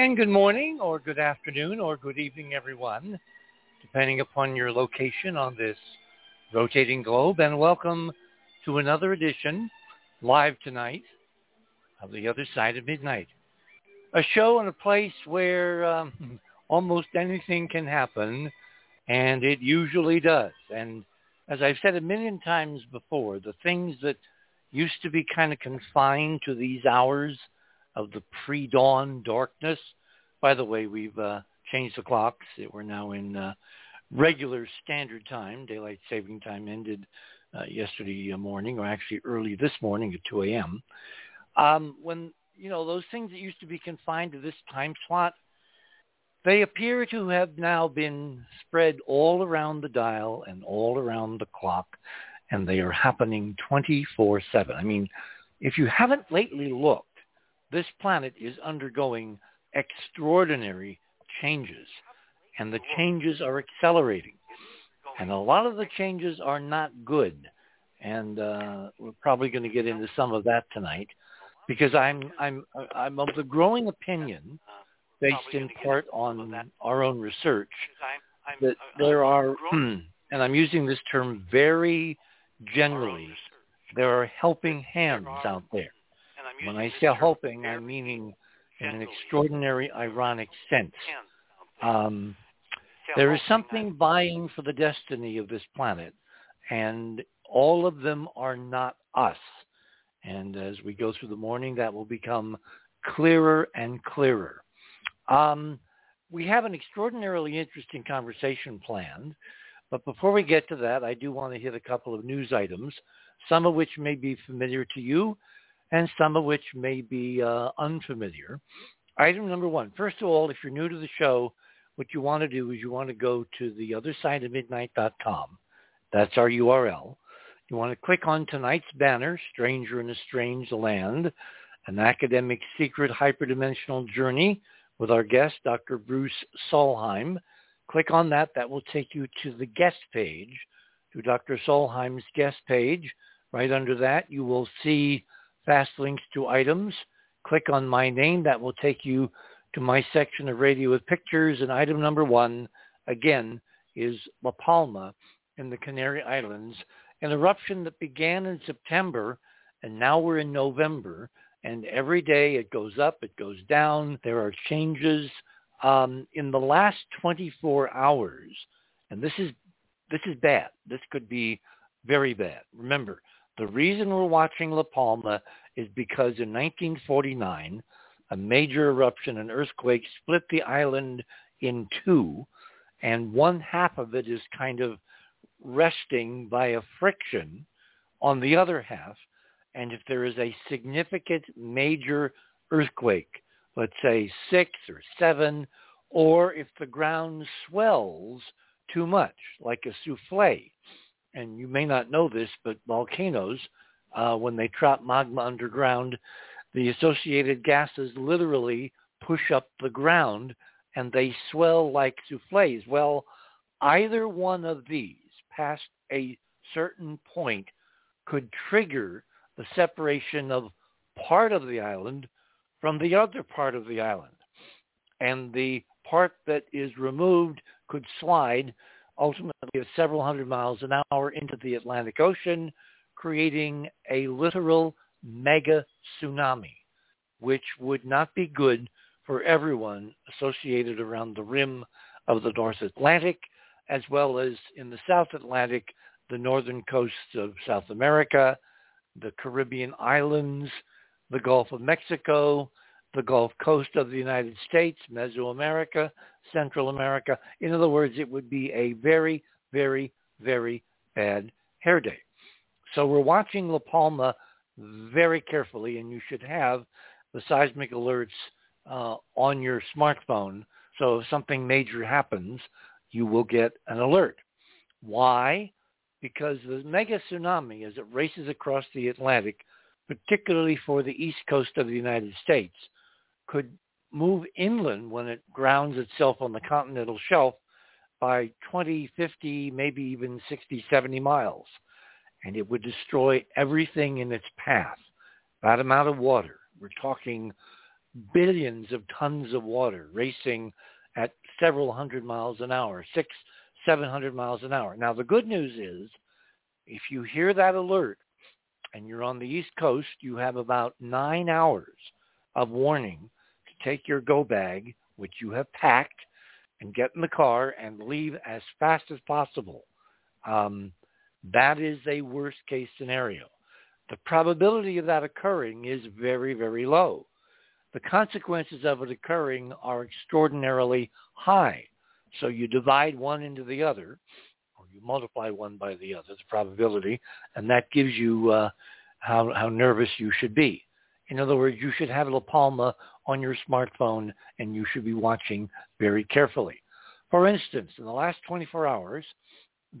And good morning or good afternoon or good evening, everyone, depending upon your location on this rotating globe. And welcome to another edition, live tonight, of The Other Side of Midnight. A show and a place where um, almost anything can happen, and it usually does. And as I've said a million times before, the things that used to be kind of confined to these hours of the pre-dawn darkness. By the way, we've uh, changed the clocks. We're now in uh, regular standard time. Daylight saving time ended uh, yesterday morning, or actually early this morning at 2 a.m. Um, when you know those things that used to be confined to this time slot, they appear to have now been spread all around the dial and all around the clock and they are happening 24-7. I mean, if you haven't lately looked, this planet is undergoing extraordinary changes, and the changes are accelerating. And a lot of the changes are not good, and uh, we're probably going to get into some of that tonight, because I'm I'm I'm of the growing opinion, based in part on our own research, that there are, and I'm using this term very generally, there are helping hands out there. When I say helping, I'm meaning in an extraordinary, ironic sense. Um, there is something vying for the destiny of this planet, and all of them are not us. And as we go through the morning, that will become clearer and clearer. Um, we have an extraordinarily interesting conversation planned. But before we get to that, I do want to hit a couple of news items, some of which may be familiar to you and some of which may be uh, unfamiliar. Item number one, first of all, if you're new to the show, what you want to do is you want to go to the other side of midnight.com. That's our URL. You want to click on tonight's banner, Stranger in a Strange Land, an academic secret hyperdimensional journey with our guest, Dr. Bruce Solheim. Click on that. That will take you to the guest page, to Dr. Solheim's guest page. Right under that, you will see fast links to items. Click on my name. That will take you to my section of radio with pictures. And item number one, again, is La Palma in the Canary Islands, an eruption that began in September, and now we're in November. And every day it goes up, it goes down. There are changes um, in the last 24 hours, and this is this is bad. This could be very bad. Remember, the reason we're watching La Palma is because in 1949, a major eruption, an earthquake, split the island in two, and one half of it is kind of resting by a friction on the other half. And if there is a significant major earthquake, let's say six or seven, or if the ground swells too much, like a souffle. And you may not know this, but volcanoes, uh, when they trap magma underground, the associated gases literally push up the ground and they swell like souffles. Well, either one of these past a certain point could trigger the separation of part of the island from the other part of the island. And the part that is removed could slide ultimately at several hundred miles an hour into the Atlantic Ocean, creating a literal mega tsunami, which would not be good for everyone associated around the rim of the North Atlantic, as well as in the South Atlantic, the northern coasts of South America, the Caribbean islands, the Gulf of Mexico, the Gulf Coast of the United States, Mesoamerica, Central America. In other words, it would be a very, very, very bad hair day. So we're watching La Palma very carefully, and you should have the seismic alerts uh, on your smartphone. So if something major happens, you will get an alert. Why? Because the mega tsunami, as it races across the Atlantic, particularly for the east coast of the United States, could move inland when it grounds itself on the continental shelf by 20, 50, maybe even 60, 70 miles. And it would destroy everything in its path. That amount of water. We're talking billions of tons of water racing at several hundred miles an hour, six, seven hundred miles an hour. Now the good news is, if you hear that alert and you're on the East Coast, you have about nine hours of warning take your go bag, which you have packed, and get in the car and leave as fast as possible. Um, that is a worst case scenario. The probability of that occurring is very, very low. The consequences of it occurring are extraordinarily high. So you divide one into the other, or you multiply one by the other, the probability, and that gives you uh, how, how nervous you should be. In other words, you should have La Palma on your smartphone and you should be watching very carefully. For instance, in the last 24 hours,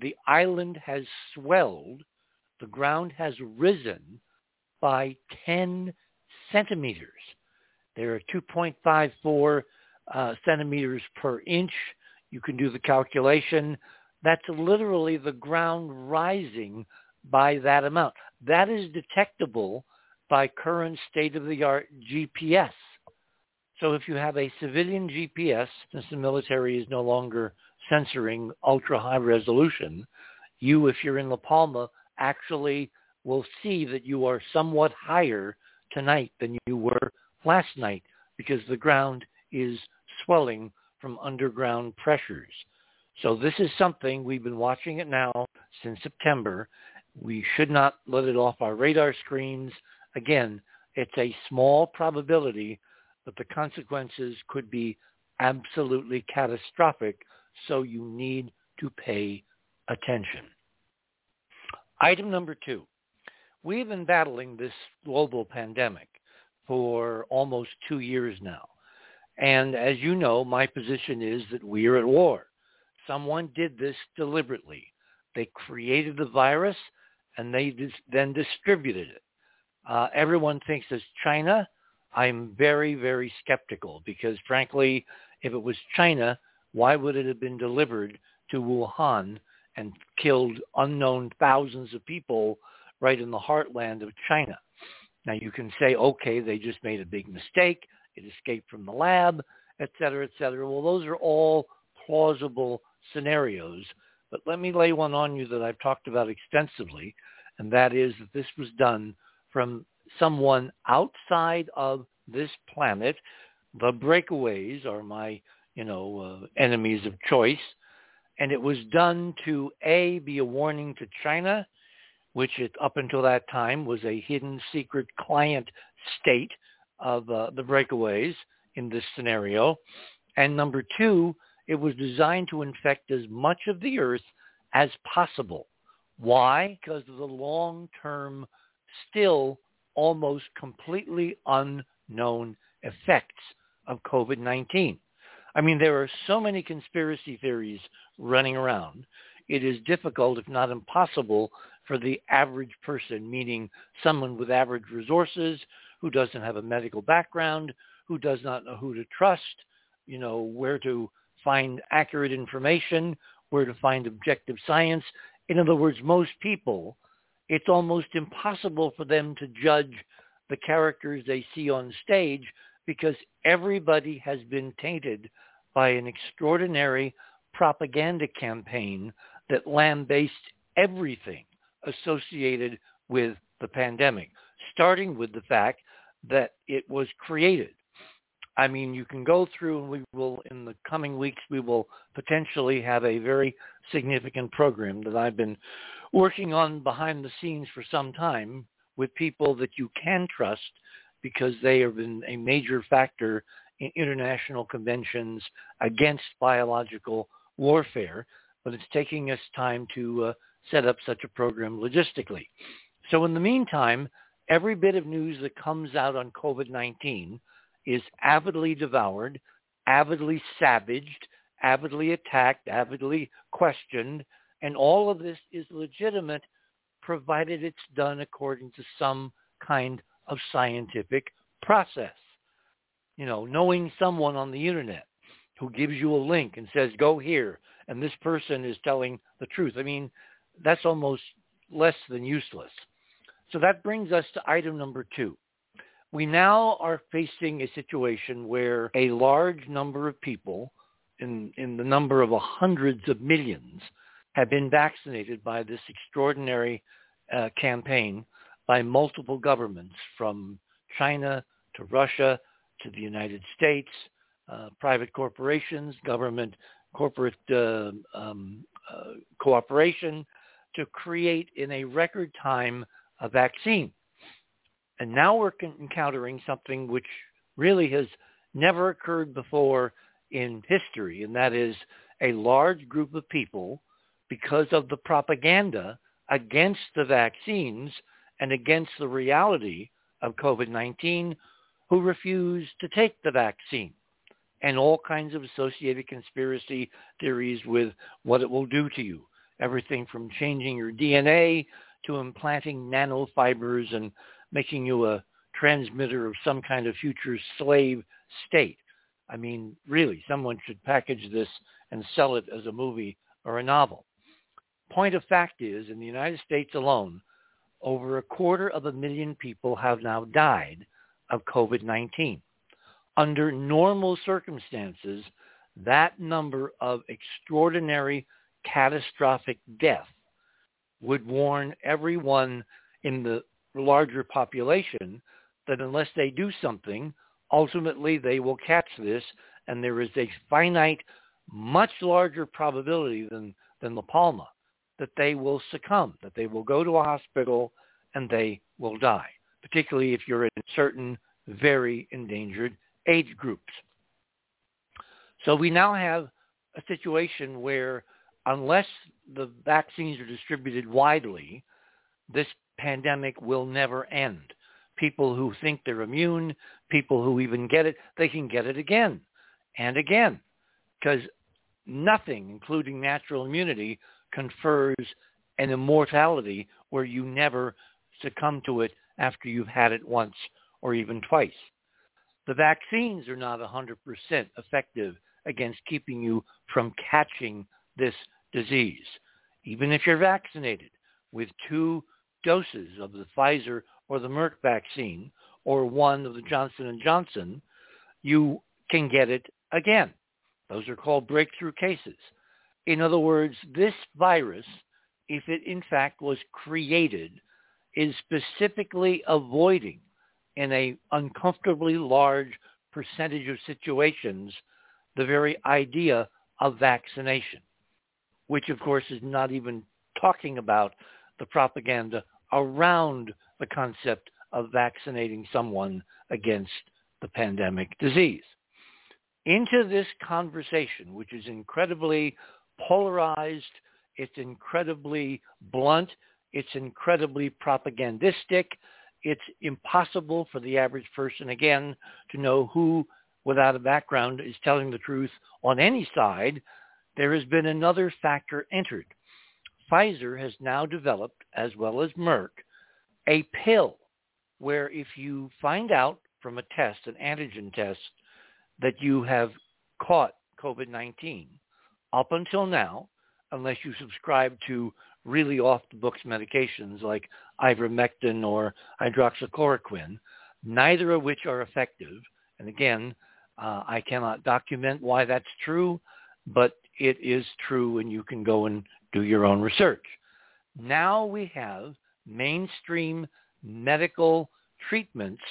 the island has swelled, the ground has risen by 10 centimeters. There are 2.54 uh, centimeters per inch. You can do the calculation. That's literally the ground rising by that amount. That is detectable by current state-of-the-art GPS. So if you have a civilian GPS, since the military is no longer censoring ultra-high resolution, you, if you're in La Palma, actually will see that you are somewhat higher tonight than you were last night because the ground is swelling from underground pressures. So this is something we've been watching it now since September. We should not let it off our radar screens. Again, it's a small probability that the consequences could be absolutely catastrophic, so you need to pay attention. Item number two. We've been battling this global pandemic for almost two years now. And as you know, my position is that we are at war. Someone did this deliberately. They created the virus and they dis- then distributed it. Uh, everyone thinks it's China. I'm very, very skeptical because frankly, if it was China, why would it have been delivered to Wuhan and killed unknown thousands of people right in the heartland of China? Now you can say, okay, they just made a big mistake. It escaped from the lab, et cetera, et cetera. Well, those are all plausible scenarios. But let me lay one on you that I've talked about extensively, and that is that this was done from someone outside of this planet. The breakaways are my, you know, uh, enemies of choice. And it was done to A, be a warning to China, which it, up until that time was a hidden secret client state of uh, the breakaways in this scenario. And number two, it was designed to infect as much of the earth as possible. Why? Because of the long-term, still almost completely unknown effects of COVID-19. I mean, there are so many conspiracy theories running around. It is difficult, if not impossible, for the average person, meaning someone with average resources who doesn't have a medical background, who does not know who to trust, you know, where to find accurate information, where to find objective science. In other words, most people, it's almost impossible for them to judge the characters they see on stage because everybody has been tainted by an extraordinary propaganda campaign that lambastes everything associated with the pandemic, starting with the fact that it was created. I mean, you can go through and we will, in the coming weeks, we will potentially have a very significant program that I've been working on behind the scenes for some time with people that you can trust because they have been a major factor in international conventions against biological warfare. But it's taking us time to uh, set up such a program logistically. So in the meantime, every bit of news that comes out on COVID-19 is avidly devoured, avidly savaged, avidly attacked, avidly questioned, and all of this is legitimate provided it's done according to some kind of scientific process. You know, knowing someone on the internet who gives you a link and says, go here, and this person is telling the truth. I mean, that's almost less than useless. So that brings us to item number two. We now are facing a situation where a large number of people, in, in the number of hundreds of millions, have been vaccinated by this extraordinary uh, campaign by multiple governments from China to Russia to the United States, uh, private corporations, government, corporate uh, um, uh, cooperation to create in a record time a vaccine. And now we're encountering something which really has never occurred before in history, and that is a large group of people, because of the propaganda against the vaccines and against the reality of COVID-19, who refuse to take the vaccine and all kinds of associated conspiracy theories with what it will do to you. Everything from changing your DNA to implanting nanofibers and making you a transmitter of some kind of future slave state. I mean, really, someone should package this and sell it as a movie or a novel. Point of fact is, in the United States alone, over a quarter of a million people have now died of COVID-19. Under normal circumstances, that number of extraordinary catastrophic death would warn everyone in the larger population that unless they do something, ultimately they will catch this and there is a finite, much larger probability than, than La Palma that they will succumb, that they will go to a hospital and they will die, particularly if you're in certain very endangered age groups. So we now have a situation where unless the vaccines are distributed widely, this pandemic will never end. People who think they're immune, people who even get it, they can get it again and again because nothing, including natural immunity, confers an immortality where you never succumb to it after you've had it once or even twice. The vaccines are not 100% effective against keeping you from catching this disease. Even if you're vaccinated with two doses of the Pfizer or the Merck vaccine or one of the Johnson & Johnson, you can get it again. Those are called breakthrough cases. In other words, this virus, if it in fact was created, is specifically avoiding in a uncomfortably large percentage of situations the very idea of vaccination, which of course is not even talking about the propaganda around the concept of vaccinating someone against the pandemic disease. Into this conversation, which is incredibly polarized, it's incredibly blunt, it's incredibly propagandistic, it's impossible for the average person, again, to know who, without a background, is telling the truth on any side. There has been another factor entered. Pfizer has now developed, as well as Merck, a pill where if you find out from a test, an antigen test, that you have caught COVID-19, up until now, unless you subscribe to really off-the-books medications like ivermectin or hydroxychloroquine, neither of which are effective. And again, uh, I cannot document why that's true, but it is true and you can go and do your own research. Now we have mainstream medical treatments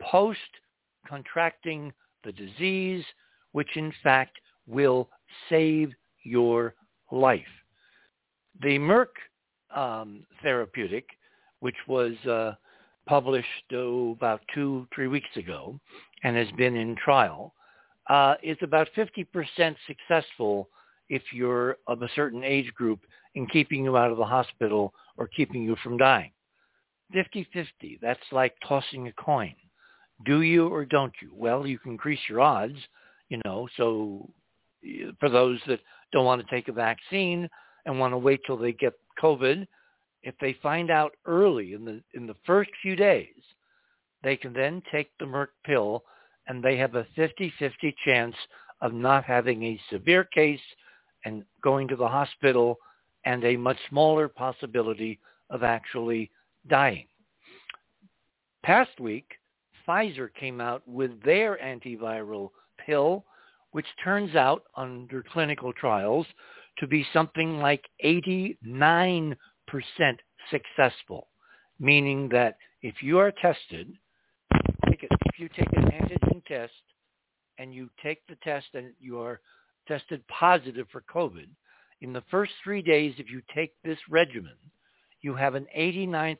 post contracting the disease, which in fact will save your life. The Merck um, therapeutic, which was uh, published oh, about two, three weeks ago and has been in trial, uh, is about 50% successful if you're of a certain age group in keeping you out of the hospital or keeping you from dying. 50-50, that's like tossing a coin. Do you or don't you? Well, you can increase your odds, you know, so for those that don't want to take a vaccine and want to wait till they get COVID, if they find out early in the in the first few days, they can then take the Merck pill and they have a 50-50 chance of not having a severe case and going to the hospital and a much smaller possibility of actually dying. Past week, Pfizer came out with their antiviral pill, which turns out under clinical trials to be something like 89% successful, meaning that if you are tested, if you take an antigen test and you take the test and you are tested positive for COVID, in the first three days, if you take this regimen, you have an 89%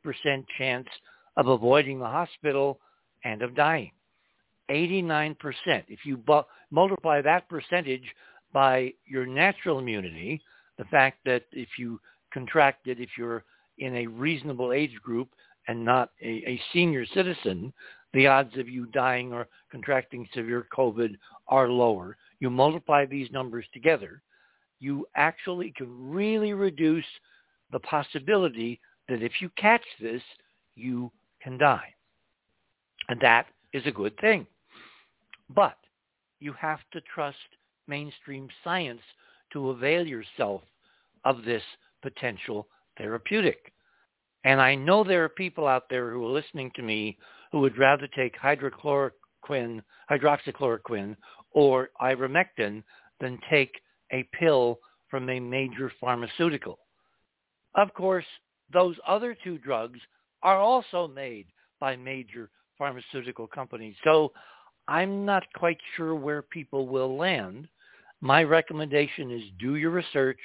chance of avoiding the hospital and of dying. 89%. If you bu- multiply that percentage by your natural immunity, the fact that if you contract it, if you're in a reasonable age group and not a, a senior citizen, the odds of you dying or contracting severe COVID are lower. You multiply these numbers together, you actually can really reduce the possibility that if you catch this, you can die. And that is a good thing. But you have to trust mainstream science to avail yourself of this potential therapeutic. And I know there are people out there who are listening to me who would rather take hydrochloroquine, hydroxychloroquine or ivermectin than take a pill from a major pharmaceutical. Of course, those other two drugs are also made by major pharmaceutical companies. So I'm not quite sure where people will land. My recommendation is do your research,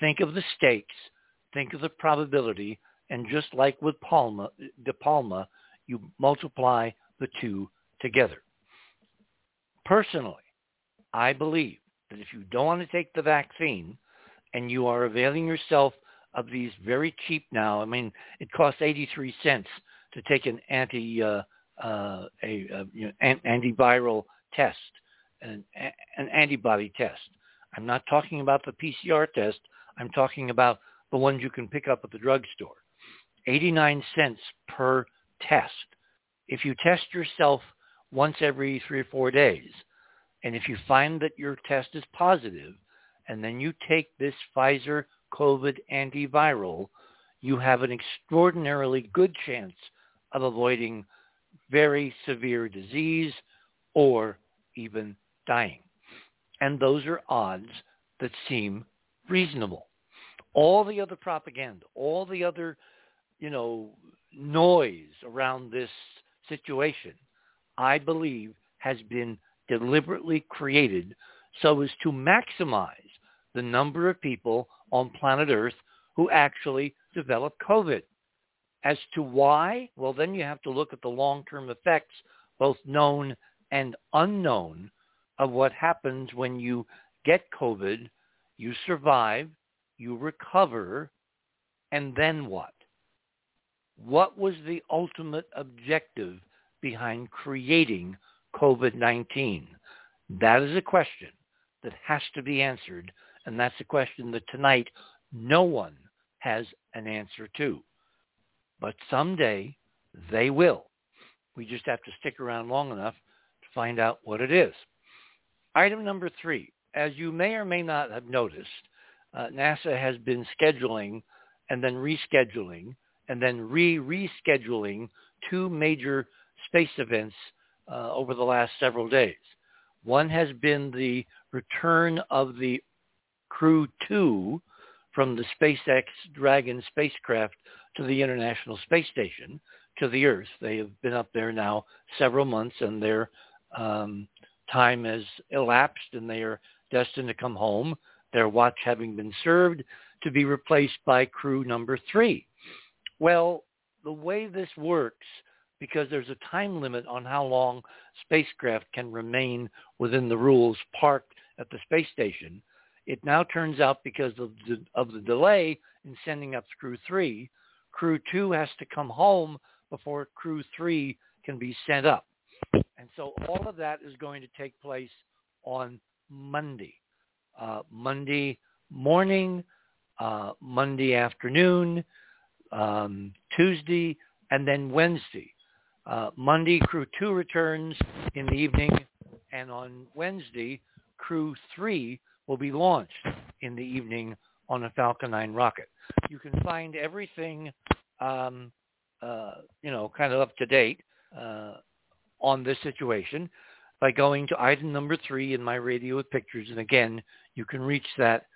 think of the stakes, think of the probability, and just like with Palma, De Palma, you multiply the two together. Personally, I believe that if you don't want to take the vaccine and you are availing yourself of these very cheap now, I mean, it costs 83 cents to take an anti uh, Uh, a, a you know, an, antiviral test, an, an antibody test. I'm not talking about the PCR test. I'm talking about the ones you can pick up at the drugstore. 89 cents per test. If you test yourself once every three or four days, and if you find that your test is positive, and then you take this Pfizer COVID antiviral, you have an extraordinarily good chance of avoiding very severe disease or even dying. And those are odds that seem reasonable. All the other propaganda, all the other, you know, noise around this situation, I believe has been deliberately created so as to maximize the number of people on planet Earth who actually develop COVID. As to why, well, then you have to look at the long-term effects, both known and unknown, of what happens when you get COVID, you survive, you recover, and then what? What was the ultimate objective behind creating COVID-19? That is a question that has to be answered, and that's a question that tonight no one has an answer to. But someday they will. We just have to stick around long enough to find out what it is. Item number three, as you may or may not have noticed, uh, NASA has been scheduling and then rescheduling and then re-rescheduling two major space events uh, over the last several days. One has been the return of the Crew 2 from the SpaceX Dragon spacecraft to the International Space Station to the Earth. They have been up there now several months and their um, time has elapsed and they are destined to come home, their watch having been served to be replaced by crew number three. Well, the way this works, because there's a time limit on how long spacecraft can remain within the rules parked at the space station, it now turns out because of the, of the delay in sending up Crew 3, Crew 2 has to come home before Crew 3 can be sent up. And so all of that is going to take place on Monday. Uh, Monday morning, uh, Monday afternoon, um, Tuesday, and then Wednesday. Uh, Monday, Crew 2 returns in the evening, and on Wednesday, Crew 3 will be launched in the evening on a Falcon 9 rocket. You can find everything, um, uh, you know, kind of up to date uh, on this situation by going to item number three in my radio with pictures. And again, you can reach that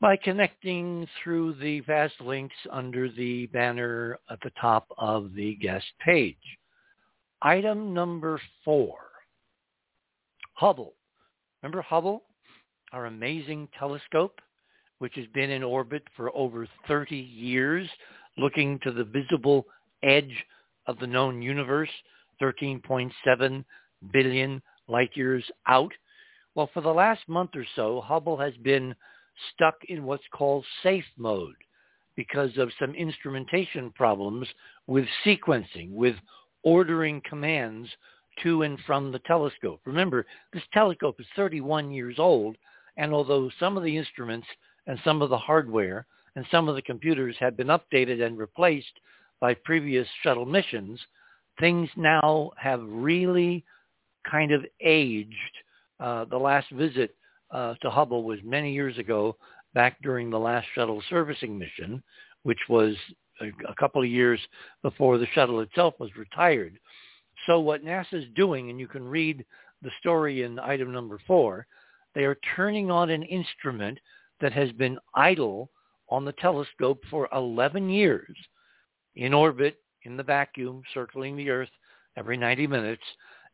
by connecting through the fast links under the banner at the top of the guest page. Item number four, Hubble. Remember Hubble, our amazing telescope, which has been in orbit for over 30 years, looking to the visible edge of the known universe, 13.7 billion light years out. Well, for the last month or so, Hubble has been stuck in what's called safe mode because of some instrumentation problems with sequencing, with ordering commands to and from the telescope. Remember, this telescope is 31 years old, and although some of the instruments and some of the hardware and some of the computers have been updated and replaced by previous shuttle missions, things now have really kind of aged. Uh, the last visit uh, to Hubble was many years ago, back during the last shuttle servicing mission, which was a, a couple of years before the shuttle itself was retired. So what NASA's doing, and you can read the story in item number four, they are turning on an instrument that has been idle on the telescope for 11 years in orbit in the vacuum circling the Earth every 90 minutes.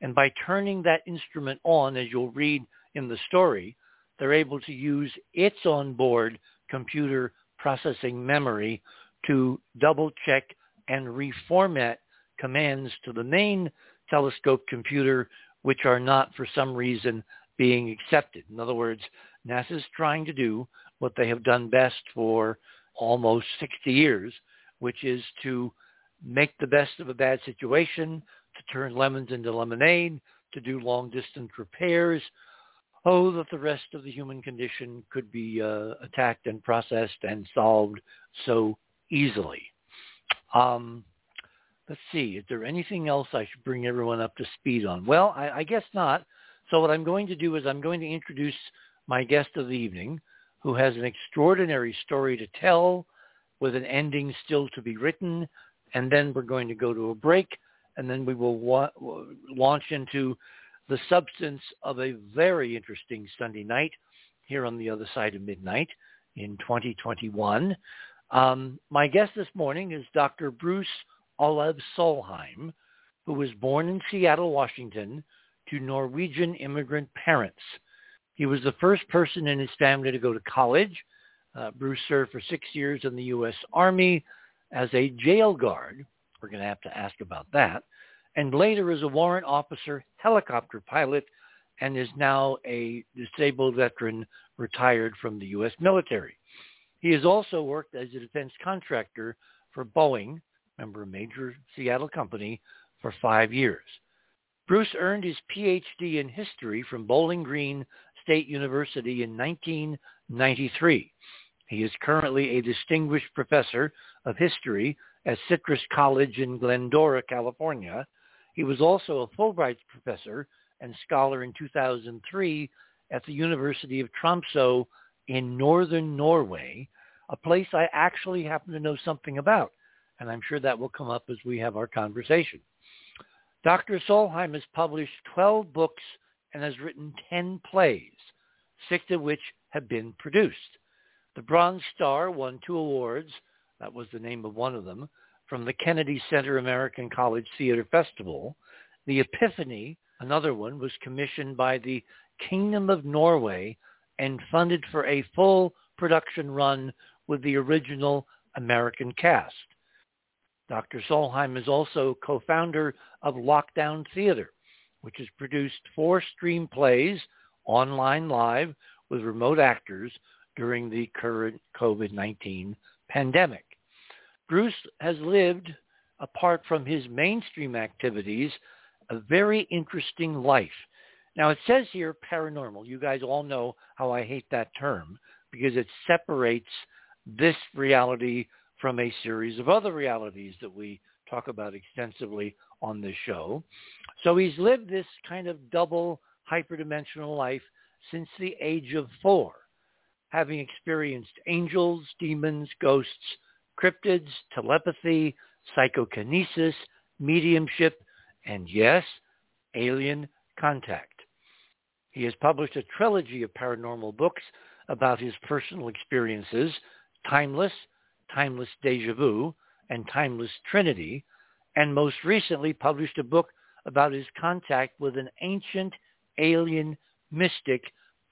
And by turning that instrument on, as you'll read in the story, they're able to use its onboard computer processing memory to double check and reformat commands to the main telescope computer which are not for some reason being accepted. In other words, NASA is trying to do what they have done best for almost 60 years, which is to make the best of a bad situation, to turn lemons into lemonade, to do long distance repairs. Oh, that the rest of the human condition could be uh, attacked and processed and solved so easily. Um, let's see, is there anything else I should bring everyone up to speed on? Well, I, I guess not. So what I'm going to do is I'm going to introduce my guest of the evening, who has an extraordinary story to tell with an ending still to be written. And then we're going to go to a break, and then we will wa- launch into the substance of a very interesting Sunday night here on the other side of midnight in 2021. Um, my guest this morning is Dr. Bruce Olav Solheim, who was born in Seattle, Washington, to Norwegian immigrant parents. He was the first person in his family to go to college. Uh, Bruce served for six years in the U.S. Army as a jail guard. We're going to have to ask about that. And later as a warrant officer, helicopter pilot, and is now a disabled veteran retired from the U.S. military. He has also worked as a defense contractor for Boeing, remember a major Seattle company, for five years. Bruce earned his PhD in history from Bowling Green State University in 1993. He is currently a distinguished professor of history at Citrus College in Glendora, California. He was also a Fulbright professor and scholar in 2003 at the University of Tromsø in northern Norway, a place I actually happen to know something about. And I'm sure that will come up as we have our conversation. Dr. Solheim has published 12 books and has written 10 plays, six of which have been produced. The Bronze Star won two awards, that was the name of one of them, from the Kennedy Center American College Theater Festival. The Epiphany, another one, was commissioned by the Kingdom of Norway and funded for a full production run with the original American cast. Dr. Solheim is also co-founder of Lockdown Theater, which has produced four stream plays online live with remote actors during the current COVID-19 pandemic. Bruce has lived, apart from his mainstream activities, a very interesting life. Now it says here paranormal. You guys all know how I hate that term because it separates this reality from a series of other realities that we talk about extensively on this show. So he's lived this kind of double hyperdimensional life since the age of four, having experienced angels, demons, ghosts, cryptids, telepathy, psychokinesis, mediumship, and yes, alien contact. He has published a trilogy of paranormal books about his personal experiences, Timeless, Timeless Deja Vu, and Timeless Trinity, and most recently published a book about his contact with an ancient alien mystic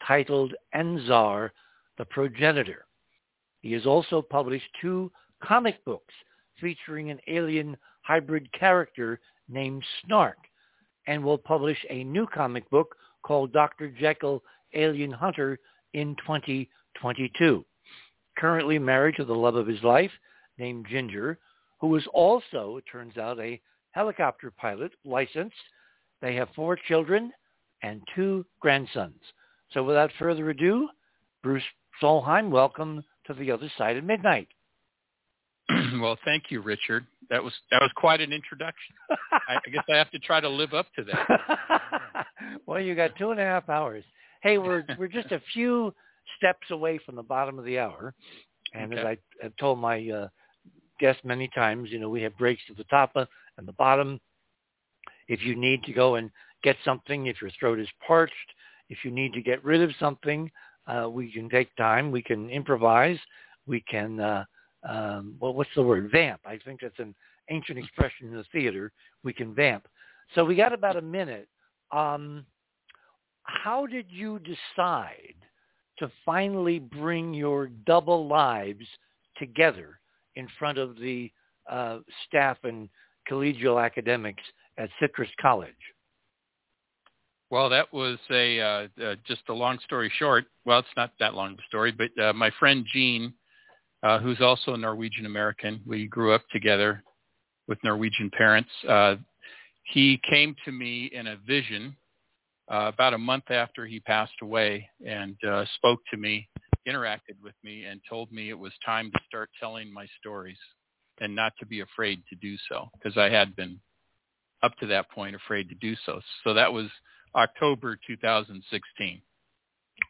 titled Enzar, the Progenitor. He has also published two comic books featuring an alien hybrid character named Snark and will publish a new comic book called Dr. Jekyll Alien Hunter in 2022. Currently married to the love of his life named Ginger, who is also, it turns out, a helicopter pilot licensed. They have four children and two grandsons. So without further ado, Bruce Solheim, welcome to the other side of midnight. well, thank you, Richard. That was that was quite an introduction. I, I guess I have to try to live up to that. well, you got two and a half hours. Hey, we're we're just a few steps away from the bottom of the hour, and okay. as I have told my uh, guests many times, you know, we have breaks at the top and the bottom. If you need to go and get something, if your throat is parched, if you need to get rid of something, uh, we can take time. We can improvise. We can, uh, um, well, what's the word? Vamp. I think that's an ancient expression in the theater. We can vamp. So we got about a minute. Um, how did you decide to finally bring your double lives together in front of the uh, staff and collegial academics at Citrus College? Well, that was a uh, uh, just a long story short. Well, it's not that long of a story, but uh, my friend Gene, uh, who's also a Norwegian American, we grew up together with Norwegian parents. Uh, he came to me in a vision uh, about a month after he passed away and uh, spoke to me, interacted with me, and told me it was time to start telling my stories and not to be afraid to do so because I had been up to that point afraid to do so. So that was October 2016.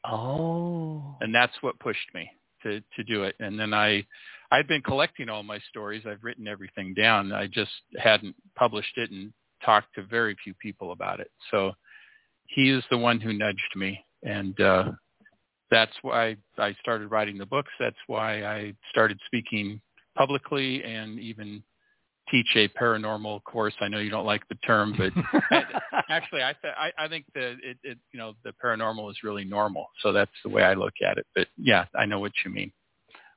Oh. And that's what pushed me to to do it. And then I I'd been collecting all my stories. I've written everything down. I just hadn't published it and talked to very few people about it. So he is the one who nudged me and uh that's why I started writing the books. That's why I started speaking publicly and even teach a paranormal course. I know you don't like the term, but actually, I, th- I I think that it, it you know the paranormal is really normal. So that's the way I look at it. But yeah, I know what you mean.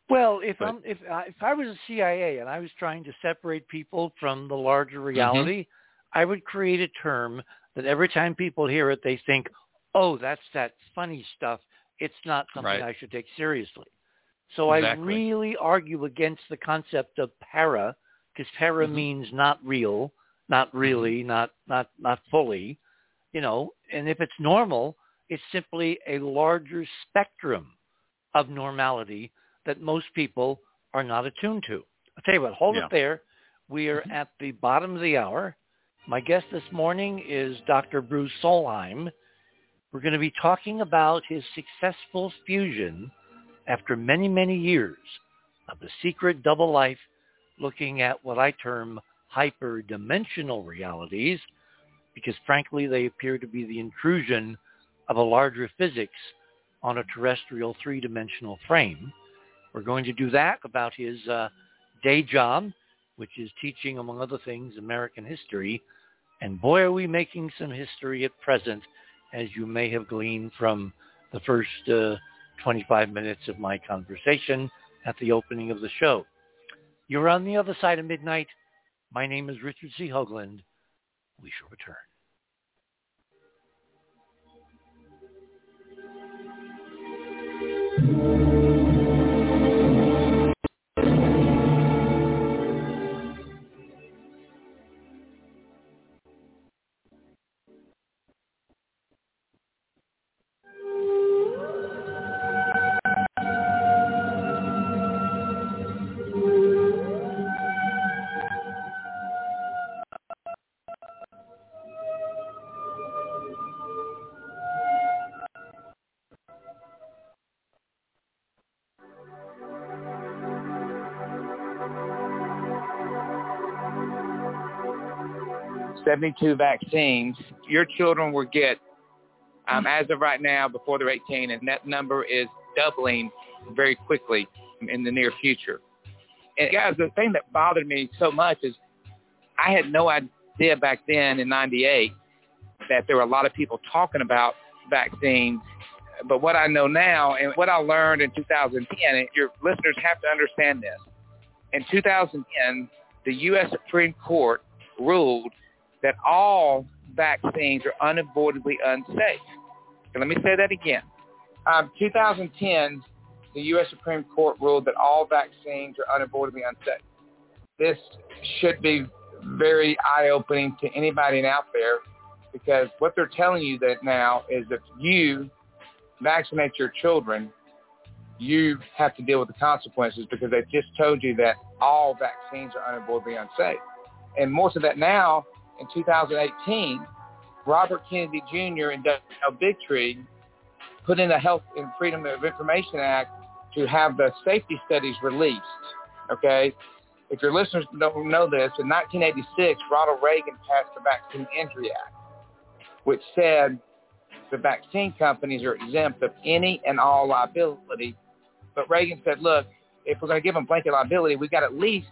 Well, if but, I'm if I, if I was a CIA and I was trying to separate people from the larger mm-hmm. reality, mm-hmm. I would create a term that every time people hear it, they think, "Oh, that's that funny stuff. It's not something right. I should take seriously." So exactly. I really argue against the concept of para because para mm-hmm. means not real, not mm-hmm. really, not not not fully, you know. And if it's normal, it's simply a larger spectrum of normality that most people are not attuned to. I'll tell you what, hold yeah. it there. We are mm-hmm. at the bottom of the hour. My guest this morning is Dr. Bruce Solheim. We're going to be talking about his successful fusion after many, many years of the secret double life looking at what I term hyperdimensional realities because frankly they appear to be the intrusion of a larger physics on a terrestrial three-dimensional frame. We're going to do that about his uh, day job, which is teaching, among other things, American history. And boy, are we making some history at present, as you may have gleaned from the first uh, 25 minutes of my conversation at the opening of the show. You're on the other side of midnight. My name is Richard C. Hoagland. We shall return. 72 vaccines. Your children will get, um, as of right now, before they're 18, and that number is doubling very quickly in the near future. And guys, the thing that bothered me so much is I had no idea back then in 98 that there were a lot of people talking about vaccines. But what I know now and what I learned in 2010, and your listeners have to understand this. In 2010, the U.S. Supreme Court ruled that all vaccines are unavoidably unsafe. Let me say that again. Um, 2010, the U.S. Supreme Court ruled that all vaccines are unavoidably unsafe. This should be very eye-opening to anybody out there because what they're telling you that now is if you vaccinate your children, you have to deal with the consequences because they just told you that all vaccines are unavoidably unsafe. And more to that now, in 2018, Robert Kennedy Jr. and Del Bigtree put in a Health and Freedom of Information Act to have the safety studies released. Okay, if your listeners don't know this, in 1986, Ronald Reagan passed the Vaccine Injury Act, which said the vaccine companies are exempt of any and all liability. But Reagan said, look, if we're going to give them blanket liability, we've got to at least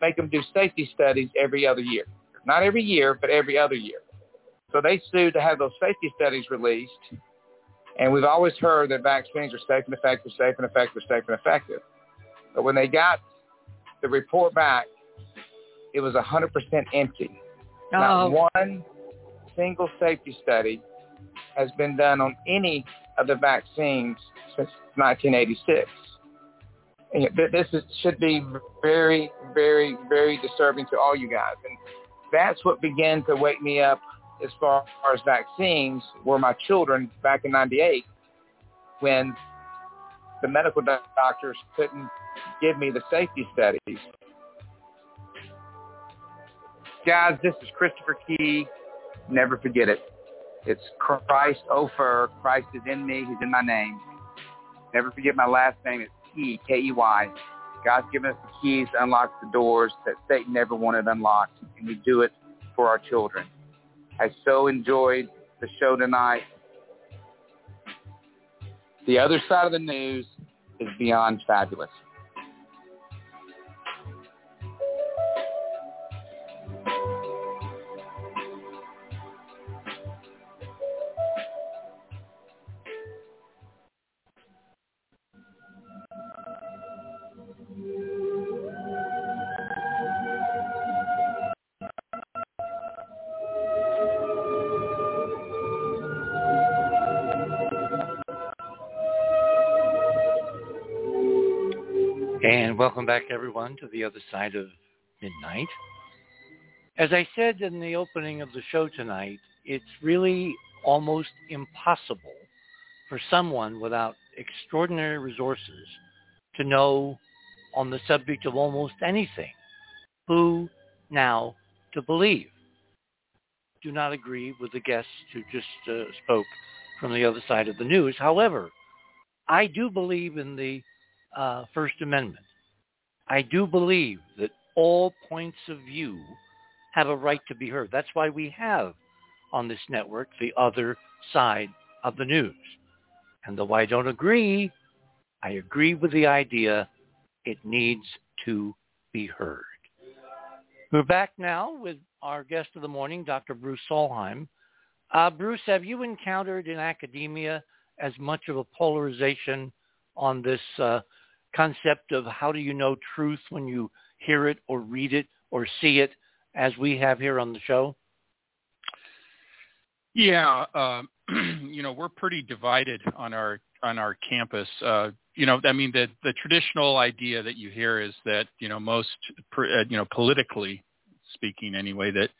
make them do safety studies every other year. Not every year, but every other year. So they sued to have those safety studies released. And we've always heard that vaccines are safe and effective, safe and effective, safe and effective. But when they got the report back, it was 100% empty. Oh. Not one single safety study has been done on any of the vaccines since 1986. And this is, should be very, very, very disturbing to all you guys. And that's what began to wake me up as far as vaccines were my children back in 98 when the medical doctors couldn't give me the safety studies. Guys, this is Christopher Key. Never forget it. It's Christ oh, Ofer. Christ is in me. He's in my name. Never forget my last name. It's Key, K-E-Y. God's given us the keys to unlock the doors that Satan never wanted unlocked, and we do it for our children. I so enjoyed the show tonight. The other side of the news is beyond fabulous. And welcome back, everyone, to the other side of midnight. As I said in the opening of the show tonight, it's really almost impossible for someone without extraordinary resources to know on the subject of almost anything who now to believe. Do not agree with the guests who just uh, spoke from the other side of the news. However, I do believe in the uh, First Amendment. I do believe that all points of view have a right to be heard. That's why we have on this network the other side of the news. And though I don't agree, I agree with the idea it needs to be heard. We're back now with our guest of the morning, Dr. Bruce Solheim. Uh, Bruce, have you encountered in academia as much of a polarization on this uh, concept of how do you know truth when you hear it or read it or see it as we have here on the show? Yeah, uh, you know, we're pretty divided on our on our campus. Uh, you know, I mean, the the traditional idea that you hear is that you know most, uh, you know, politically speaking, anyway, that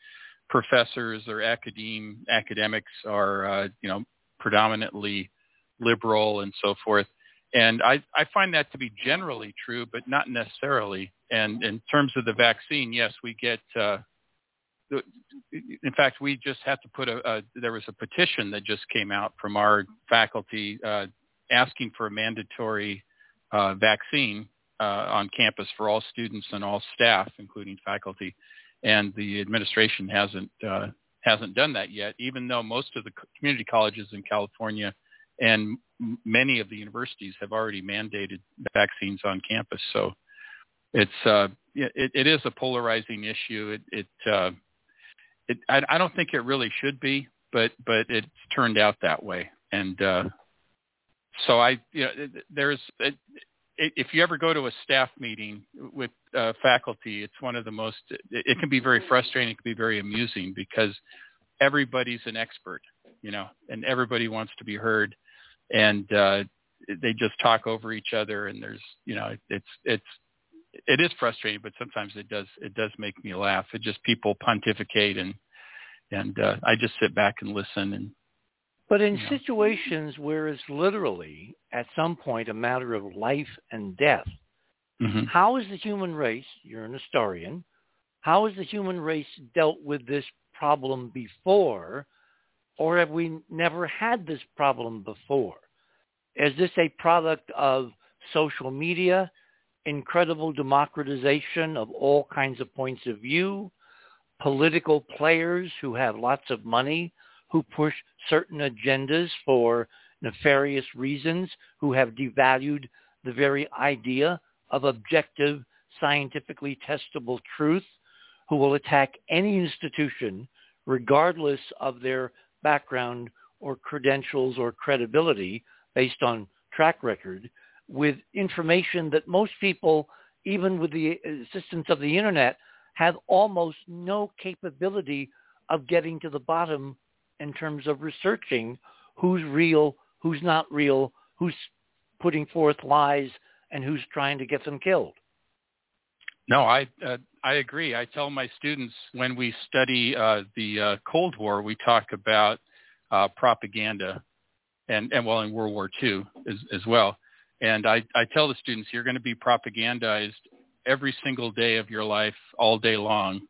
professors or academe academics are uh, you know predominantly liberal and so forth. And I, I find that to be generally true, but not necessarily. And in terms of the vaccine, yes, we get. Uh, in fact, we just have to put a, a. There was a petition that just came out from our faculty uh, asking for a mandatory uh, vaccine uh, on campus for all students and all staff, including faculty. and the administration hasn't uh, hasn't done that yet. Even though most of the community colleges in California and many of the universities have already mandated vaccines on campus, so it's uh, it, it is a polarizing issue. It it, uh, it I, I don't think it really should be, but but it's turned out that way, and uh, so I you know there's it, if you ever go to a staff meeting with uh, faculty, it's one of the most. It, it can be very frustrating. It can be very amusing because everybody's an expert, you know, and everybody wants to be heard, and uh, they just talk over each other. And there's, you know, it's it's it is frustrating, but sometimes it does it does make me laugh. It just people pontificate and and uh, I just sit back and listen and but in situations where it's literally at some point a matter of life and death, mm-hmm. how is the human race, you're an historian, how has the human race dealt with this problem before, or have we never had this problem before? Is this a product of social media, incredible democratization of all kinds of points of view, political players who have lots of money who push certain agendas for nefarious reasons, who have devalued the very idea of objective, scientifically testable truth, who will attack any institution regardless of their background or credentials or credibility based on track record with information that most people, even with the assistance of the internet, have almost no capability of getting to the bottom in terms of researching who's real, who's not real, who's putting forth lies, and who's trying to get them killed. No, I uh, I agree. I tell my students when we study uh, the uh, Cold War, we talk about uh, propaganda, and and well in World War II as as well. And I I tell the students you're going to be propagandized every single day of your life, all day long,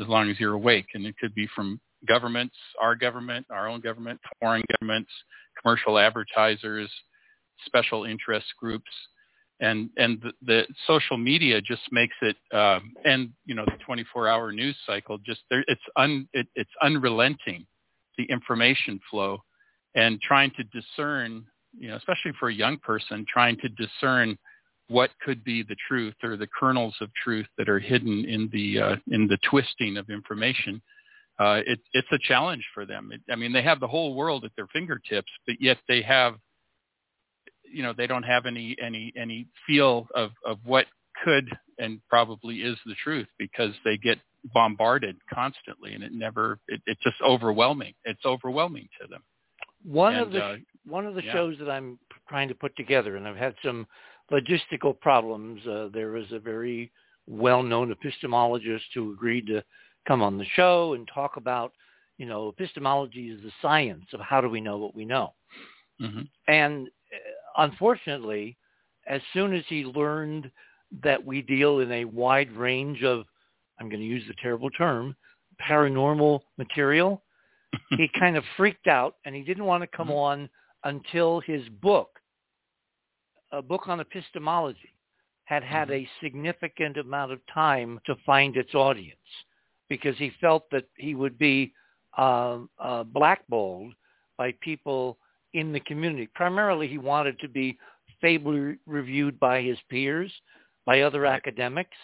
as long as you're awake, and it could be from governments, our government, our own government, foreign governments, commercial advertisers, special interest groups, and and the, the social media just makes it, um, and you know the 24-hour news cycle just there, it's un it, it's unrelenting, the information flow, and trying to discern, you know, especially for a young person, trying to discern what could be the truth or the kernels of truth that are hidden in the uh, in the twisting of information uh, it, it's a challenge for them. It, I mean, they have the whole world at their fingertips, but yet they have, you know, they don't have any any any feel of of what could and probably is the truth because they get bombarded constantly, and it never it, it's just overwhelming. It's overwhelming to them. One and, of the uh, one of the yeah. shows that I'm trying to put together, and I've had some logistical problems. Uh, there was a very well-known epistemologist who agreed to come on the show and talk about, you know, epistemology is the science of how do we know what we know. Mm-hmm. And unfortunately, as soon as he learned that we deal in a wide range of, I'm going to use the terrible term, paranormal material, he kind of freaked out and he didn't want to come mm-hmm. on until his book, a book on epistemology, had had mm-hmm. a significant amount of time to find its audience because he felt that he would be uh, uh, blackballed by people in the community. Primarily, he wanted to be favorably reviewed by his peers, by other academics,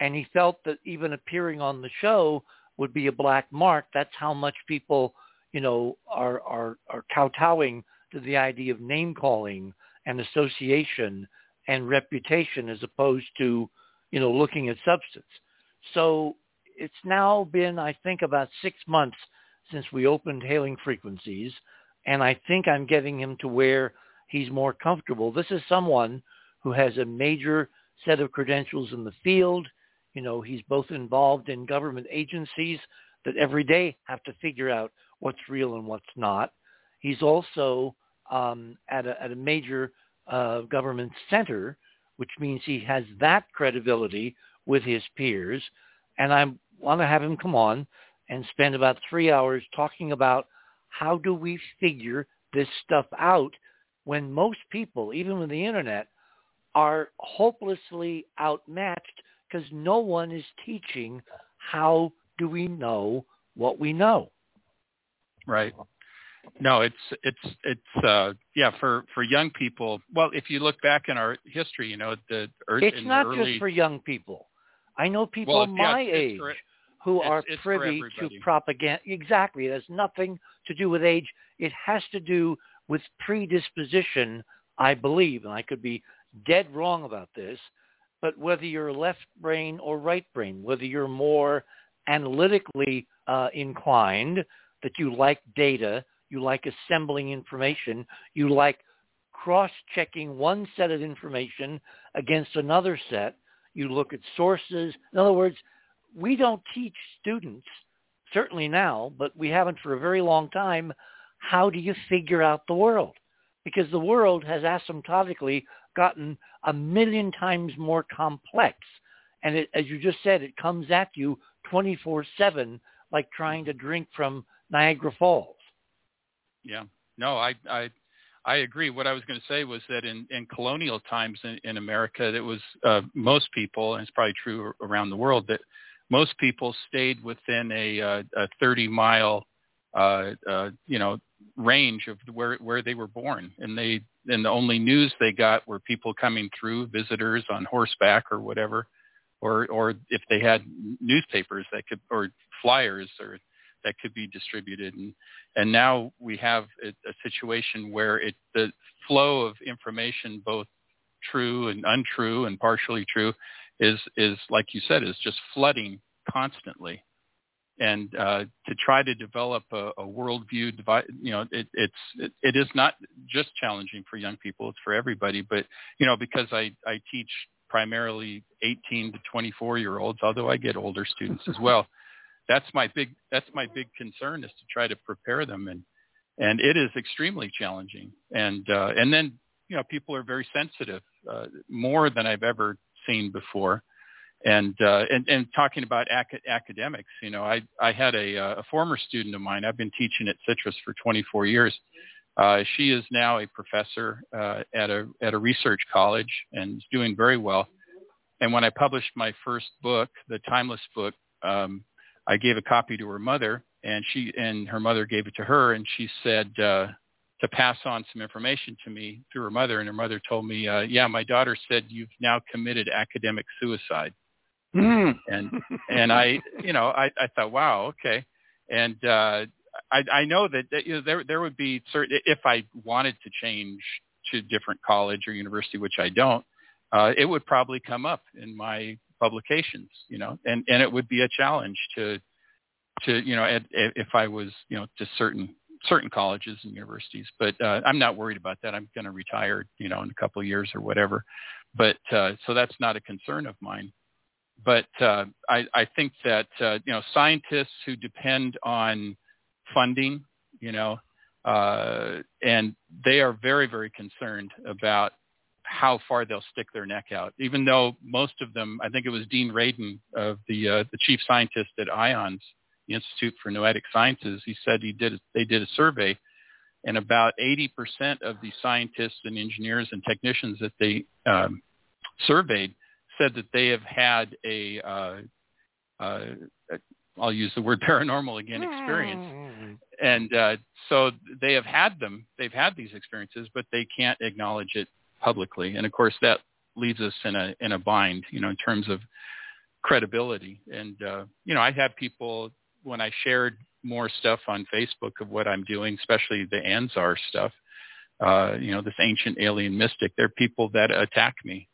and he felt that even appearing on the show would be a black mark. That's how much people, you know, are are are kowtowing to the idea of name calling and association and reputation as opposed to, you know, looking at substance. So it's now been, I think, about six months since we opened Hailing Frequencies, and I think I'm getting him to where he's more comfortable. This is someone who has a major set of credentials in the field. You know, he's both involved in government agencies that every day have to figure out what's real and what's not. He's also um, at, a, at a major uh, government center, which means he has that credibility with his peers. And I'm want to have him come on and spend about three hours talking about how do we figure this stuff out when most people, even with the internet, are hopelessly outmatched because no one is teaching how do we know what we know? Right. No, it's it's it's uh yeah for for young people. Well, if you look back in our history, you know the it's not early, just for young people. I know people well, my yeah, age who it's, are it's privy to propaganda. Exactly, it has nothing to do with age. It has to do with predisposition, I believe, and I could be dead wrong about this. But whether you're left brain or right brain, whether you're more analytically uh, inclined, that you like data, you like assembling information, you like cross-checking one set of information against another set, you look at sources. In other words, we don't teach students, certainly now, but we haven't for a very long time, how do you figure out the world? Because the world has asymptotically gotten a million times more complex. And it, as you just said, it comes at you 24-7 like trying to drink from Niagara Falls. Yeah. No, I, I, I agree. What I was going to say was that in, in colonial times in, in America, it was uh, most people, and it's probably true around the world, that most people stayed within a, uh, a 30 mile, uh, uh, you know, range of where where they were born, and they and the only news they got were people coming through, visitors on horseback or whatever, or or if they had newspapers that could or flyers or that could be distributed. And and now we have a, a situation where it the flow of information both true and untrue and partially true is is like you said is just flooding constantly and uh, to try to develop a, a worldview, you know, it, it's it, it is not just challenging for young people; it's for everybody. But you know, because I I teach primarily 18 to 24 year olds, although I get older students as well. That's my big that's my big concern is to try to prepare them, and and it is extremely challenging. And uh, and then you know, people are very sensitive, uh, more than I've ever seen before and uh, and and talking about ac- academics, you know, I I had a uh, a former student of mine. I've been teaching at Citrus for 24 years. Uh, she is now a professor uh, at a at a research college and is doing very well. And when I published my first book, the Timeless book, um, I gave a copy to her mother, and she and her mother gave it to her, and she said uh, to pass on some information to me through her mother. And her mother told me, uh, "Yeah, my daughter said you've now committed academic suicide." Mm. And and I, you know, I, I thought, wow, okay. And uh, I, I know that, that you know, there there would be certain if I wanted to change to different college or university, which I don't, uh, it would probably come up in my publications, you know, and and it would be a challenge to to you know if I was you know to certain certain colleges and universities. But uh, I'm not worried about that. I'm going to retire, you know, in a couple of years or whatever. But uh, so that's not a concern of mine but uh, I, I think that uh, you know scientists who depend on funding, you know, uh, and they are very very concerned about how far they'll stick their neck out. Even though most of them, I think it was Dean Radin of the uh, the chief scientist at IONS, the Institute for Noetic Sciences, he said he did they did a survey, and about 80% of the scientists and engineers and technicians that they um, surveyed said that they have had a, uh, uh, I'll use the word paranormal again, experience. Hmm. And uh, so they have had them, they've had these experiences, but they can't acknowledge it publicly. And of course that leaves us in a, in a bind, you know, in terms of credibility. And, uh, you know, I have people, when I shared more stuff on Facebook of what I'm doing, especially the Anzar stuff, uh, you know, this ancient alien mystic, there are people that attack me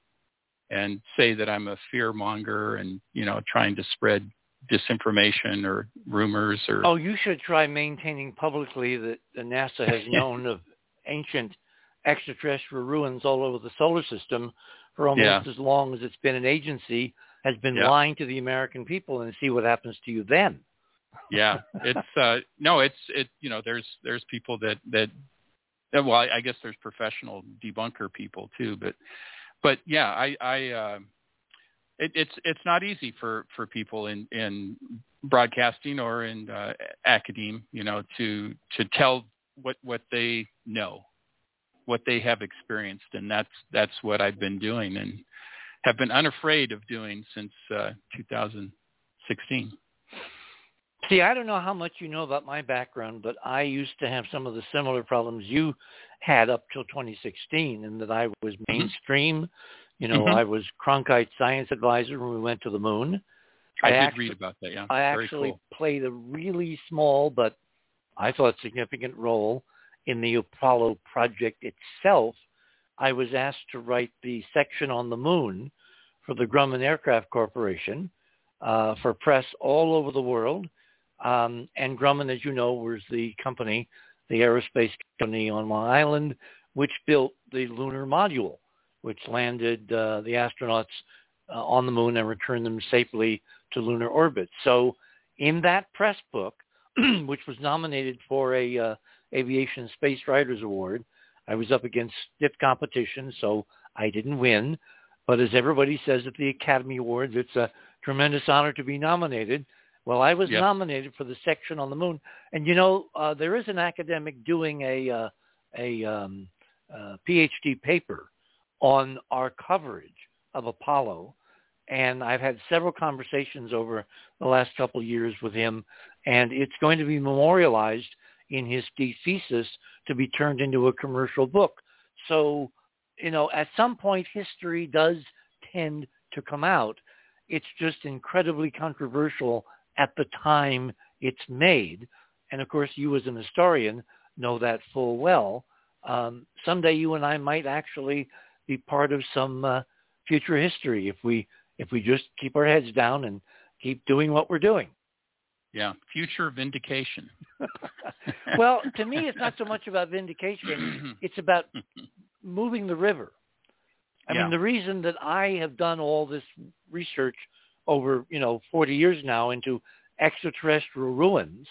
and say that I'm a fear monger and, you know, trying to spread disinformation or rumors or Oh, you should try maintaining publicly that the NASA has known of ancient extraterrestrial ruins all over the solar system for almost Yeah. as long as it's been an agency, has been Yeah. lying to the American people and see what happens to you then. Yeah, it's uh no, it's it you know, there's there's people that that well, I, I guess there's professional debunker people too, but but yeah, I I uh it, it's it's not easy for for people in in broadcasting or in uh, academe, you know, to to tell what what they know, what they have experienced, and that's that's what I've been doing and have been unafraid of doing since uh, 2016. See, I don't know how much you know about my background, but I used to have some of the similar problems you had up till 2016 in that I was Mm-hmm. mainstream. You know, Mhm. I was Cronkite science advisor when we went to the moon. I, I did actually- read about that. Yeah, I Very actually cool. played a really small but I thought significant role in the Apollo project itself. I was asked to write the section on the moon for the Grumman Aircraft Corporation uh, for press all over the world. Um, and Grumman, as you know, was the company, the aerospace company on Long Island, which built the lunar module, which landed uh, the astronauts uh, on the moon and returned them safely to lunar orbit. So in that press book, which was nominated for a uh, Aviation Space Writers Award, I was up against stiff competition, so I didn't win. But as everybody says at the Academy Awards, it's a tremendous honor to be nominated. Well, I was Yep. nominated for the section on the moon, and you know uh, there is an academic doing a uh, a um, uh, PhD paper on our coverage of Apollo, and I've had several conversations over the last couple of years with him, and it's going to be memorialized in his thesis to be turned into a commercial book. So, you know, at some point, history does tend to come out. It's just incredibly controversial at the time it's made. And of course, you as an historian know that full well. Um, someday you and I might actually be part of some uh, future history if we if we just keep our heads down and keep doing what we're doing. Yeah, future vindication. well, to me, it's not so much about vindication; it's about moving the river. I Yeah. mean, the reason that I have done all this research over, you know, 40 years now into extraterrestrial ruins,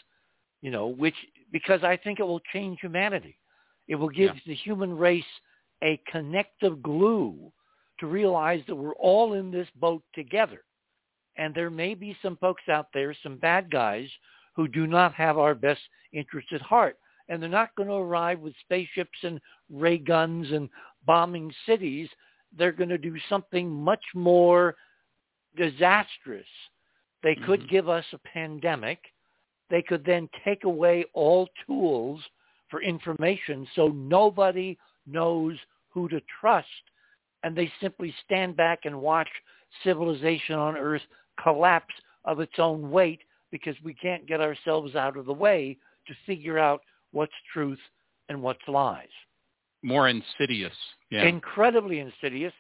you know, which because I think it will change humanity. It will give Yeah. the human race a connective glue to realize that we're all in this boat together. And there may be some folks out there, some bad guys, who do not have our best interests at heart. And they're not going to arrive with spaceships and ray guns and bombing cities. They're going to do something much more disastrous. They could Mhm. give us a pandemic. They could then take away all tools for information so nobody knows who to trust. And they simply stand back and watch civilization on Earth collapse of its own weight because we can't get ourselves out of the way to figure out what's truth and what's lies. More insidious. Yeah. Incredibly insidious,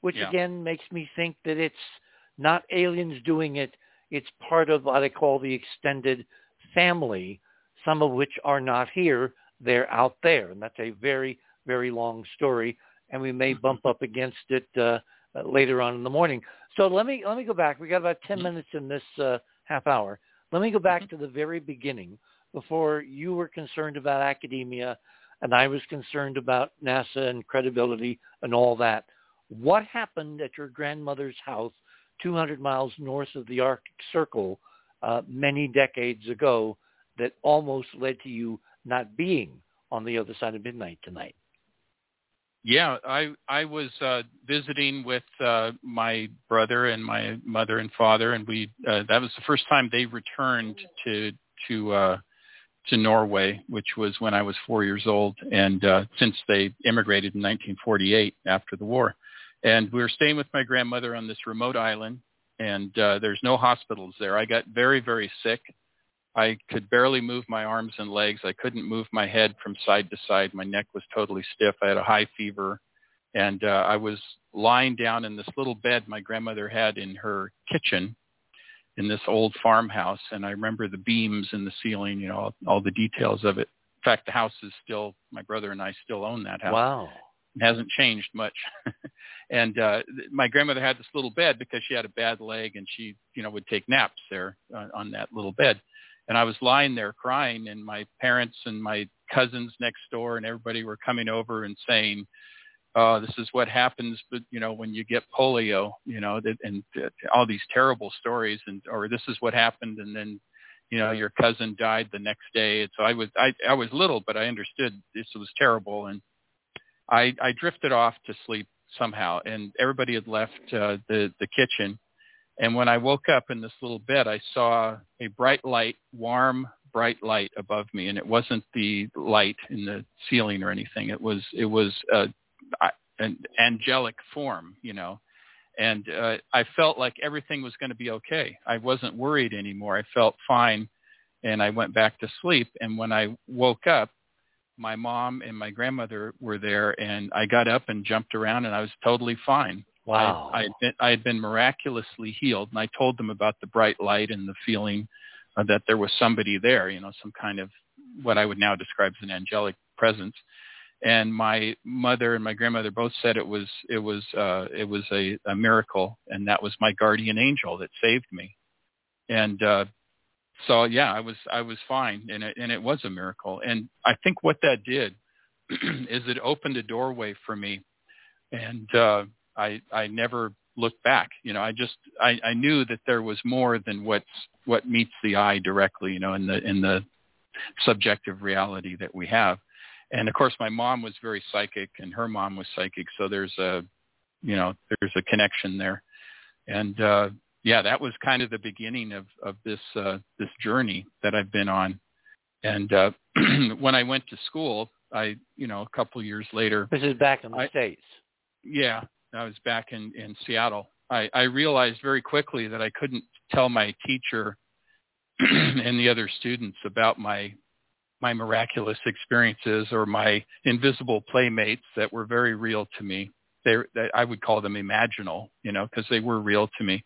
which Yeah. again makes me think that it's not aliens doing it. It's part of what I call the extended family, some of which are not here. They're out there. And that's a very, very long story. And we may bump up against it uh, uh, later on in the morning. So let me let me go back. We got about 10 Mhm. minutes in this uh, half hour. Let me go back to the very beginning before you were concerned about academia and I was concerned about NASA and credibility and all that. What happened at your grandmother's house 200 miles north of the Arctic Circle uh, many decades ago that almost led to you not being on the other side of midnight tonight? Yeah, I I was uh, visiting with uh, my brother and my mother and father, and we uh, that was the first time they returned to to uh, to Norway, which was when I was four years old, and uh, since they immigrated in 1948 after the war, and we were staying with my grandmother on this remote island, and uh, there's no hospitals there. I got very very sick. I could barely move my arms and legs. I couldn't move my head from side to side. My neck was totally stiff. I had a high fever. And uh, I was lying down in this little bed my grandmother had in her kitchen in this old farmhouse. And I remember the beams in the ceiling, you know, all, all the details of it. In fact, the house is still, my brother and I still own that house Wow. Hasn't changed much. and uh, my grandmother had this little bed because she had a bad leg, and she, you know, would take naps there uh, on that little bed. And I was lying there crying, and my parents and my cousins next door and everybody were coming over and saying, "Oh, this is what happens, but you know, when you get polio, you know, that, and uh, all these terrible stories, and or this is what happened, and then." You know, your cousin died the next day. And so I was, I, I was little, but I understood this was terrible. And I, I drifted off to sleep somehow, and everybody had left uh, the the kitchen, And when I woke up in this little bed, I saw a bright light, warm, bright light above me, and it wasn't the light in the ceiling or anything. It was it was uh, an angelic form, you know. And uh, I felt like everything was going to be okay. I wasn't worried anymore. I felt fine, and I went back to sleep. And when I woke up, my mom and my grandmother were there, and I got up and jumped around, and I was totally fine. Wow. I, I, had been, I had been miraculously healed, and I told them about the bright light and the feeling uh, that there was somebody there, you know, some kind of what I would now describe as an angelic presence. And my mother and my grandmother both said it was it was uh, it was a, a miracle, and that was my guardian angel that saved me. And uh, so yeah, I was I was fine, and it, and it was a miracle. And I think what that did is it opened a doorway for me, and uh, I I never looked back. You know, I just I, I knew that there was more than what's what meets the eye directly. You know, in the in the subjective reality that we have. And of course, my mom was very psychic, and her mom was psychic. So there's a, you know, there's a connection there. And uh, yeah, that was kind of the beginning of of this uh, this journey that I've been on. And uh, when I went to school, I, you know, a couple years later. This is back in the I, states. Yeah, I was back in in Seattle. I, I realized very quickly that I couldn't tell my teacher and the other students about my my miraculous experiences or my invisible playmates that were very real to me. They, they I would call them imaginal, you know, because they were real to me.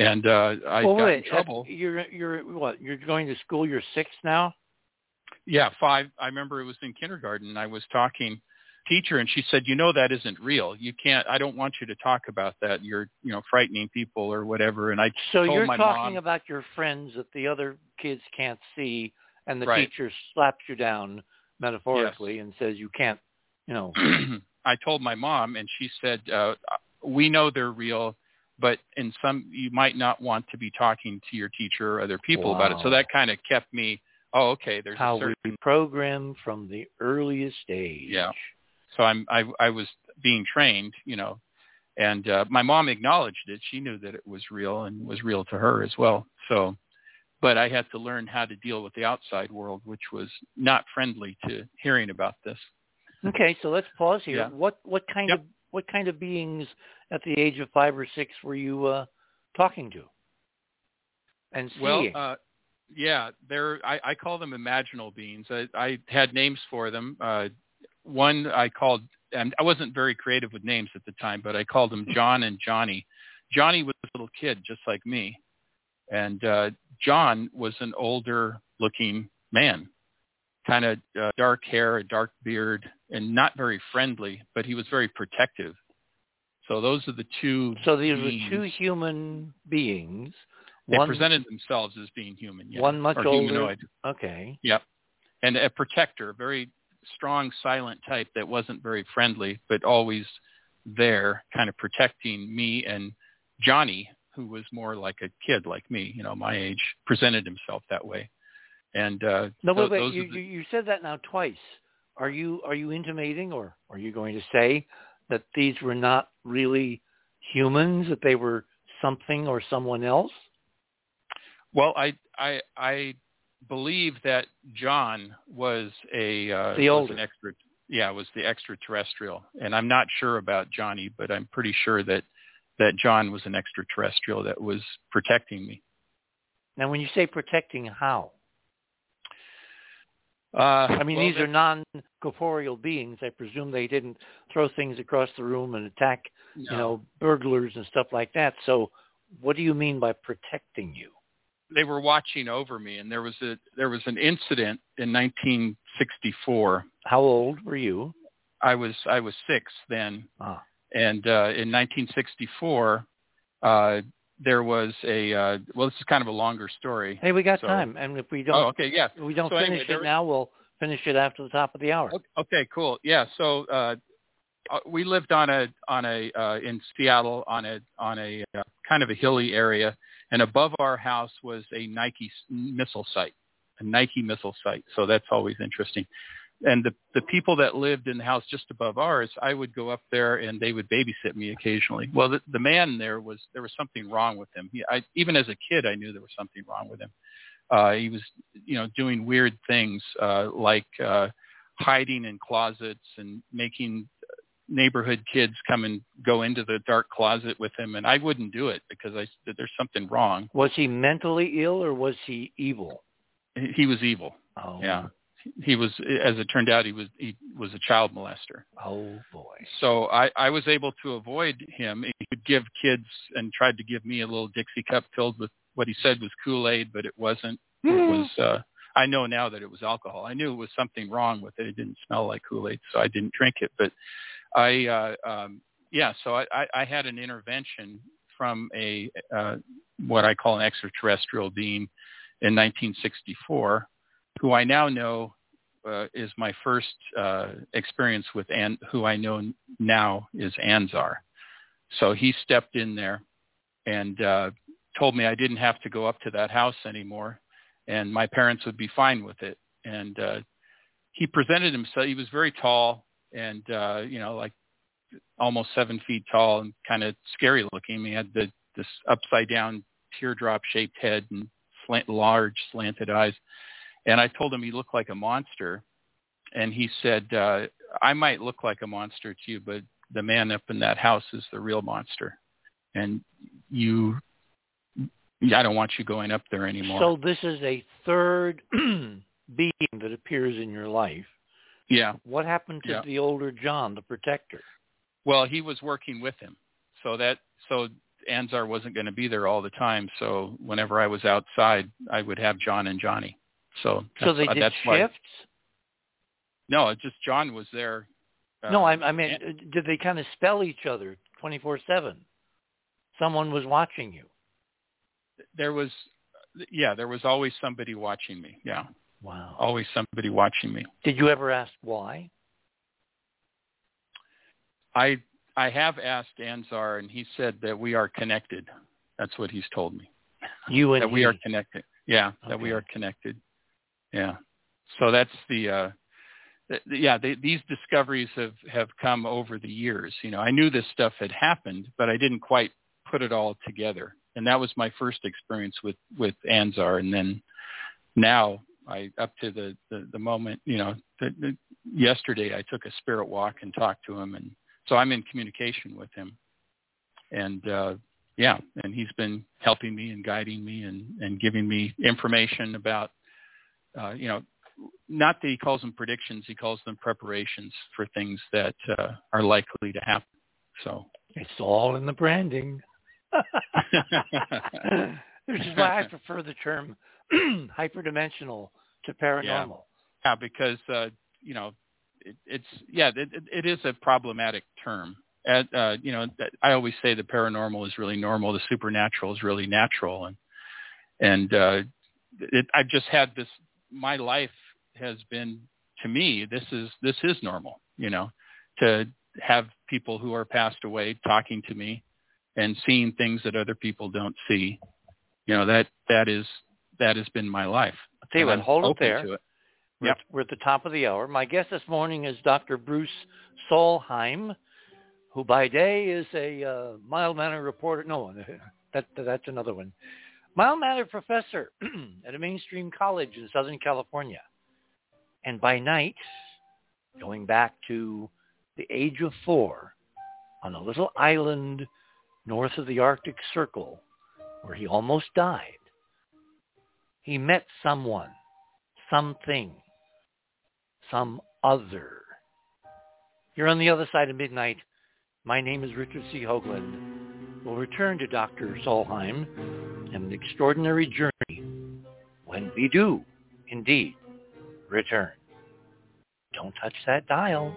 And uh, I well, got wait, in trouble. Uh, you're you're what? You're going to school. You're six now. Yeah, five. I remember it was in kindergarten. I was talking teacher and she said, you know, that isn't real. You can't, I don't want you to talk about that. You're, you know, frightening people or whatever. And I So told you're my talking mom, about your friends that the other kids can't see and the Right. teacher slaps you down metaphorically and says you can't, you know. I told my mom and she said, uh, we know they're real, but in some, you might not want to be talking to your teacher or other people about it. So that kind of kept me, oh, okay, there's how a certain, we program from the earliest age. Yeah. so I'm, I, I was being trained, you know, and uh, my mom acknowledged it. She knew that it was real and was real to her as well. So, but I had to learn how to deal with the outside world, which was not friendly to hearing about this. Okay, so let's pause here. Yeah. What what kind Yep. of what kind of beings at the age of five or six were you uh, talking to and Well, seeing? uh, yeah, they're I, I call them imaginal beings. I, I had names for them. Uh, one I called, and I wasn't very creative with names at the time, but I called them John and Johnny. Johnny was a little kid, just like me, and uh, John was an older-looking man, kind of uh, dark hair, a dark beard, and not very friendly, but he was very protective. So those are the two. so these were two human beings. They one, presented themselves as being human. Yeah, one much or older. humanoid. Okay. Yep. And a protector, very strong, silent type that wasn't very friendly, but always there, kind of protecting me and Johnny, who was more like a kid like me, you know, my age, presented himself that way. And uh, No, wait, wait. You, the- you said that now twice. Are you are you intimating, or are you going to say that these were not really humans, that they were something or someone else? well, I I I believe that John was a uh, The older. an extra. Yeah, was the extraterrestrial, and I'm not sure about Johnny, but I'm pretty sure that that John was an extraterrestrial that was protecting me. Now, when you say protecting, how? Uh, I mean, well, these are non-corporeal beings. I presume they didn't throw things across the room and attack, you know, burglars and stuff like that. So, what do you mean by protecting you? they were watching over me and there was a there was an incident in 1964 How old were you? i was i was 6 then Ah, and uh in 1964 uh there was a uh well this is kind of a longer story hey, we got So- time, and if we don't, oh okay yeah. if we don't So finish there it was- now, we'll finish it after the top of the hour. Okay cool. Yeah so uh uh, we lived on a on a uh in Seattle on a on a uh, kind of a hilly area and above our house was a Nike missile site a Nike missile site so that's always interesting and the the people that lived in the house just above ours, I would go up there and they would babysit me occasionally. Well, the, the man there was there was something wrong with him. He, I even as a kid, I knew there was something wrong with him. Uh, he was, you know, doing weird things uh, like uh, hiding in closets and making neighborhood kids come and go into the dark closet with him, and I wouldn't do it because I said there's something wrong. Was he mentally ill or was he evil? He was evil. Oh, Yeah, he was. As it turned out, he was he was a child molester. Oh boy. So I I was able to avoid him. He would give kids and tried to give me a little Dixie cup filled with what he said was Kool Aid, but it wasn't. It was. uh I know now that it was alcohol. I knew it was something wrong with it. It didn't smell like Kool Aid, so I didn't drink it. But I, uh, um, yeah, so I, I, I had an intervention from a uh, what I call an extraterrestrial being in 1964, who I now know uh, is my first uh, experience with, and who I know now is Anzar. So he stepped in there and uh, told me I didn't have to go up to that house anymore, and my parents would be fine with it. And uh, he presented himself. He was very tall and uh, you know, like almost seven feet tall and kind of scary looking. He had the this upside down teardrop shaped head and slant, large slanted eyes. And I told him he looked like a monster. And he said, uh, I might look like a monster to you, but the man up in that house is the real monster. And you, I don't want you going up there anymore. So this is a third being that appears in your life. yeah. What happened to Yeah. the older John, the protector? Well, he was working with him. So that, so Anzar wasn't going to be there all the time. So whenever I was outside, I would have John and Johnny. So, So they did that's why- shifts? No, just John was there. no, uh, I, I mean, uh, did they kind of spell each other 24-7? Someone was watching you. there was, yeah, there was always somebody watching me. Yeah, Wow. always somebody watching me. Did you ever ask why? I I have asked Anzar, and he said that we are connected. That's what he's told me. You and that we are connected. Yeah, that we are connected. Yeah. So that's the uh th- yeah, they, these discoveries have have come over the years. You know, I knew this stuff had happened, but I didn't quite put it all together. And that was my first experience with with Anzar and then now I up to the the, the moment, you know, the, the, yesterday I took a spirit walk and talked to him and so I'm in communication with him. And uh yeah, and he's been helping me and guiding me and, and giving me information about, uh, you know, not that he calls them predictions, he calls them preparations for things that uh, are likely to happen. So, It's all in the branding. Which is why I prefer the term hyperdimensional to paranormal. yeah, because uh, you know, it, it's yeah, it, it, it is a problematic term. At, uh, you know, I always say the paranormal is really normal, the supernatural is really natural, and and uh, it, I've just had this. My life has been to me this is this is normal. You know, to have people who are passed away talking to me and seeing things that other people don't see. You know that that is that has been my life. I'll tell you what, hold it there. it. We're, Yep. we're at the top of the hour. My guest this morning is Dr. Bruce Solheim, who by day is a uh, mild-mannered reporter. No, that, that's another one. Mild-mannered professor at a mainstream college in Southern California. And by night, going back to the age of four, on a little island north of the Arctic Circle, where he almost died, he met someone, something, some other. You're on the other side of midnight. My name is Richard C. Hoagland. We'll return to Dr. Solheim and an extraordinary journey when we do, indeed, return. Don't touch that dial.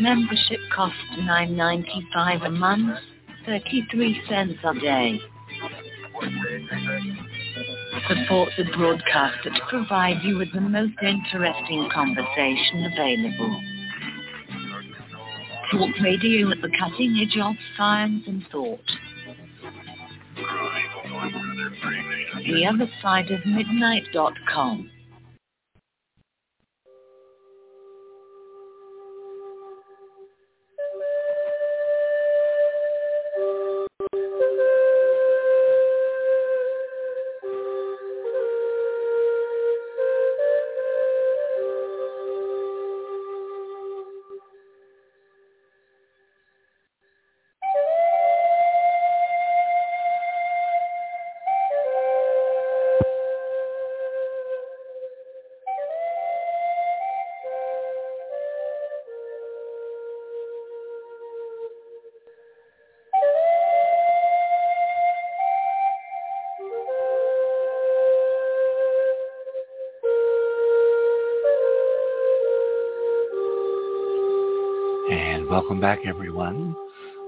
Membership costs $9.95 a month, 33 cents a day. Support the broadcast that provide you with the most interesting conversation available. Talk radio at the cutting edge of science and thought. The other side of midnight.com. Welcome back, everyone,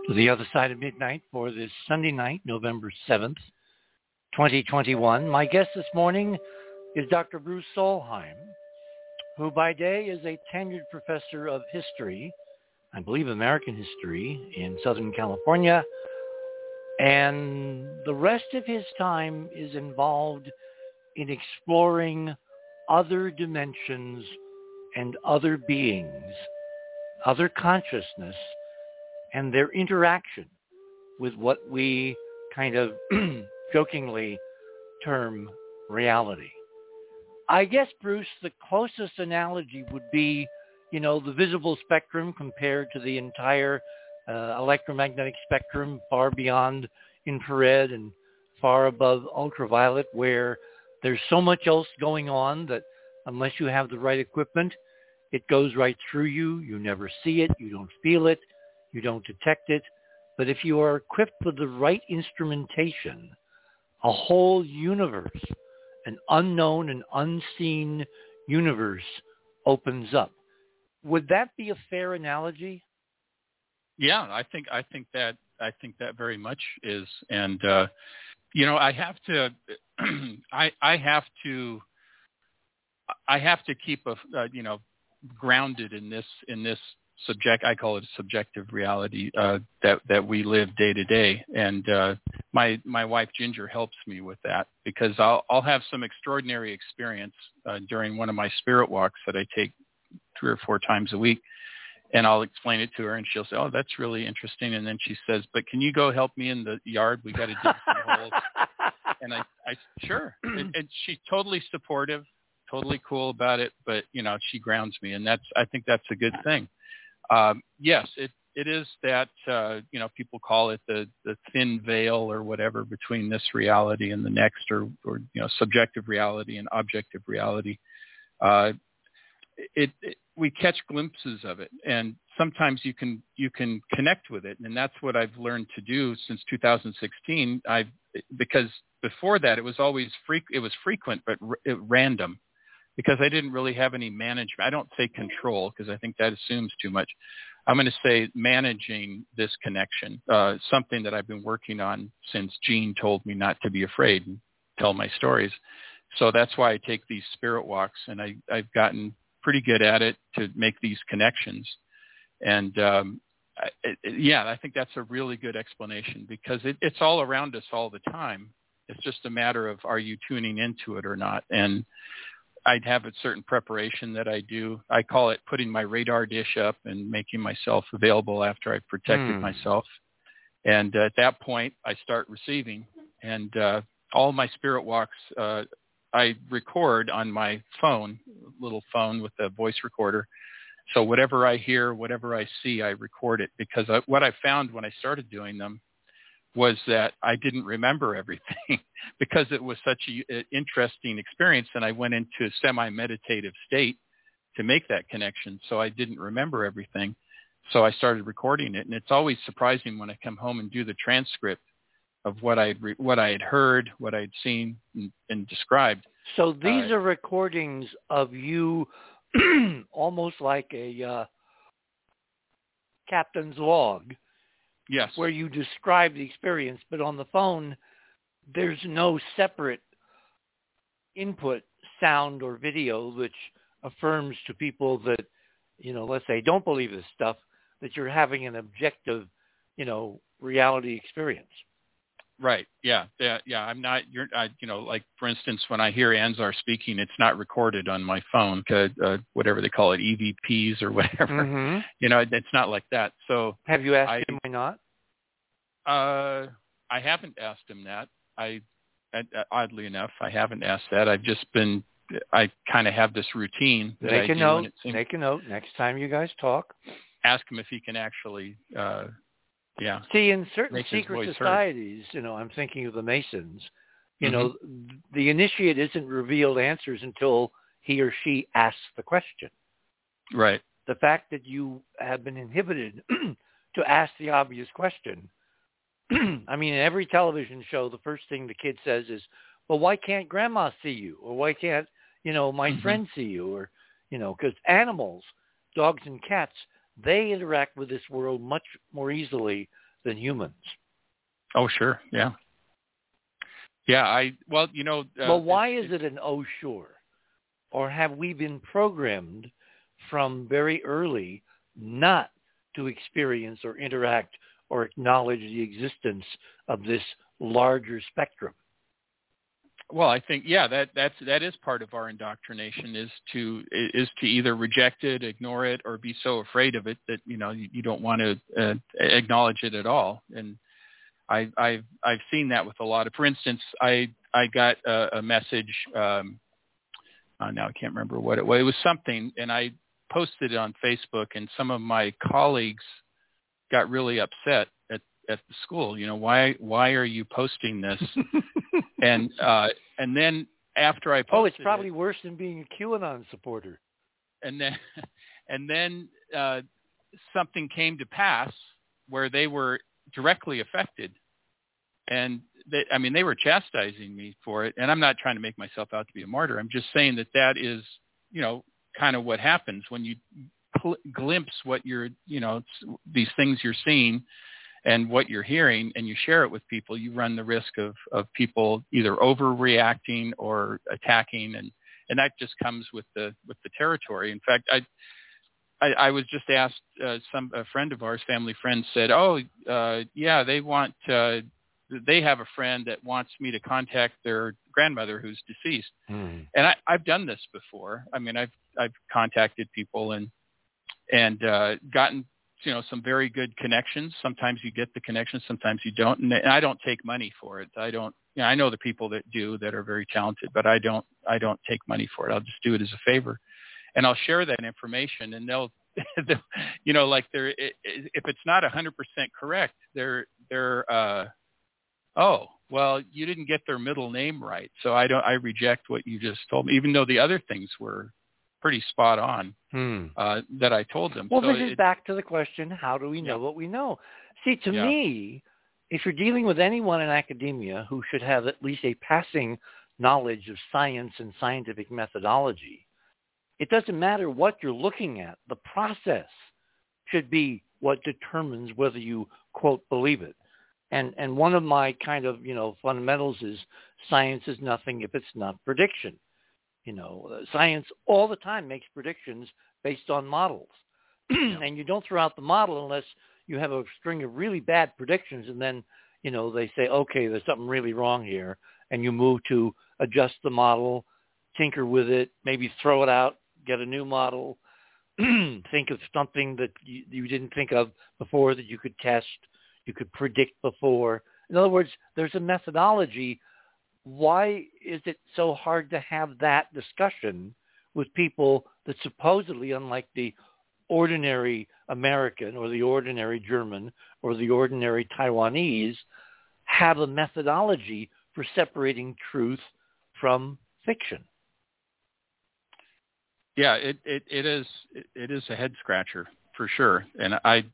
to the other side of midnight for this Sunday night, November 7th, 2021. My guest this morning is Dr. Bruce Solheim, who by day is a tenured professor of history, I believe American history, in Southern California. And the rest of his time is involved in exploring other dimensions and other beings other consciousness and their interaction with what we kind of jokingly term reality. I guess, Bruce, the closest analogy would be, you know, the visible spectrum compared to the entire uh, electromagnetic spectrum far beyond infrared and far above ultraviolet where there's so much else going on that unless you have the right equipment, it goes right through you. You never see it. You don't feel it. You don't detect it. But if you are equipped with the right instrumentation, a whole universe, an unknown and unseen universe opens up. Would that be a fair analogy? Yeah, I think I think that I think that very much is, and uh, you know, I have to, I I have to, I have to keep a uh, you know grounded in this in this subject I call it subjective reality uh, that that we live day to day. And uh, my my wife Ginger helps me with that because I'll I'll have some extraordinary experience uh, during one of my spirit walks that I take three or four times a week. And I'll explain it to her and she'll say oh that's really interesting. And then she says but can you go help me in the yard? We got to dig some holes. And I I sure. And, and she's totally supportive totally cool about it, but you know, she grounds me, and that's I think that's a good thing. Um, yes, it it is that uh, you know people call it the the thin veil or whatever between this reality and the next, or or you know subjective reality and objective reality. Uh, it, it we catch glimpses of it, and sometimes you can you can connect with it, and that's what I've learned to do since 2016. I've because before that it was always freak it was frequent but r- random because I didn't really have any management. I don't say control because I think that assumes too much. I'm going to say managing this connection, uh, something that I've been working on since Gene told me not to be afraid and tell my stories. So that's why I take these spirit walks, and I, I've gotten pretty good at it to make these connections. And um, I, it, yeah, I think that's a really good explanation because it, it's all around us all the time. It's just a matter of are you tuning into it or not. And I'd have a certain preparation that I do. I call it putting my radar dish up and making myself available after I've protected mm. myself. And uh, at that point, I start receiving. And uh, all my spirit walks, uh, I record on my phone, little phone with a voice recorder. So whatever I hear, whatever I see, I record it because I, what I found when I started doing them was that I didn't remember everything because it was such an interesting experience and I went into a semi-meditative state to make that connection. So I didn't remember everything. So I started recording it and it's always surprising when I come home and do the transcript of what I re- what I had heard, what I had seen and, and described. So these uh, are recordings of you almost like a uh, captain's log Yes. Where you describe the experience, but on the phone, there's no separate input, sound or video, which affirms to people that, you know, let's say don't believe this stuff, that you're having an objective, you know, reality experience. Right. Yeah. Yeah. Yeah. I'm not. You're. I, you know, like for instance, when I hear Anzar speaking, it's not recorded on my phone, uh, whatever they call it, EVPs or whatever. Mm-hmm. You know, it's not like that. So have you asked I, him why not? Uh, I haven't asked him that. I, oddly enough, I haven't asked that. I've just been. I kind of have this routine that make I a note. Seems, make a note. Next time you guys talk, ask him if he can actually. uh yeah. See, in certain Make secret societies, heard. you know, I'm thinking of the Masons. You mm-hmm. know, the initiate isn't revealed answers until he or she asks the question. Right. The fact that you have been inhibited to ask the obvious question. I mean, in every television show, the first thing the kid says is, "Well, why can't Grandma see you? Or why can't you know my mm-hmm. friend see you? Or you know, because animals, dogs and cats, they interact with this world much more easily than humans. Oh, sure. Yeah. Yeah. I, well, you know. Uh, well, why is it an oh, sure? Or have we been programmed from very early not to experience or interact or acknowledge the existence of this larger spectrum? Well, I think yeah, that that's that is part of our indoctrination is to is to either reject it, ignore it, or be so afraid of it that you know you, you don't want to uh, acknowledge it at all. And I, I've I've seen that with a lot of. For instance, I I got a, a message. Um, uh, now I can't remember what it was. It was something, and I posted it on Facebook, and some of my colleagues got really upset at the school. You know, why why are you posting this? and uh, and then after I posted oh, it's probably it, worse than being a QAnon supporter. And then and then uh, something came to pass where they were directly affected, and they, I mean they were chastising me for it. And I'm not trying to make myself out to be a martyr. I'm just saying that that is you know kind of what happens when you glimpse what you're you know these things you're seeing and what you're hearing and you share it with people, you run the risk of, of people either overreacting or attacking and, and that just comes with the with the territory. In fact, I I, I was just asked uh, some a friend of ours, family friend, said, "Oh, uh, yeah, they want uh, they have a friend that wants me to contact their grandmother who's deceased." Mm. And I, I've done this before. I mean, I've I've contacted people and and uh, gotten you know some very good connections. Sometimes you get the connections, sometimes you don't. And I don't take money for it. I don't. You know, I know the people that do that are very talented, but I don't. I don't take money for it. I'll just do it as a favor, and I'll share that information, and they'll. you know, like they're if it's not a hundred percent correct, they're they're uh, oh well, you didn't get their middle name right, so I don't. I reject what you just told me, even though the other things were pretty spot on hmm. uh, that I told them. Well, so this it, is back to the question: How do we know yeah. what we know? See, to yeah. me, if you're dealing with anyone in academia who should have at least a passing knowledge of science and scientific methodology, it doesn't matter what you're looking at. The process should be what determines whether you quote believe it. And and one of my kind of you know fundamentals is science is nothing if it's not prediction. You know, uh, science all the time makes predictions based on models. Yeah. and you don't throw out the model unless you have a string of really bad predictions and then, you know, they say, okay, there's something really wrong here. And you move to adjust the model, tinker with it, maybe throw it out, get a new model, think of something that you, you didn't think of before that you could test, you could predict before. In other words, there's a methodology why is it so hard to have that discussion with people that supposedly, unlike the ordinary American or the ordinary German or the ordinary Taiwanese have a methodology for separating truth from fiction. Yeah, it, it, it is it is a head scratcher for sure, and I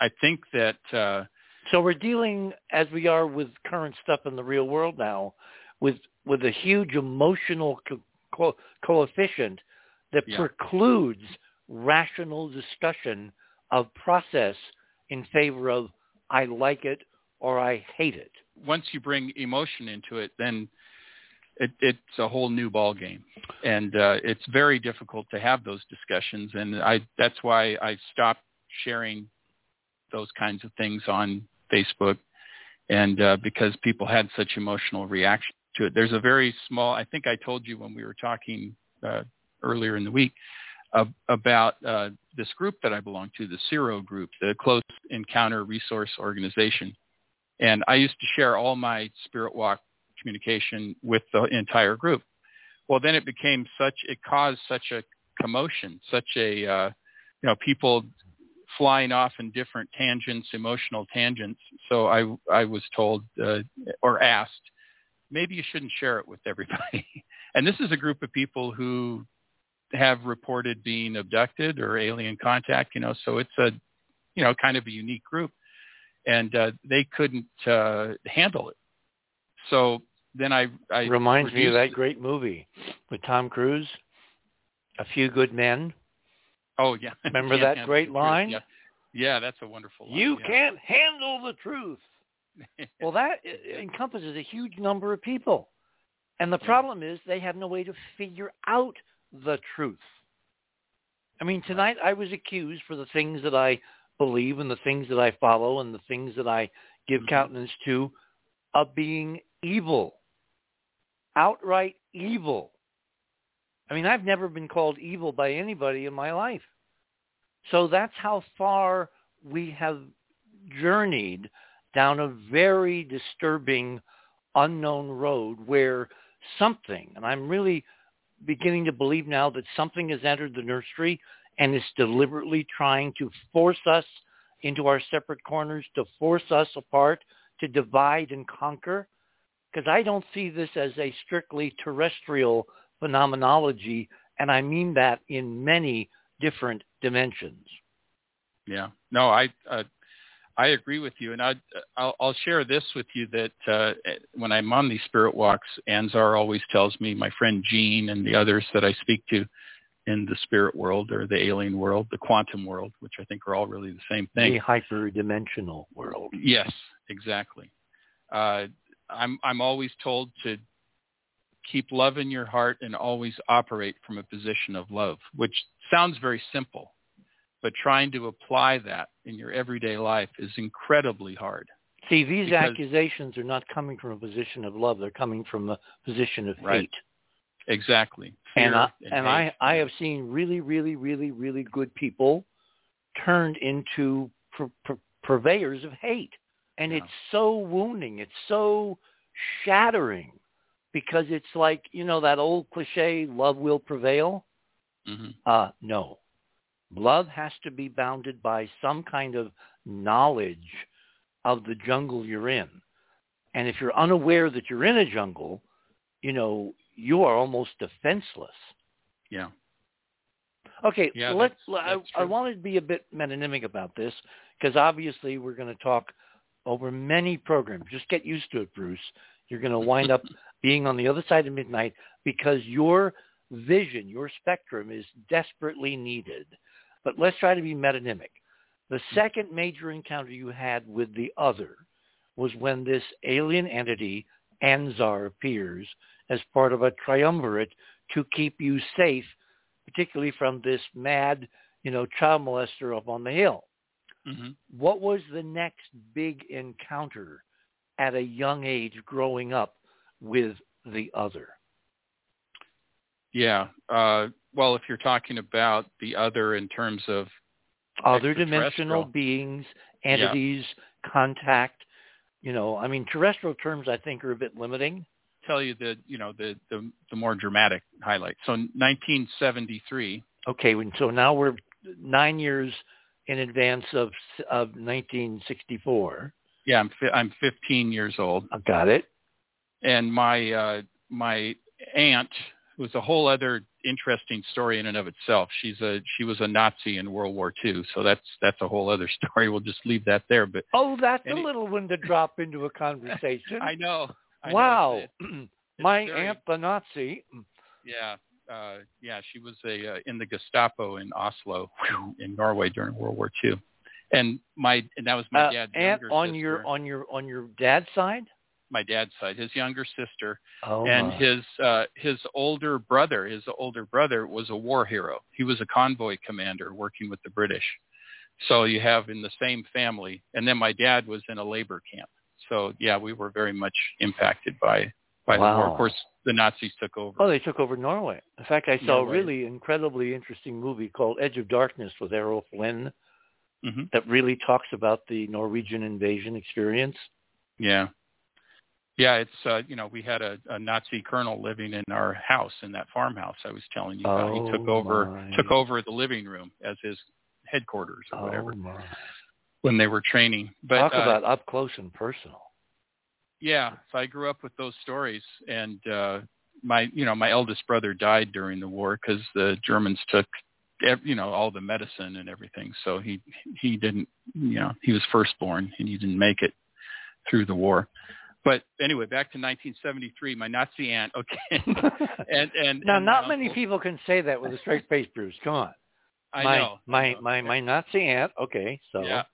I think that uh, so we're dealing as we are with current stuff in the real world now with with a huge emotional co- co- coefficient that Yeah. precludes rational discussion of process in favor of I like it or I hate it. once you bring emotion into it, then it, it's a whole new ball game, and uh, it's very difficult to have those discussions. And I that's why I stopped sharing those kinds of things on Facebook, and uh, because people had such emotional reaction to it. There's a very small. I think I told you when we were talking uh, earlier in the week uh, about uh, this group that I belong to, the CERO group, the Close Encounter Resource Organization. And I used to share all my spirit walk communication with the entire group. Well, then it became such, it caused such a commotion, such a, uh, you know, people flying off in different tangents, emotional tangents. So I, I was told uh, or asked, maybe you shouldn't share it with everybody. and this is a group of people who have reported being abducted or alien contact, you know, so it's a, you know, kind of a unique group and uh, they couldn't uh, handle it. So then I, I Reminds me of that great movie with Tom Cruise, A Few Good Men. Oh yeah, Remember that great line? Yeah. yeah, that's a wonderful line. You yeah. can't handle the truth. Well, that encompasses a huge number of people. And the problem is they have no way to figure out the truth. I mean, tonight I was accused for the things that I believe and the things that I follow and the things that I give Mhm. countenance to of being evil. Outright evil. I mean, I've never been called evil by anybody in my life. So that's how far we have journeyed down a very disturbing unknown road where something, and I'm really beginning to believe now that something has entered the nursery and is deliberately trying to force us into our separate corners, to force us apart, to divide and conquer. Because I don't see this as a strictly terrestrial phenomenology, and I mean that in many different dimensions. Yeah. No, I uh, I agree with you, and I I'll, I'll share this with you that uh, when I'm on these spirit walks, Anzar always tells me my friend Gene and the others that I speak to in the spirit world or the alien world, the quantum world, which I think are all really the same thing. The hyperdimensional world. Yes, exactly. Uh, I'm I'm always told to keep love in your heart and always operate from a position of love, which sounds very simple, but trying to apply that in your everyday life is incredibly hard. See, these accusations are not coming from a position of love. They're coming from a position of Right. hate. Exactly. And I, and I. I have seen really, really, really, really good people turned into pur- pur- purveyors of hate. And Yeah. it's so wounding. It's so shattering because it's like, you know, that old cliche, love will prevail. Mhm. Uh, no. Love has to be bounded by some kind of knowledge of the jungle you're in. And if you're unaware that you're in a jungle, you know, you are almost defenseless. Yeah. Okay, Yeah, let's. that's- I, that's I true. wanted to be a bit metonymic about this because obviously we're going to talk over many programs. Just get used to it, Bruce. You're going to wind up being on the other side of midnight because your vision, your spectrum is desperately needed. But let's try to be metonymic. The second major encounter you had with the other was when this alien entity, Anzar, appears as part of a triumvirate to keep you safe, particularly from this mad, you know, child molester up on the hill. hmm What was the next big encounter at a young age growing up with the other? Yeah. Uh, well, if you're talking about the other in terms of Other dimensional beings, Yeah. entities, contact. You know, I mean, terrestrial terms I think are a bit limiting. tell you the you know the the, the more dramatic highlight. So 1973. Okay, so now we're nine years in advance of of 1964. Yeah, I'm fi- I'm 15 years old, I got it. and my uh, my aunt was a whole other interesting story in and of itself. She's a she was a Nazi in World War II, so that's that's a whole other story. We'll just leave that there. But Oh, that's a little one to drop into a conversation. I know. I know wow. it's- My very- aunt, the Nazi. yeah, uh, yeah, she was a uh, in the Gestapo in Oslo in Norway during World War II, and my and that was my Uh, dad's aunt on sister. your on your on your dad's side. My dad's side, his younger sister, Oh, and my. his uh, his older brother, his older brother was a war hero. He was a convoy commander working with the British. So you have in the same family, and then my dad was in a labor camp. So yeah, we were very much impacted by by the war. Of course, the Nazis took over. Oh, they took over Norway. In fact, I saw a really incredibly interesting movie called Edge of Darkness with Errol Flynn hmm that really talks about the Norwegian invasion experience. Yeah. Yeah, it's uh, you know we had a, a Nazi colonel living in our house in that farmhouse I was telling you about. he took Oh, over my. took over the living room as his headquarters or whatever Oh when they were training. But Talk uh, about up close and personal. yeah, so I grew up with those stories, and uh, my you know my eldest brother died during the war because the Germans took ev- you know all the medicine and everything. So he he didn't you know he was firstborn and he didn't make it through the war. But anyway, back to 1973, my Nazi aunt. Okay, and and now, and not many uncle- people can say that with a straight face, Bruce. Come on. I my know my know. my my Nazi aunt. Okay, so Yeah,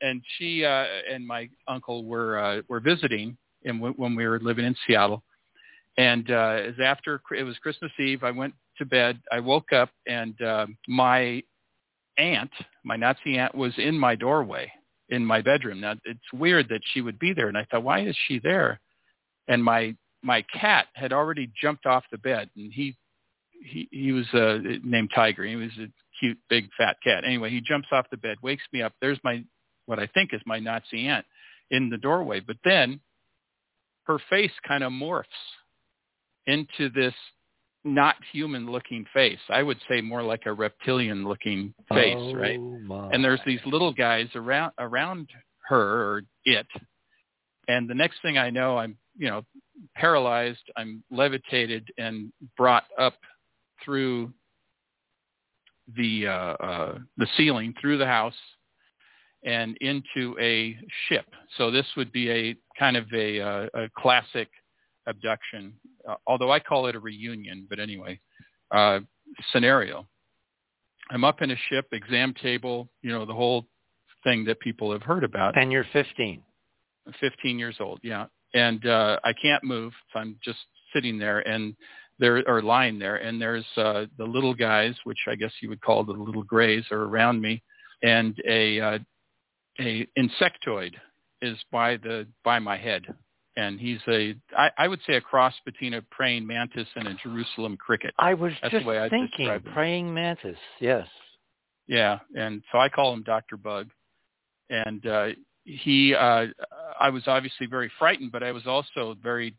and she uh, and my uncle were uh, were visiting in, when we were living in Seattle, and uh, it was after it was Christmas Eve. I went to bed. I woke up, and uh, my aunt, my Nazi aunt, was in my doorway in my bedroom. Now it's weird that she would be there, and I thought, why is she there? And my my cat had already jumped off the bed, and he he he was uh, named Tiger. He was a cute big fat cat. Anyway, he jumps off the bed, wakes me up. There's my what I think is my Nazi aunt in the doorway. But then her face kind of morphs into this not human looking face. I would say more like a reptilian looking face, oh, right? My. and there's these little guys around around her or it and the next thing i know i'm you know paralyzed i'm levitated and brought up through the uh, uh the ceiling through the house and into a ship so this would be a kind of a uh, a classic abduction uh, although i call it a reunion but anyway uh scenario I'm up in a ship, exam table, you know, the whole thing that people have heard about. and you're 15. I'm 15 years old, yeah. And uh, I can't move, so I'm just sitting there and there or lying there and there's uh, the little guys, which I guess you would call the little grays are around me and a uh, a insectoid is by the by my head. And he's a I, I would say a cross between a praying mantis and a Jerusalem cricket. I was That's just the thinking, praying mantis. Yes. Yeah, and so I call him Dr. Bug. And uh, he, uh, I was obviously very frightened, but I was also very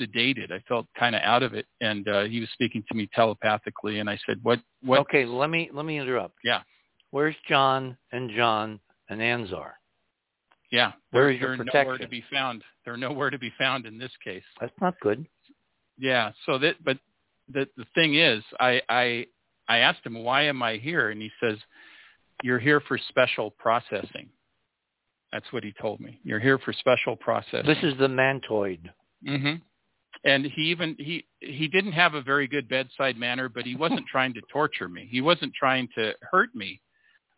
sedated. I felt kind of out of it, and uh, he was speaking to me telepathically. And I said, "What? What? Okay, let me let me interrupt. Yeah. Where's John and John and Anzar? Yeah, Where they're, your they're nowhere to be found. They're nowhere to be found in this case. That's not good. Yeah. So that, but the the thing is, I I I asked him why am I here, and he says, "You're here for special processing." That's what he told me. You're here for special processing. This is the mantoid. Mm-hmm. And he even he he didn't have a very good bedside manner, but he wasn't trying to torture me. He wasn't trying to hurt me.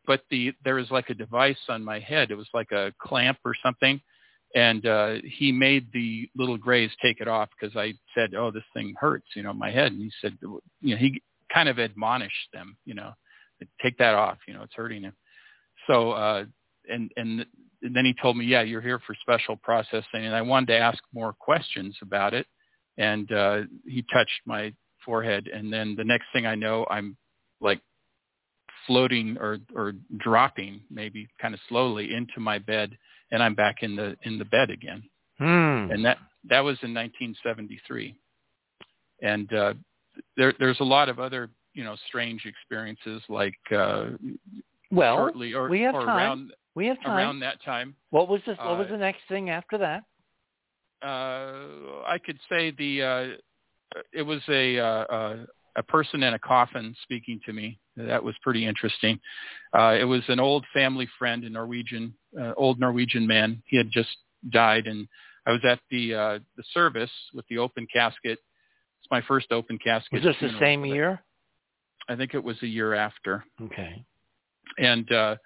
But the there was like a device on my head. It was like a clamp or something, and uh, he made the little grays take it off because I said, "Oh, this thing hurts," you know, my head. And he said, you know, he kind of admonished them, you know, take that off, you know, it's hurting him. So uh, and and then he told me, yeah, you're here for special processing, and I wanted to ask more questions about it, and uh, he touched my forehead, and then the next thing I know, I'm like floating or or dropping, maybe kind of slowly into my bed, and I'm back in the in the bed again, Hmm. and that that was in 1973, and uh, there there's a lot of other you know strange experiences like uh, Well, shortly or, we have or time. around we have time. around that time. what was this? What was uh, the next thing after that? Uh, I could say the uh, it was a uh, uh, a person in a coffin speaking to me. That was pretty interesting. Uh, it was an old family friend, a Norwegian, uh, old Norwegian man. He had just died, and I was at the uh, the service with the open casket. It's my first open casket. Was this the same year? I think it was a year after. Okay. and uh,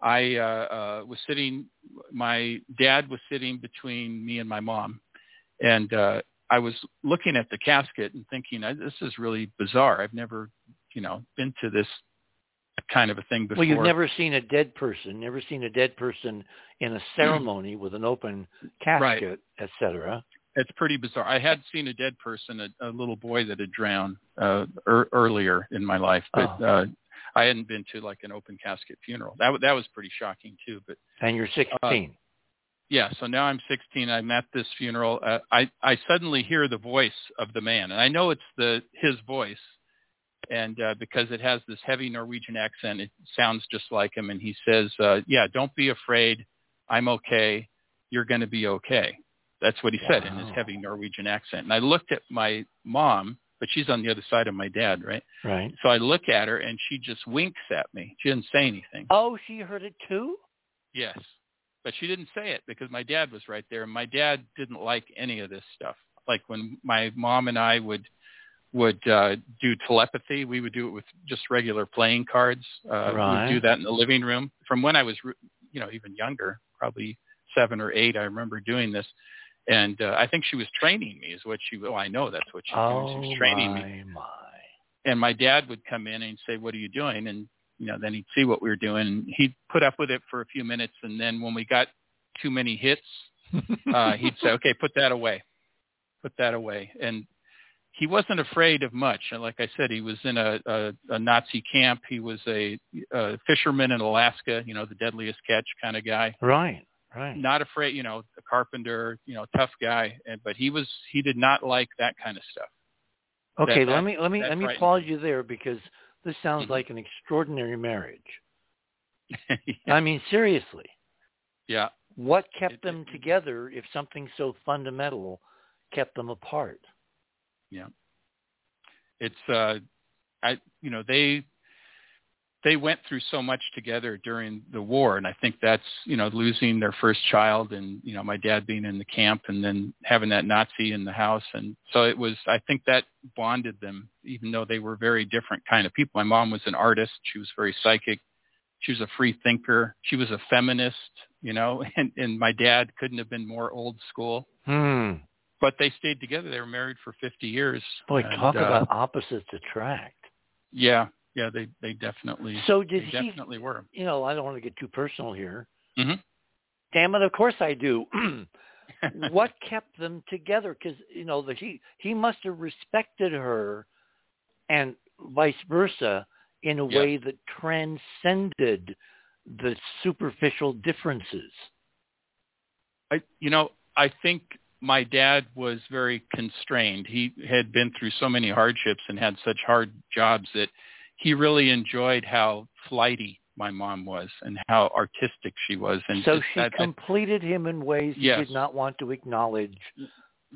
I uh, uh, was sitting. My dad was sitting between me and my mom, and uh, I was looking at the casket and thinking, "I- "This is really bizarre. I've never, you know, been to this kind of a thing before." Well, you've never seen a dead person, never seen a dead person in a ceremony with an open casket, et cetera. It's pretty bizarre. I had seen a dead person, a, a little boy that had drowned uh, er, earlier in my life, but Oh. uh, I hadn't been to like an open casket funeral. That that was pretty shocking too. But And you're 16. Yeah, so now I'm 16. I'm at this funeral. Uh, I I suddenly hear the voice of the man, and I know it's the his voice, and uh, because it has this heavy Norwegian accent, it sounds just like him. And he says, uh, "Yeah, don't be afraid. I'm okay. You're going to be okay." That's what he said in his heavy Norwegian accent. And I looked at my mom, but she's on the other side of my dad, right? right. So I look at her, and she just winks at me. She didn't say anything. Oh, she heard it too? Yes. But she didn't say it because my dad was right there and my dad didn't like any of this stuff. Like when my mom and I would would uh do telepathy, we would do it with just regular playing cards. Uh Right. we would do that in the living room. From when I was you know even younger, probably 7 or 8, I remember doing this. And uh, I think she was training me is what she well I know that's what she was doing. Oh, She was training me my, my. and my dad would come in and say, "What are you doing?" And you know, then he'd see what we were doing. And he'd put up with it for a few minutes, and then when we got too many hits, uh, he'd say, "Okay, put that away, put that away." And he wasn't afraid of much. And like I said, he was in a, a, a Nazi camp. He was a, a fisherman in Alaska, you know, the deadliest catch kind of guy. Right, right. Not afraid, you know, a carpenter, you know, tough guy. And but he was he did not like that kind of stuff. Okay, that- let me let me let me pause you there because this sounds Mhm. like an extraordinary marriage. yeah. I mean, seriously, yeah. what kept It- them it- together if something so fundamental kept them apart? Yeah. It's uh i you know they they went through so much together during the war and i think that's you know losing their first child and you know my dad being in the camp and then having that nazi in the house. And so it was i think that bonded them even though they were very different kind of people. My mom was an artist. She was very psychic. She was a free thinker. She was a feminist you know and and my dad couldn't have been more old school. Hmm. but they stayed together. They were married for 50 years. Boy, and, talk uh, about opposites attract. yeah, yeah, they they definitely So did they he? definitely were. You know, I don't want to get too personal here. Mhm. Damn it! Of course I do. what kept them together? Because you know, the, he he must have respected her, and vice versa, in a Yeah. way that transcended the superficial differences. I you know I think my dad was very constrained. He had been through so many hardships and had such hard jobs that he really enjoyed how flighty my mom was and how artistic she was, and so she that- that- completed him in ways he did not want to acknowledge.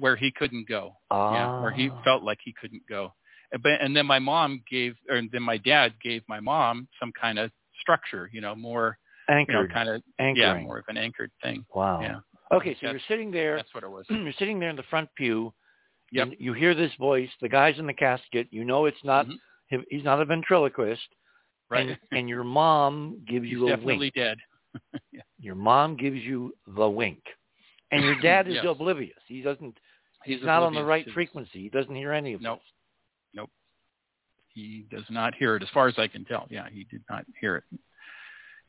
where he couldn't go. Ah, Yeah, where he felt like he couldn't go. And- But and then my mom gave, or then my dad gave my mom some kind of structure. You know, more you know, anchored, kind of yeah, anchoring. more of an anchored thing. Wow. Yeah. Okay, so That's- you're sitting there. That's what it was. you're sitting there in the front pew. Yep. You, you hear this voice. The guy's in the casket. You know it's not. Mhm. He's not a ventriloquist. Right. And, and your mom gives He's you a definitely wink. dead. yeah. Your mom gives you the wink. And your dad is Yes. oblivious. He doesn't. He's, He's not on the right frequency. He doesn't hear any of it. Nope. this. Nope. He does not hear it, as far as I can tell. Yeah, he did not hear it.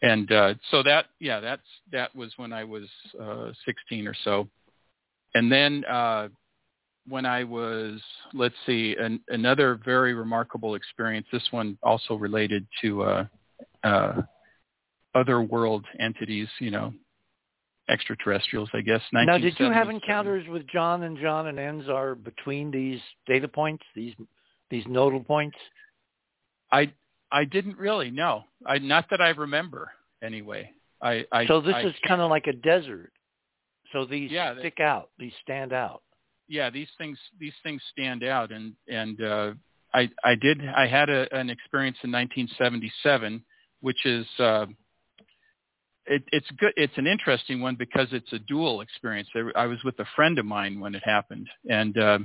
And uh, so that, yeah, that's that was when I was uh, 16 or so. And then uh, when I was, let's see, an, another very remarkable experience. This one also related to uh, uh, other world entities, you know, extraterrestrials, I guess. Now, did you have encounters with John and John and Enzar between these data points, these these nodal points? I I didn't really No, I not that I remember anyway. I, I so this I, is kind of like a desert. So these Yeah, stick out. These stand out. Yeah, these things these things stand out, and and uh, I I did I had a, an experience in 1977, which is uh, it, it's good. It's an interesting one because it's a dual experience. I, I was with a friend of mine when it happened, and uh,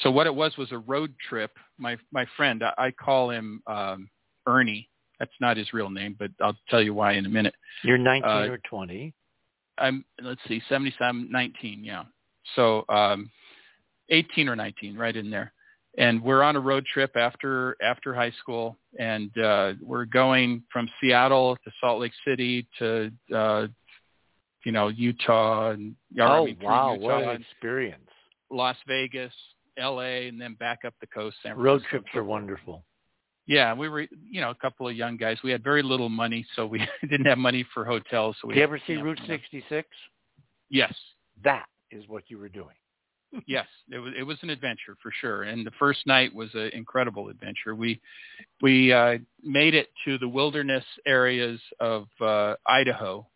so what it was was a road trip. My my friend, I, I call him um, Ernie. That's not his real name, but I'll tell you why in a minute. You're 19 Uh, or 20. I'm let's see, 77, 19, yeah. So um, 18 or 19, right in there. And we're on a road trip after after high school, and uh, we're going from Seattle to Salt Lake City to uh, you know Utah and I oh mean, wow, Utah what an experience! Las Vegas, L.A., and then back up the coast. San Road trips are wonderful. Yeah, we were you know a couple of young guys. We had very little money, so we didn't have money for hotels. So we Did you ever see Route 66? Yes, That is what you were doing. Yes, it was it was an adventure for sure. And the first night was an incredible adventure. We we uh, made it to the wilderness areas of uh, Idaho,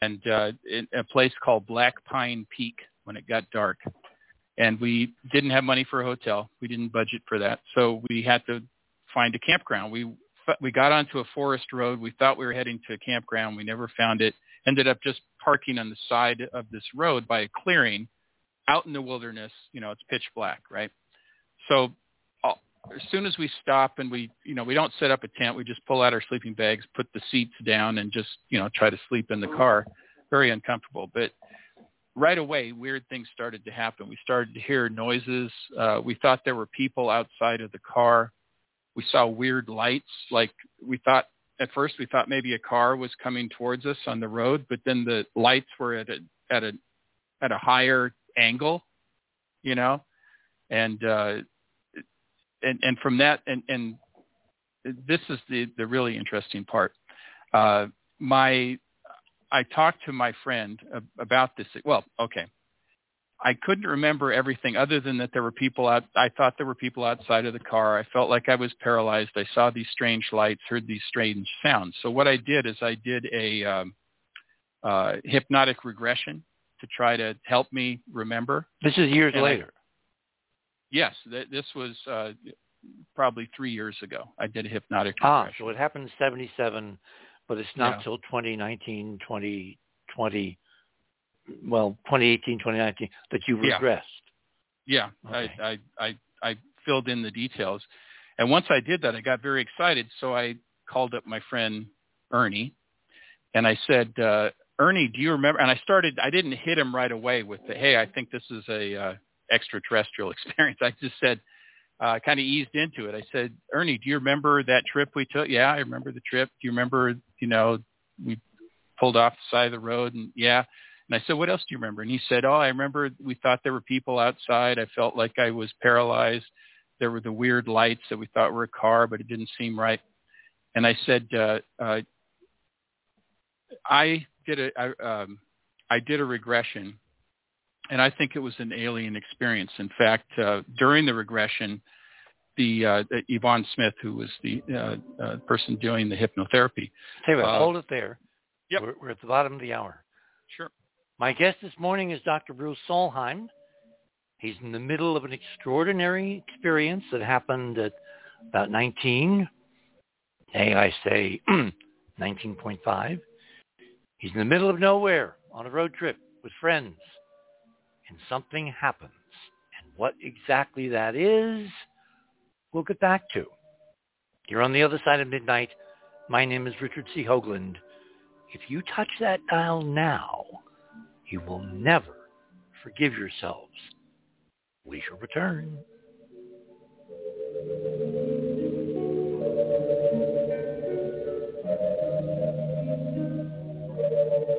and uh, in a place called Black Pine Peak when it got dark. And we didn't have money for a hotel. We didn't budget for that, so we had to find a campground. We we got onto a forest road. We thought we were heading to a campground. We never found it. Ended up just parking on the side of this road by a clearing out in the wilderness. You know, it's pitch black, right? So uh, as soon as we stop and we, you know, we don't set up a tent. We just pull out our sleeping bags, put the seats down, and just, you know, try to sleep in the car. Very uncomfortable, but right away, weird things started to happen. We started to hear noises. Uh, we thought there were people outside of the car. We saw weird lights. Like we thought at first, we thought maybe a car was coming towards us on the road, but then the lights were at a at a at a higher angle, you know, and uh, and and from that and and this is the the really interesting part. Uh, my I talked to my friend about this. Well, okay. I couldn't remember everything other than that there were people out. I thought there were people outside of the car. I felt like I was paralyzed. I saw these strange lights, heard these strange sounds. So what I did is I did a um, uh, hypnotic regression to try to help me remember. This is years And I- later. Yes, th- this was uh, probably three years ago. I did a hypnotic ah, so it happened in 77, but it's not Yeah. till 2019, 2020, well, 2018, 2019 that you Yeah. regressed. Yeah, Okay. I, I I I filled in the details, and once I did that, I got very excited. So I called up my friend Ernie, and I said, uh, Ernie, do you remember? And I started. I didn't hit him right away with the, hey, I think this is a uh, extraterrestrial experience. I just said, uh, kind of eased into it. I said, Ernie, do you remember that trip we took? Yeah, I remember the trip. Do you remember? You know, we pulled off the side of the road, and yeah. And I said, what else do you remember? And he said, oh, I remember we thought there were people outside. I felt like I was paralyzed. There were the weird lights that we thought were a car, but it didn't seem right. And I said, uh, uh, I did a, I, um, I did a regression, and I think it was an alien experience. In fact, uh, during the regression, the uh, Yvonne Smith, who was the uh, uh, person doing the hypnotherapy. You Uh, hold it there. yep. We're, we're at the bottom of the hour. Sure. My guest this morning is Dr. Bruce Solheim. He's in the middle of an extraordinary experience that happened at about 19. Hey, I say 19.5. He's in the middle of nowhere on a road trip with friends. And something happens. And what exactly that is, we'll get back to. You're on the other side of midnight. My name is Richard C. Hoagland. If you touch that dial now, you will never forgive yourselves. We shall return.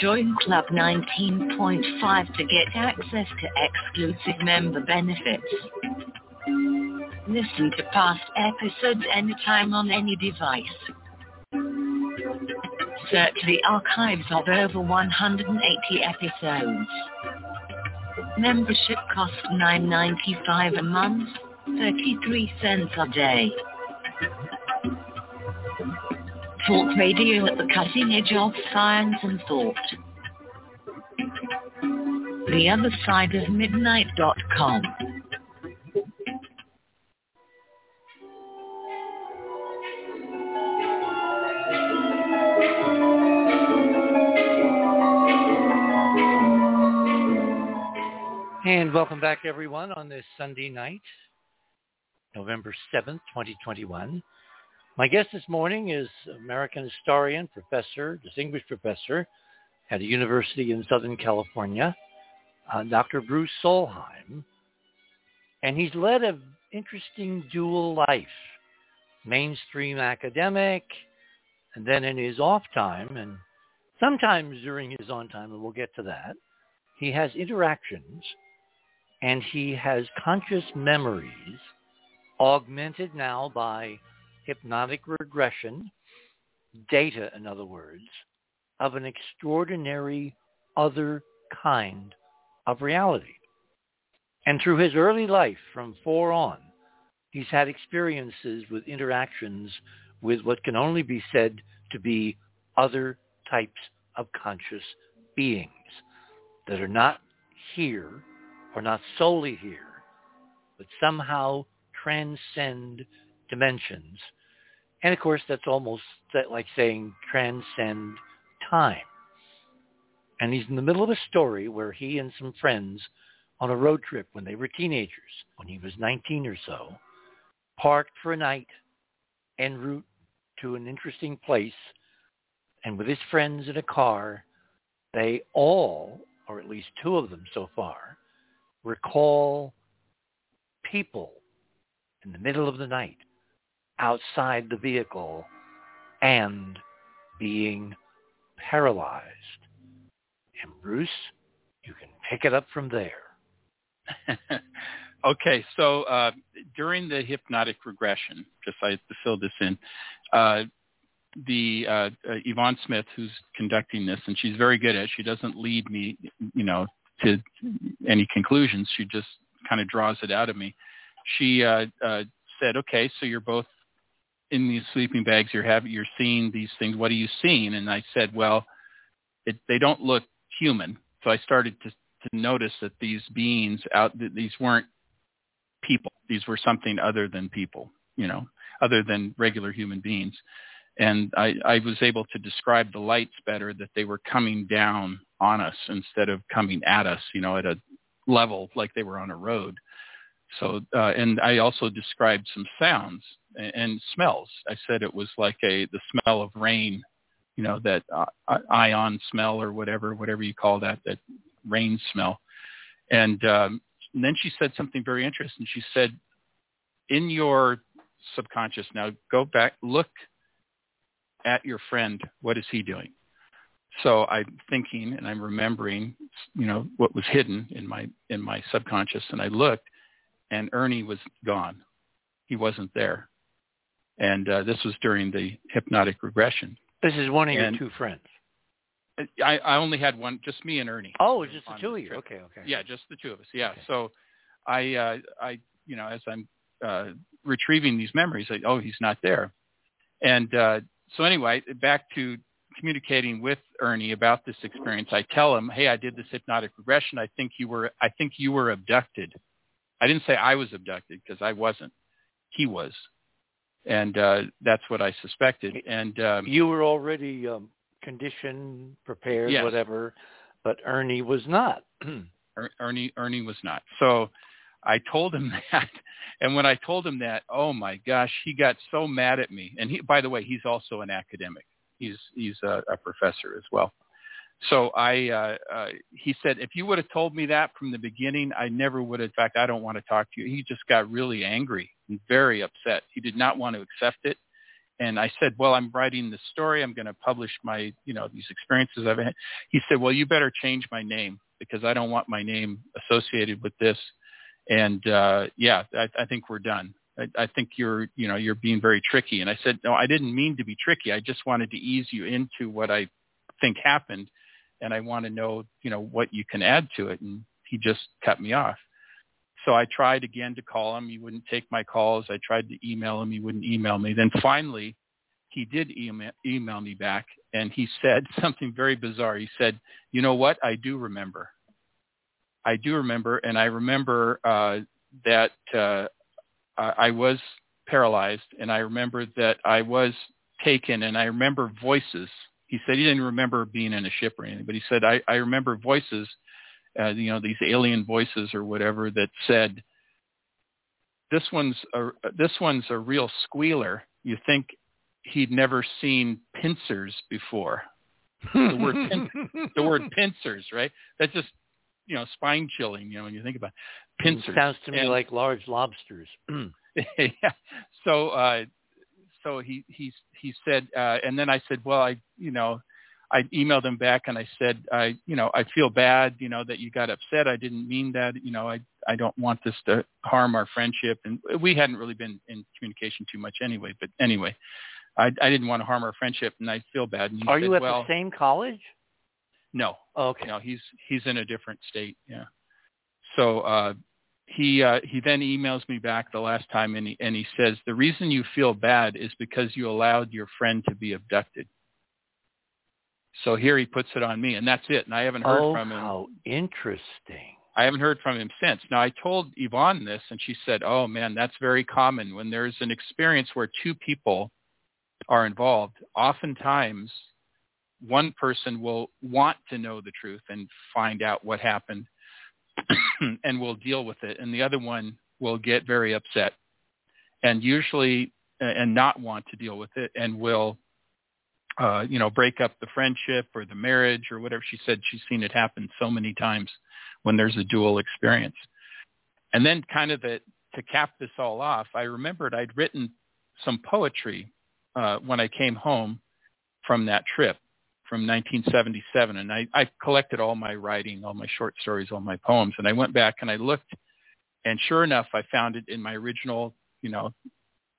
Join Club 19.5 to get access to exclusive member benefits. Listen to past episodes anytime on any device. Search the archives of over 180 episodes. Membership costs $9.95 a month, 33 cents a day. Talk radio at the cutting edge of science and thought. The other side of midnight.com. And welcome back, everyone, on this Sunday night, November 7th, 2021. My guest this morning is American historian, professor, distinguished professor at a university in Southern California, uh, Dr. Bruce Solheim. And he's led an interesting dual life, mainstream academic, and then in his off time, and sometimes during his on time, and we'll get to that, he has interactions and he has conscious memories augmented now by hypnotic regression, data in other words, of an extraordinary other kind of reality. And through his early life from four on, he's had experiences with interactions with what can only be said to be other types of conscious beings that are not here or not solely here, but somehow transcend dimensions. And of course, that's almost like saying transcend time. And he's in the middle of a story where he and some friends on a road trip when they were teenagers, when he was 19 or so, parked for a night en route to an interesting place. And with his friends in a car, they all, or at least two of them so far, recall people in the middle of the night outside the vehicle and being paralyzed. And Bruce, you can pick it up from there. okay, so uh, during the hypnotic regression, just I fill this in, uh, the uh, uh, Yvonne Smith, who's conducting this, and she's very good at. it. She doesn't lead me, you know, to any conclusions. She just kind of draws it out of me. She uh, uh, said, "Okay, so you're both in these sleeping bags. You're having, you're seeing these things. What are you seeing?" And I said, "Well, it, they don't look human." So I started to to notice that these beings out, that these weren't people. These were something other than people. You know, other than regular human beings and I, I was able to describe the lights better that they were coming down on us instead of coming at us, you know, at a level like they were on a road. So, uh, and I also described some sounds and, smells. I said it was like a the smell of rain, you know, that uh, ion smell or whatever, whatever you call that, that rain smell. And, um, and then she said something very interesting. She said, in your subconscious now, go back, look at your friend. What is he doing? So I'm thinking and I'm remembering, you know, what was hidden in my in my subconscious, and I looked, and Ernie was gone. He wasn't there, and uh, this was during the hypnotic regression. This is one of and your two friends. I, I only had one, just me and Ernie. Oh, just the two of you. Okay, okay. Yeah, just the two of us. Yeah. Okay. So, I, uh, I, you know, as I'm uh, retrieving these memories, I, oh, he's not there, and uh, so anyway, back to communicating with Ernie about this experience. I tell him, "Hey, I did this hypnotic regression. I think you were I think you were abducted." I didn't say I was abducted because I wasn't. He was. And uh, that's what I suspected. And um, you were already um, conditioned, prepared, yes. whatever, but Ernie was not. er- Ernie Ernie was not. So I told him that. And when I told him that, oh my gosh, he got so mad at me. And he, by the way, he's also an academic. He's he's a, a professor as well. So I, uh, uh, he said, if you would have told me that from the beginning, I never would have. In fact, I don't want to talk to you. He just got really angry very upset. He did not want to accept it. And I said, well, I'm writing this story. I'm going to publish my, you know, these experiences I've had. He said, well, you better change my name because I don't want my name associated with this. And uh, yeah, I, I think we're done. I, I think you're, you know, you're being very tricky. And I said, no, I didn't mean to be tricky. I just wanted to ease you into what I think happened, and I want to know, you know, what you can add to it. And he just cut me off. So I tried again to call him. He wouldn't take my calls. I tried to email him. He wouldn't email me. Then finally, he did email, email me back, and he said something very bizarre. He said, "You know what? I do remember. I do remember, and I remember uh, that uh, I was paralyzed, and I remember that I was taken, and I remember voices." He said he didn't remember being in a ship or anything, but he said I, I remember voices uh, you know, these alien voices or whatever that said, this one's a, this one's a real squealer. You think he'd never seen pincers before. the word pin, the word pincers, right? That's just you know spine chilling. You know when you think about it. pincers. It sounds to me and, like large lobsters. yeah. So uh, so he he he said, uh, and then I said, well, I you know I emailed him back and I said, I, you know, I feel bad, you know, that you got upset. I didn't mean that. You know, I, I don't want this to harm our friendship. And we hadn't really been in communication too much anyway. But anyway, I, I didn't want to harm our friendship, and I feel bad. And Are said, you at well, the same college? No. Oh, okay. No, he's he's in a different state. Yeah. So uh, he uh, he then emails me back the last time, and he and he says the reason you feel bad is because you allowed your friend to be abducted. So here he puts it on me, and that's it. And I haven't heard oh, from him. how interesting. I haven't heard from him since. Now I told Yvonne this, and she said, "Oh man, that's very common when there's an experience where two people are involved. Oftentimes, one person will want to know the truth and find out what happened, and will deal with it, and the other one will get very upset, and usually, and not want to deal with it, and will uh, you know, break up the friendship or the marriage or whatever. She said she's seen it happen so many times when there's a dual experience. And then kind of the, to cap this all off, I remembered I'd written some poetry uh, when I came home from that trip from 1977. And I, I collected all my writing, all my short stories, all my poems. And I went back and I looked, and sure enough, I found it in my original, you know,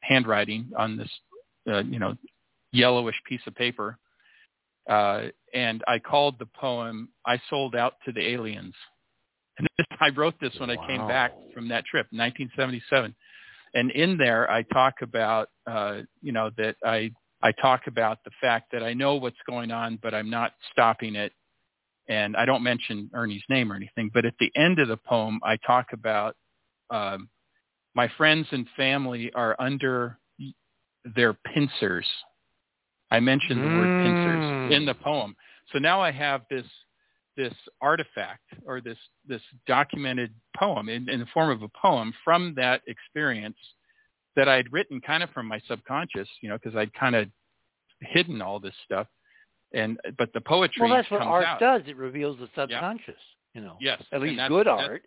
handwriting on this, uh, you know, yellowish piece of paper. Uh, and I called the poem "I Sold Out to the Aliens." And this, I wrote this when wow. I came back from that trip, 1977. And in there, I talk about, uh, you know, that I I talk about the fact that I know what's going on, but I'm not stopping it. And I don't mention Ernie's name or anything. But at the end of the poem, I talk about um, my friends and family are under their pincers I mentioned the word pincers in the Mm. poem. So now I have this this artifact or this this documented poem in, in the form of a poem from that experience that I'd written kind of from my subconscious, you know, because I'd kind of hidden all this stuff. And but the poetry Well, that's what comes art out. does. It reveals the subconscious. You know. Yes, At least that's- good that's- art.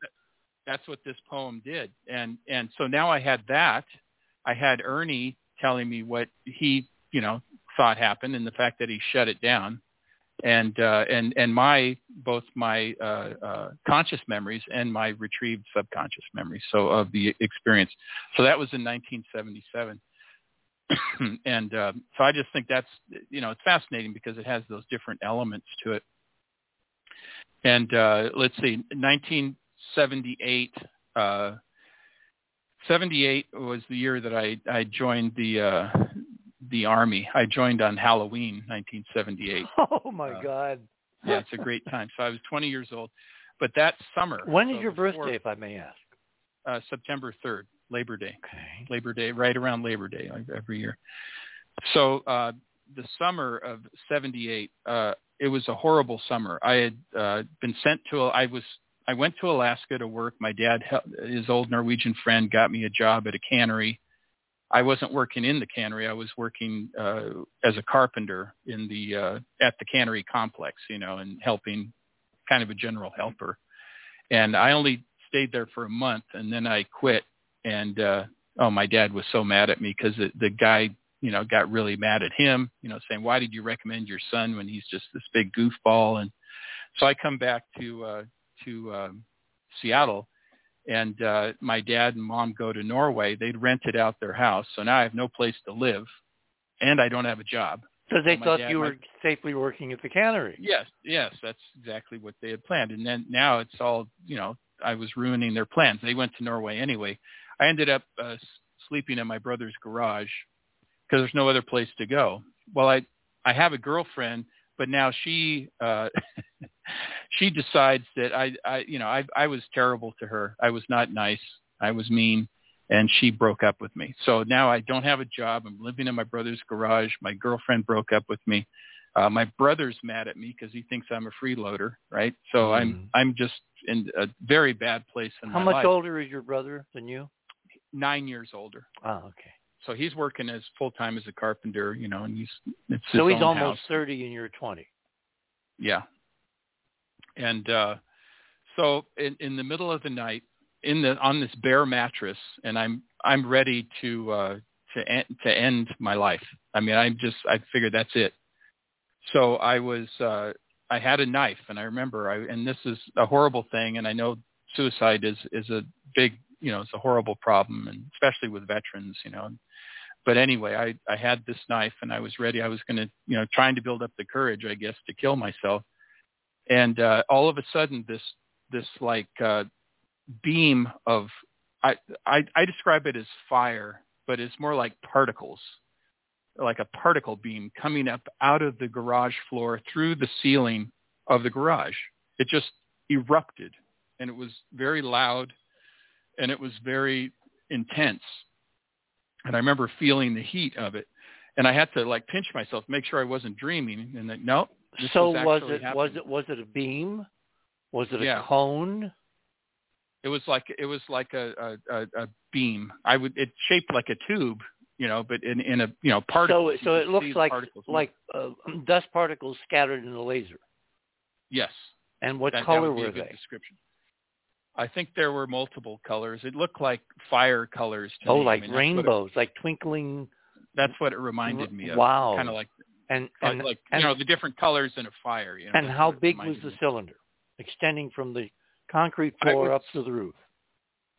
That's what this poem did, and and so now I had that. I had Ernie telling me what he, you know, thought happened, and the fact that he shut it down, and uh, and and my both my uh, uh, conscious memories and my retrieved subconscious memories. So of the experience. So that was in 1977. and uh, so I just think that's you know it's fascinating because it has those different elements to it. And uh, let's see, 1978. Uh, 78 was the year that I, I joined the the army. I joined on Halloween, 1978. Oh my Uh, God. Yeah, it's a great time. So I was 20 years old. But that summer. When is so your before, birthday, if I may ask? Uh, September 3rd, Labor Day. Okay. Labor Day, right around Labor Day like every year. So uh, the summer of '78, uh, it was a horrible summer. I had uh, been sent to. I was. I went to Alaska to work. My dad, his old Norwegian friend, got me a job at a cannery. I wasn't working in the cannery. I was working uh, as a carpenter in the uh, at the cannery complex, you know, and helping, kind of a general helper. And I only stayed there for a month, and then I quit and uh, oh, my dad was so mad at me because the, the guy, you know, got really mad at him, you know, saying, why did you recommend your son when he's just this big goofball? And so I come back to, uh, to, um, Seattle and, uh, my dad and mom go to Norway. They'd rented out their house. So now I have no place to live and I don't have a job. So they my thought dad- you my- were safely working at the cannery. Yes, yes, that's exactly what they had planned. And then now it's all, you know, I was ruining their plans. They went to Norway anyway. I ended up uh, sleeping in my brother's garage because there's no other place to go. Well, I I have a girlfriend, but now she uh she decides that I I you know, I I was terrible to her. I was not nice. I was mean and she broke up with me. So now I don't have a job. I'm living in my brother's garage. My girlfriend broke up with me. Uh, my brother's mad at me because he thinks I'm a freeloader, right? So Mhm. I'm I'm just in a very bad place in How my much older is your brother than you? Nine years older. Oh, okay. So he's working as full time as a carpenter, you know, and he's it's his So he's own almost house. 30 and you're 20. Yeah. And uh so in in the middle of the night in the on this bare mattress and I'm I'm ready to uh to end to end my life. I mean, I'm just I figured that's it. So I was uh I had a knife and I remember I and this is a horrible thing and I know suicide is is a big, you know, it's a horrible problem and especially with veterans, you know. But anyway, I I had this knife and I was ready. I was going to, you know, trying to build up the courage, I guess, to kill myself. And uh all of a sudden this this like uh beam of I, I I describe it as fire, but it's more like particles, like a particle beam coming up out of the garage floor through the ceiling of the garage. It just erupted, and it was very loud, and it was very intense. And I remember feeling the heat of it, and I had to like pinch myself, make sure I wasn't dreaming, and that no. This so was, it was it was it a beam? Was it a Yeah. cone? It was like it was like a a, a, a beam. I would it shaped like a tube, you know, but in in a you know particles. so so it looks like particles like uh, dust particles scattered in a laser. yes. And what that, that color be were they? Description. I think there were multiple colors. It looked like fire colors to Oh, me. I like mean, that's what it- rainbows, like twinkling. That's what it reminded me of. Wow. Kind of like And and like and, you know the different colors in a fire. You know, and how big was the me. cylinder, extending from the concrete floor would up to the roof?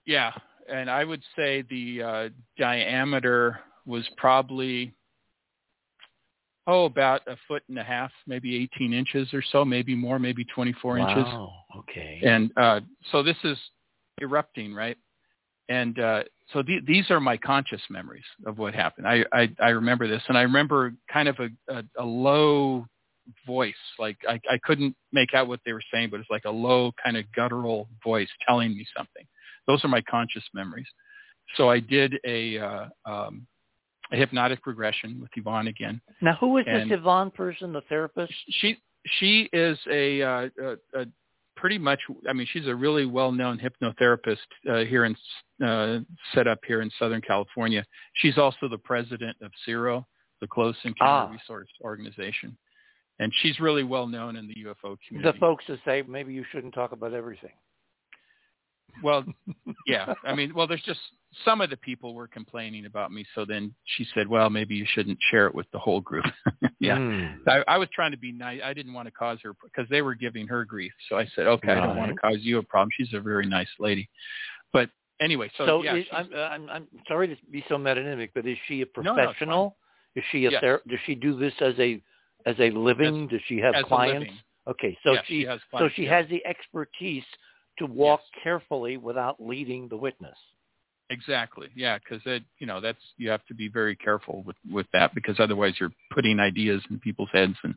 Yeah, and I would say the uh, diameter was probably oh about a foot and a half, maybe 18 inches or so, maybe more, maybe 24 inches. Wow. Okay. And uh, so this is erupting, right? And uh, so the, these are my conscious memories of what happened. I, I, I remember this, and I remember kind of a, a, a low voice, like I, I couldn't make out what they were saying, but it's like a low kind of guttural voice telling me something. Those are my conscious memories. So I did a, uh, um, a hypnotic regression with Yvonne again. now, who is and- this Yvonne person, the therapist? She she is a, uh, a, a pretty much. I mean, she's a really well-known hypnotherapist uh, here in uh, set up here in Southern California. She's also the president of CERO, the Close Encounter Ah. Resource Organization, and she's really well known in the UFO community. The folks that say maybe you shouldn't talk about everything. Well, yeah. I mean, well, there's just some of the people were complaining about me. So then she said, well, maybe you shouldn't share it with the whole group. yeah. Hmm. I, I was trying to be nice. I didn't want to cause her because they were giving her grief. So I said, okay, I don't want to cause you a problem. She's a very nice lady. But anyway, so, So, yeah, is, I'm, uh, I'm I'm sorry to be so metonymic, but is she a No, no, professional? is she a Yes. ther- Does she do this as a as a living? Does she have clients? Okay, so Yes, she, has so she yeah. has the expertise to walk carefully without leading the witness. Exactly. Yeah, because that you know that's you have to be very careful with with that because otherwise you're putting ideas in people's heads and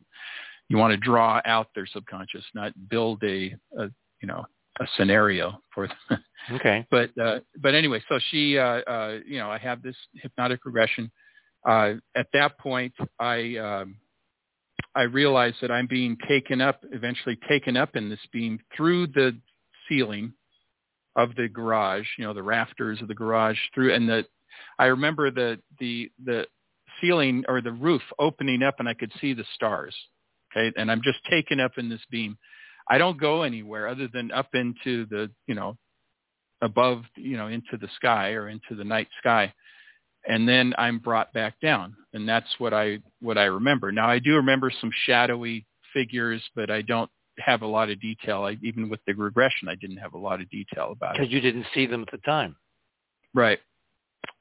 you want to draw out their subconscious, not build a, a you know a scenario for them. Okay. but uh, but anyway, so she uh, uh, you know I have this hypnotic regression. Uh, at that point, I um, I realize that I'm being taken up, eventually taken up in this beam through the ceiling of the garage, you know, the rafters of the garage through, and the I remember the the the ceiling or the roof opening up, and I could see the stars. Okay, and I'm just taken up in this beam. I don't go anywhere other than up into the you know above, you know, into the sky or into the night sky. And then I'm brought back down. And that's what I, what I remember. Now I do remember some shadowy figures, but I don't have a lot of detail. I, even with the regression, I didn't have a lot of detail about it. Because you didn't see them at the time. Right.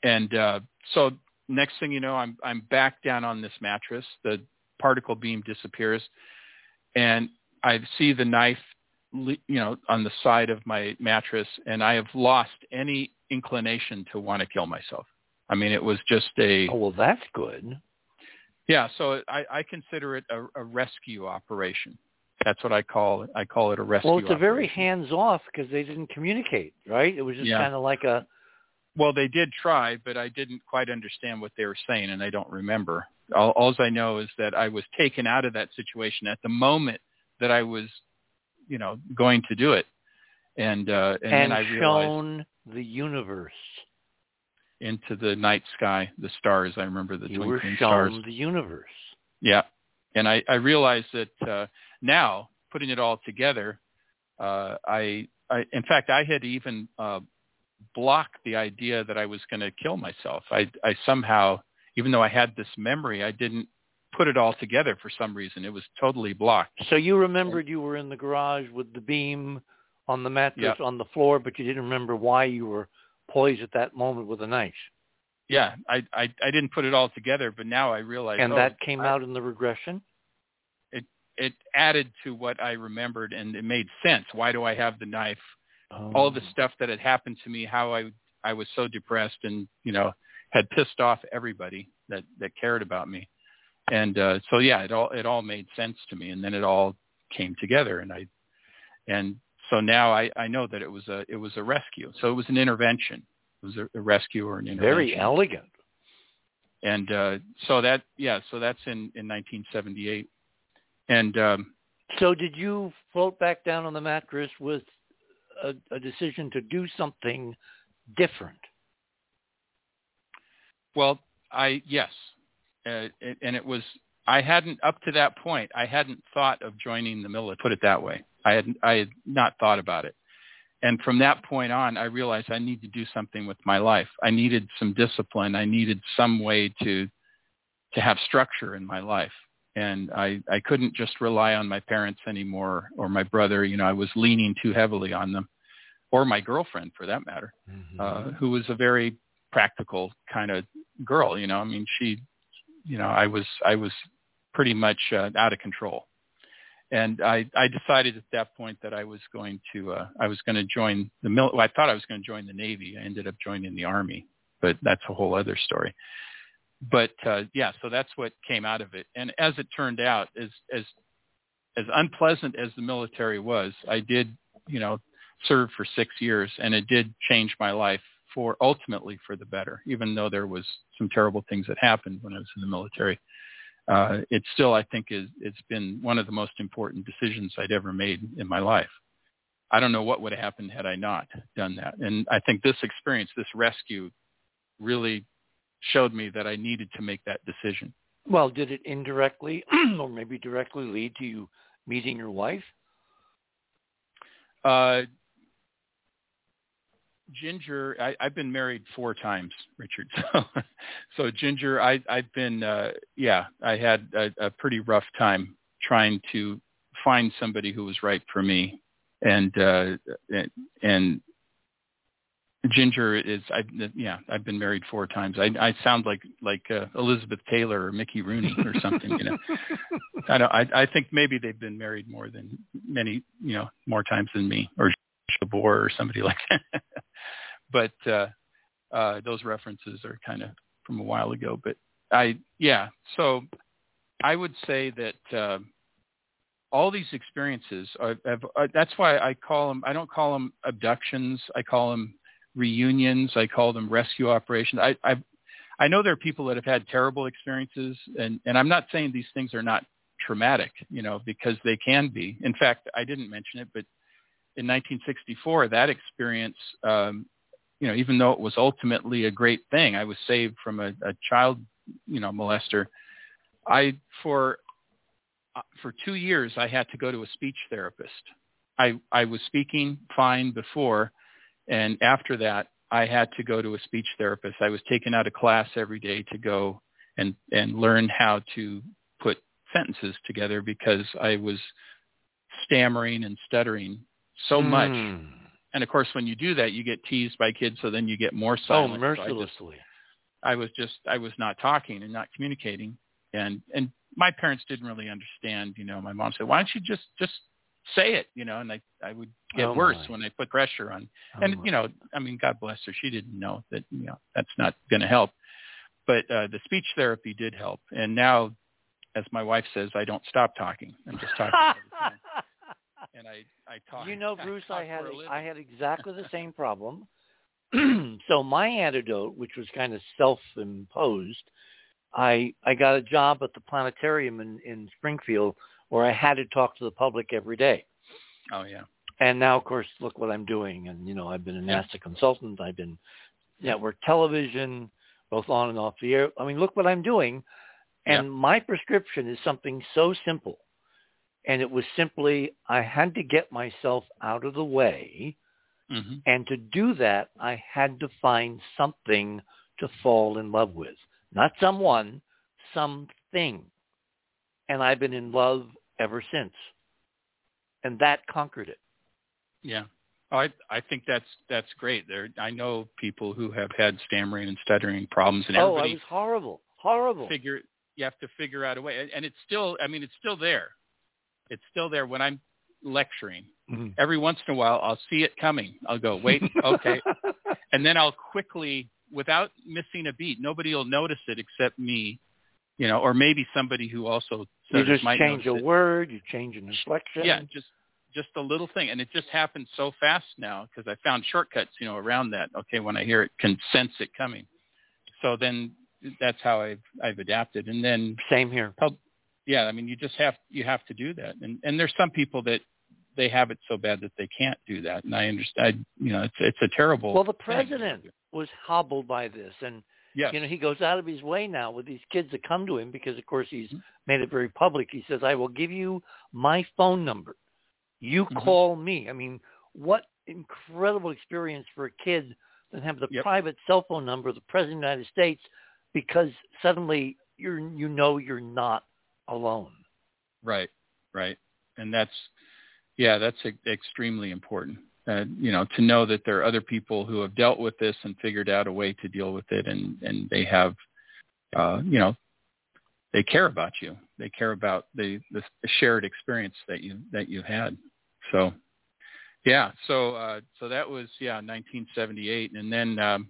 And uh, so next thing you know, I'm I'm back down on this mattress. The particle beam disappears, and I see the knife, you know, on the side of my mattress, and I have lost any inclination to want to kill myself. I mean, it was just a. Oh well, that's good. Yeah, so I, I consider it a, a rescue operation. That's what I call it. I call it a rescue. Well, it's operation. a very hands off because they didn't communicate, right? It was just yeah. kind of like a well, they did try, but I didn't quite understand what they were saying, and I don't remember. All, all I know is that I was taken out of that situation at the moment that I was, you know, going to do it, and uh, and, and then I shown the universe into the night sky, the stars. I remember the you twinkling were shown stars. the universe. Yeah, and I, I realized that uh, now, putting it all together, uh, I, I, in fact, I had even uh, block the idea that I was going to kill myself. I, I somehow, even though I had this memory, I didn't put it all together for some reason. It was totally blocked. So you remembered you were in the garage with the beam on the mattress Yeah. on the floor, but you didn't remember why you were poised at that moment with a knife. Yeah, I, I, I didn't put it all together, but now I realize. And oh, that came I- out in the regression? It added to what I remembered, and it made sense. Why do I have the knife? Oh. all the stuff that had happened to me, how I I was so depressed and you know had pissed off everybody that that cared about me, and uh, so yeah, it all it all made sense to me, and then it all came together, and I and so now I I know that it was a it was a rescue, so it was an intervention, it was a, a rescue or an intervention. Very elegant. and uh, so that yeah, so that's in in 1978, and um, So did you float back down on the mattress with a, a decision to do something different? Well, I yes, uh, it, and it was I hadn't up to that point I hadn't thought of joining the military. Put it that way, I had I had not thought about it, and from that point on, I realized I need to do something with my life. I needed some discipline. I needed some way to to have structure in my life, and I I couldn't just rely on my parents anymore or my brother. You know, I was leaning too heavily on them, or my girlfriend for that matter uh, who was a very practical kind of girl. You know, I mean, she, you know, I was I was pretty much uh, out of control, and I I decided at that point that I was going to uh, I was going to join the mil. Well, I thought I was going to join the Navy. I ended up joining the Army, but that's a whole other story. But uh, yeah, so that's what came out of it. And as it turned out, as as as unpleasant as the military was, I did, you know, serve for six years, and it did change my life for ultimately for the better. Even though there was some terrible things that happened when I was in the military, uh, it still I think is it's been one of the most important decisions I'd ever made in my life. I don't know what would have happened had I not done that, and I think this experience, this rescue, really showed me that I needed to make that decision. Well, did it indirectly or maybe directly lead to you meeting your wife? Uh, Ginger, I, I've been married four times, Richard. So, so Ginger, I, I've been, uh, yeah, I had a, a pretty rough time trying to find somebody who was right for me, and uh, and, and Ginger is, I, yeah, I've been married four times. I, I sound like like uh, Elizabeth Taylor or Mickey Rooney or something, you know. I don't. I, I think maybe they've been married more than many, you know, more times than me or Shabor or somebody like that. but uh, uh, those references are kind of from a while ago. But I, yeah. So I would say that uh, all these experiences are, have, uh, that's why I call them. I don't call them abductions. I call them reunions. I call them rescue operations. I, I, I know there are people that have had terrible experiences, and, and I'm not saying these things are not traumatic, you know, because they can be. In fact, I didn't mention it, but in 1964, that experience, um, you know, even though it was ultimately a great thing, I was saved from a, a child, you know, molester. I for for two years I had to go to a speech therapist. I I was speaking fine before, And after that, I had to go to a speech therapist. I was taken out of class every day to go and and learn how to put sentences together because I was stammering and stuttering so mm. much. And of course, when you do that, you get teased by kids, so then you get more silent. Oh, mercilessly. So I, just, I was just I was not talking and not communicating, and and my parents didn't really understand. You know, my mom said, "Why don't you just just say it?" You know, and I I would get Oh, worse my. when I put pressure on. Oh, and my. you know, I mean, God bless her. She didn't know that you know that's not going to help. But uh, the speech therapy did help, and now, as my wife says, I don't stop talking. I'm just talking. all the time. And I I talk. You know, Bruce, talk I had for a living. I had exactly the same problem. so my antidote, which was kind of self-imposed, I I got a job at the planetarium in in Springfield where I had to talk to the public every day. Oh yeah. And now, of course, look what I'm doing. And you know, I've been a Yeah. NASA consultant. I've been network television, both on and off the air. I mean, look what I'm doing. And my prescription is something so simple. And it was simply I had to get myself out of the way. hmm And to do that, I had to find something to fall in love with. Not someone, something. And I've been in love ever since. And that conquered it. Yeah. Oh, I I think that's that's great. There, I know people who have had stammering and stuttering problems, and oh, I was horrible. Horrible. figure you have to figure out a way, and, it's still. I mean, it's still there. It's still there when I'm lecturing. Mhm. Every once in a while, I'll see it coming. I'll go, wait, okay, and then I'll quickly, without missing a beat, nobody will notice it except me, you know, or maybe somebody who also you just change a word, you change an inflection. Yeah, just just a little thing, and it just happens so fast now because I found shortcuts, you know, around that. Okay, when I hear it, can sense it coming. So then that's how I've I've adapted, and then Same here. pub- yeah, I mean, you just have you have to do that, and and there's some people that they have it so bad that they can't do that, and I understand. You know, it's it's a terrible. Well, the thing. president was hobbled by this, and Yes. you know he goes out of his way now with these kids that come to him because, of course, he's Mhm. made it very public. He says, "I will give you my phone number. You Mhm. call me." I mean, what incredible experience for a kid to have the Yep. private cell phone number of the president of the United States because suddenly you're you know you're not alone. Right, right, and that's yeah, that's extremely important. Uh, you know, to know that there are other people who have dealt with this and figured out a way to deal with it, and and they have, uh, you know, they care about you. They care about the the shared experience that you that you had. So, yeah, so uh, so that was yeah, 1978, and then. Um,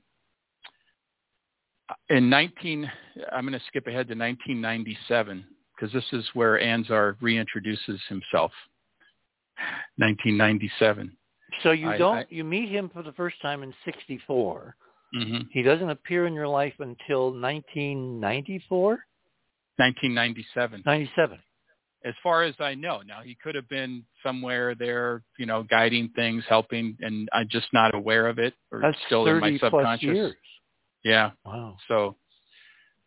in 19, I'm going to skip ahead to 1997 because this is where Anzar reintroduces himself. 1997. So you I- don't I- you meet him for the first time in '64. hmm He doesn't appear in your life until 1994, 1997. 97. As far as I know, now he could have been somewhere there, you know, guiding things, helping, and I'm just not aware of it, or That's still in my plus subconscious. years. Yeah. Wow. So,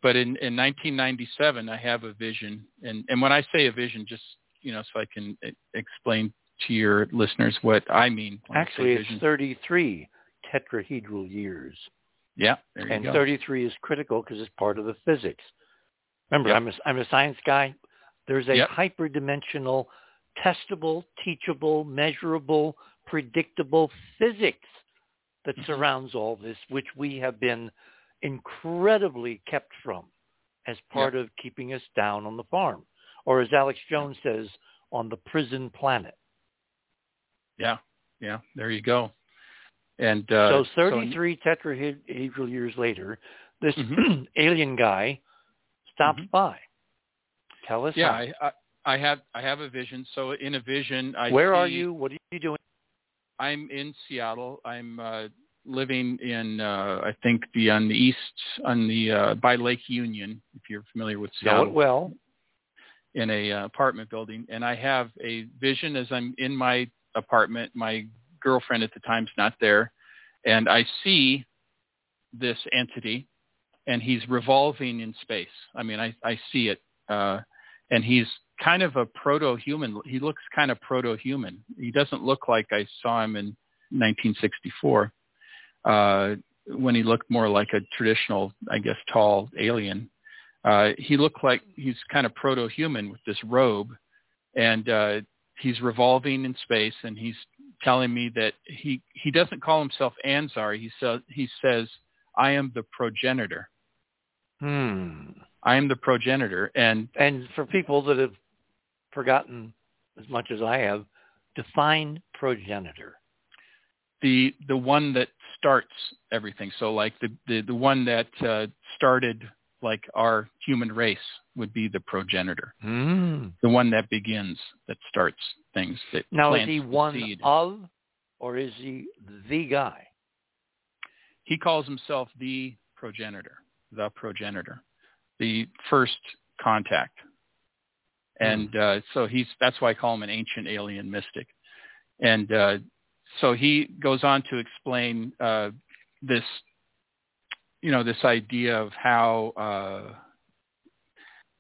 but in, in 1997, I have a vision, and and when I say a vision, just you know, so I can e- explain to your listeners what I mean. Actually, it's 33 tetrahedral years, yeah, and go. 33 is critical because it's part of the physics. Remember, Yep. I'm a, I'm a science guy. There's a Yep. hyperdimensional, testable, teachable, measurable, predictable physics that Mhm. surrounds all this, which we have been incredibly kept from as part of keeping us down on the farm, or as Alex Jones says, on the prison planet. Yeah, yeah, there you go. And uh, so 33 tetrahedral years later, this Mhm. alien guy stops Mhm. by. Tell us yeah. I, I I have I have a vision. So in a vision, I Where are you? What are you doing? I'm in Seattle. I'm uh, living in uh, I think the on the east on the uh, by Lake Union, if you're familiar with Know Seattle. it well. in a uh, apartment building and I have a vision as I'm in my apartment. My girlfriend at the time's not there and I see this entity and he's revolving in space. I mean, I, I see it. Uh, and he's kind of a proto-human. He looks kind of proto-human. He doesn't look like I saw him in 1964. uh, when he looked more like a traditional, I guess, tall alien. Uh, he looked like he's kind of proto-human with this robe, and uh, he's revolving in space, and he's telling me that he he doesn't call himself Anzar. He says he says I am the progenitor. Hmm. I am the progenitor, and And for people that have forgotten as much as I have, define progenitor. the the one that starts everything. So like the the, the one that uh, started like our human race would be the progenitor. Hmm. The one that begins, that starts things, that Now, is he one seed. of, or is he the guy? he calls himself the progenitor, the progenitor, the first contact. And uh, so he's that's why I call him an ancient alien mystic. And uh, so he goes on to explain uh, this, you know, this idea of how uh,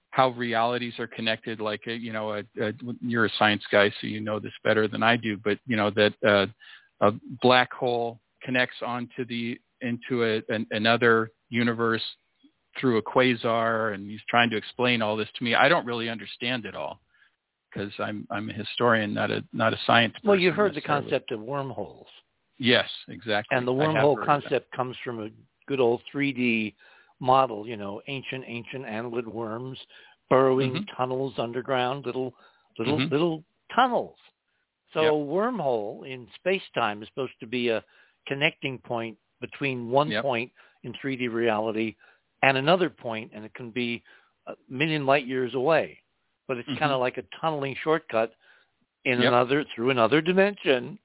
how realities are connected. Like uh, you know, a, a, you're a science guy, so you know this better than I do. But you know that uh, a black hole connects onto the into a, an, another universe through a quasar, and he's trying to explain all this to me. I don't really understand it all because I'm I'm a historian, not a not a science. Well, you heard the concept of wormholes. Yes, exactly. And the wormhole heard of that. concept comes from a good old 3D model, you know, ancient, ancient annelid worms burrowing Mhm. tunnels underground, little, little, Mhm. little tunnels. So Yep. a wormhole in space-time is supposed to be a connecting point between one Yep. point in 3D reality and another point, and it can be a million light years away. But it's Mhm. kind of like a tunneling shortcut in Yep. another through another dimension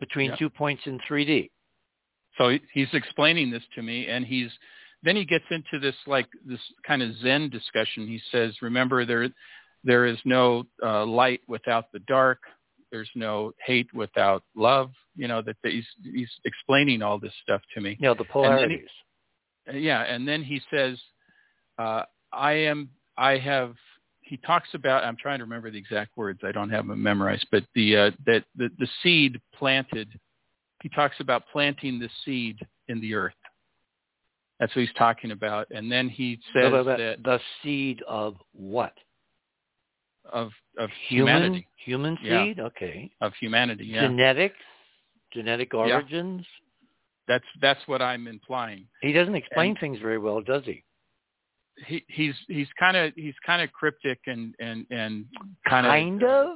between two points in 3D. So he's explaining this to me, and he's then he gets into this like this kind of Zen discussion. He says, "Remember, there there is no uh, light without the dark. There's no hate without love. You know that, that he's he's explaining all this stuff to me. You know, the he- polarities. Uh, yeah, and then he says, uh, "I am. I have." He talks about. I'm trying to remember the exact words. I don't have them memorized, but the uh, that the, the seed planted. He talks about planting the seed in the earth. That's what he's talking about, and then he says that the seed of what? of of Human, humanity, human Yeah. seed? Okay. of humanity. Yeah, Genetics, genetic origins. that's that's what I'm implying. He doesn't explain And- things very well, does he? He, he's he's kind of he's kind of cryptic and and and kind of Kind of.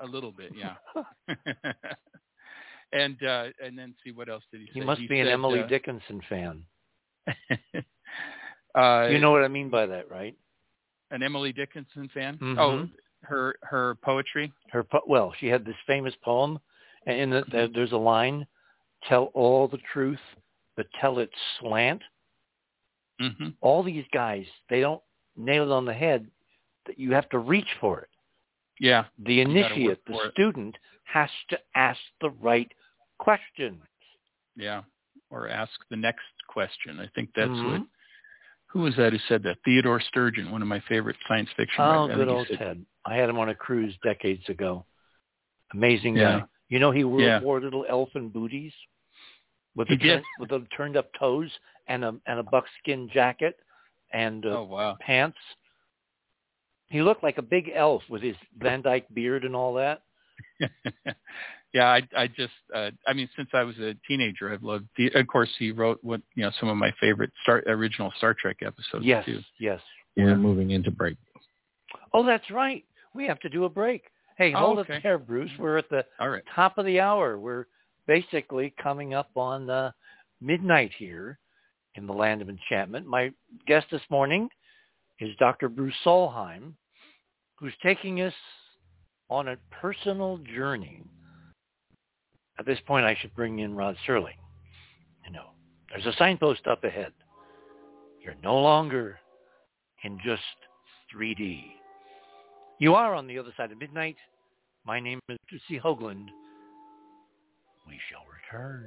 a little bit, yeah. and uh, and then see what else did he say? He must be an Emily uh, Dickinson fan. uh, you know what I mean by that, right? an Emily Dickinson fan. Mhm. Oh, her her poetry. Her po- well, she had this famous poem, and in the, Mm-hmm. there's a line: "Tell all the truth, but tell it slant." hmm All these guys, they don't nail it on the head. That you have to reach for it. Yeah, The initiate, the student, has to ask the right questions. yeah. Or ask the next question. I think that's Mhm. what. Who was that who said that? Theodore Sturgeon, one of my favorite science fiction. Oh, writers. Good old said- Ted. I had him on a cruise decades ago. Amazing Yeah. guy. You know he wore, Yeah. wore little elfin booties with He the did. with the turned up toes and a and a buckskin jacket and uh, Oh wow. pants. He looked like a big elf with his Van Dyke beard and all that. yeah, I I just uh, I mean since I was a teenager I've loved the of course he wrote what you know some of my favorite Star original Star Trek episodes yes, too. yes. We're moving into break. Oh, that's right. We have to do a break. Hey, Oh, hold okay. it there, Bruce. We're at the All right. top of the hour. We're basically coming up on uh, midnight here in the land of enchantment. My guest this morning is Dr. Bruce Solheim, who's taking us on a personal journey. At this point, I should bring in Rod Serling. You know, there's a signpost up ahead. You're no longer in just 3D. You are on the other side of midnight. My name is Lucy Hoagland. We shall return.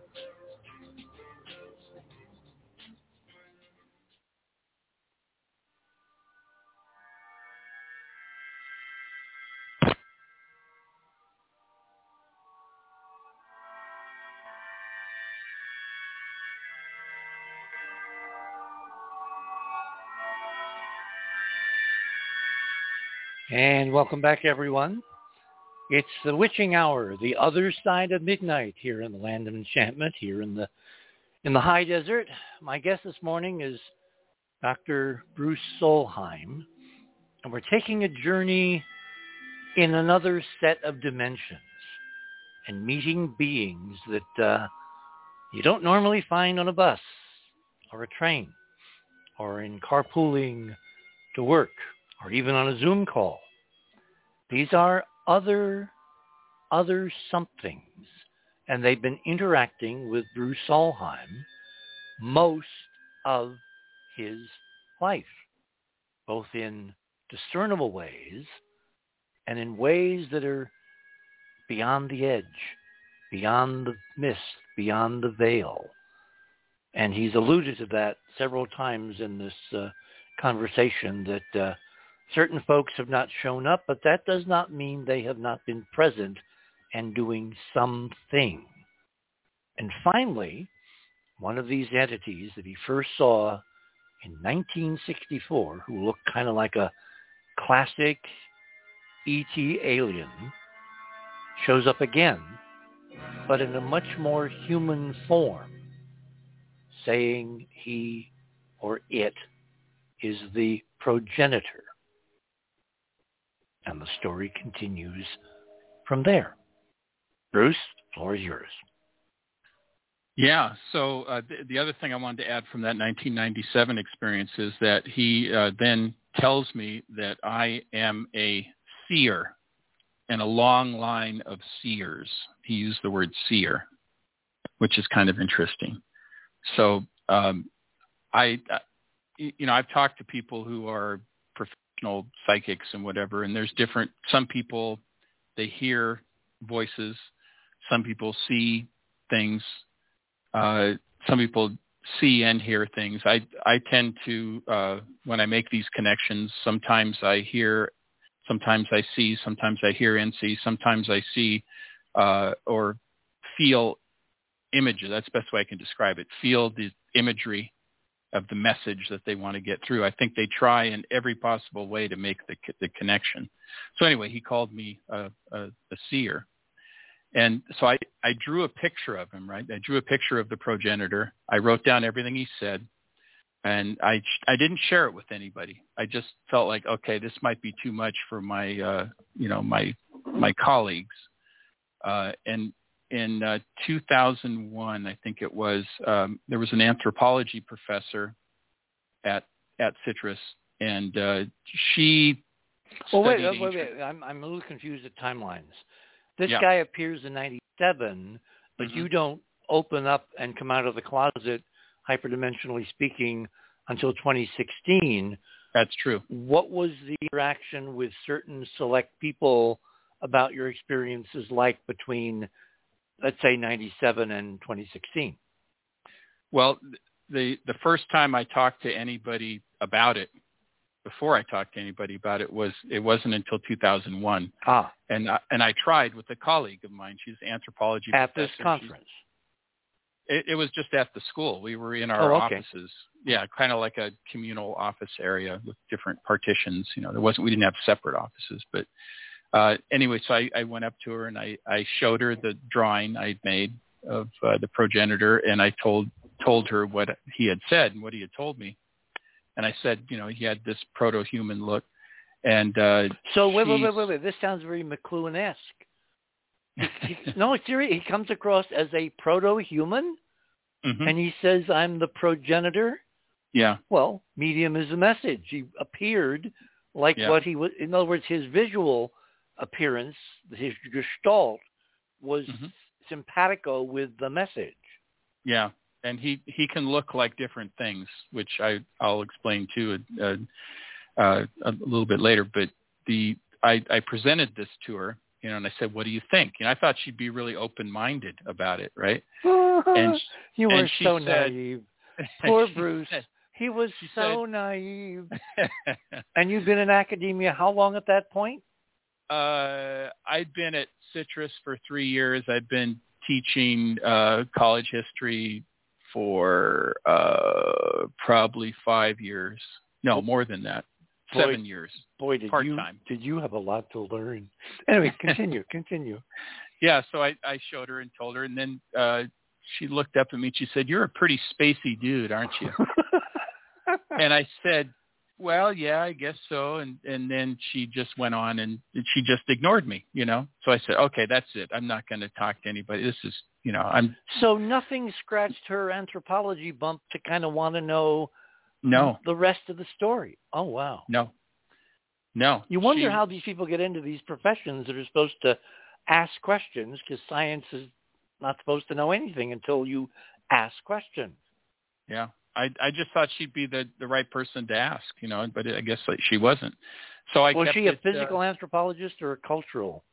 And welcome back, everyone. It's the witching hour, the other side of midnight here in the land of enchantment, here in the in the high desert. My guest this morning is Dr. Bruce Solheim, and we're taking a journey in another set of dimensions and meeting beings that uh, you don't normally find on a bus or a train or in carpooling to work or even on a Zoom call. These are other, other somethings. And they've been interacting with Bruce Solheim most of his life, both in discernible ways and in ways that are beyond the edge, beyond the mist, beyond the veil. And he's alluded to that several times in this uh, conversation that uh, certain folks have not shown up, but that does not mean they have not been present and doing something. And finally, one of these entities that he first saw in 1964, who looked kind of like a classic ET alien, shows up again, but in a much more human form, saying he or it is the progenitor and the story continues from there. Bruce, the floor is yours. Yeah. So uh, th- the other thing I wanted to add from that 1997 experience is that he uh, then tells me that I am a seer and a long line of seers. He used the word seer, which is kind of interesting. So um, I, you know, I've talked to people who are professional psychics and whatever. And there's different. Some people they hear voices. Some people see things. Uh, some people see and hear things. I I tend to uh, when I make these connections. Sometimes I hear, sometimes I see, sometimes I hear and see. Sometimes I see uh, or feel images. That's the best way I can describe it. Feel the imagery of the message that they want to get through. I think they try in every possible way to make the, the connection. So anyway, he called me a, a, a seer. And so I, I drew a picture of him, right? I drew a picture of the progenitor. I wrote down everything he said. And I, I didn't share it with anybody. I just felt like, okay, this might be too much for my, uh, you know, my, my colleagues. Uh, and in uh, 2001, I think it was, um, there was an anthropology professor at at Citrus, and uh, she. Well, wait, wait, wait, wait. I'm I'm a little confused at timelines. This yeah. guy appears in '97, but mm-hmm. you don't open up and come out of the closet, hyperdimensionally speaking, until 2016. That's true. What was the interaction with certain select people about your experiences like between let's say 97 and 2016? Well, the the first time I talked to anybody about it, before I talked to anybody about it, was it wasn't until 2001. Ah. And I, and I tried with a colleague of mine. She's an anthropology at professor. this conference. It, it, was just at the school. We were in our oh, okay. offices. Yeah, kind of like a communal office area with different partitions. You know, there wasn't we didn't have separate offices, but uh, anyway, so I, I went up to her and I, I showed her the drawing I'd made of uh, the progenitor, and I told told her what he had said and what he had told me. And I said, you know, he had this proto-human look. And uh, so wait, wait, wait, wait, wait. This sounds very McLuhan-esque. no, seriously, he comes across as a proto-human, mm-hmm. and he says, "I'm the progenitor." Yeah. Well, medium is a message. He appeared like Yeah. what he was. In other words, his visual appearance, his gestalt, was Mhm. simpatico with the message. Yeah, and he he can look like different things, which I I'll explain too uh, uh, a little bit later. But the I I presented this to her, you know, and I said, "What do you think?" And I thought she'd be really open minded about it, right? And you were and so said- naive. Poor Bruce. said- He was so naive. And you've been in academia how long at that point? Uh, I'd been at Citrus for three years. I'd been teaching uh, college history for uh, probably five years. No, more than that. Boy, Seven years. Boy, did you Part-time. did you have a lot to learn. Anyway, continue, continue. Yeah, so I, I showed her and told her, and then uh, she looked up at me and she said, "You're a pretty spacey dude, aren't you?" and I said, "Well, yeah, I guess so." And and then she just went on and she just ignored me, you know. So I said, "Okay, that's it. I'm not going to talk to anybody. This is, you know, I'm so nothing scratched her anthropology bump to kind of want to know no, the rest of the story. Oh wow. no, no." You wonder She- how these people get into these professions that are supposed to ask questions because science is not supposed to know anything until you ask questions. Yeah, I I just thought she'd be the the right person to ask, you know, but I guess she wasn't. So I Was she a it, uh, physical anthropologist or a cultural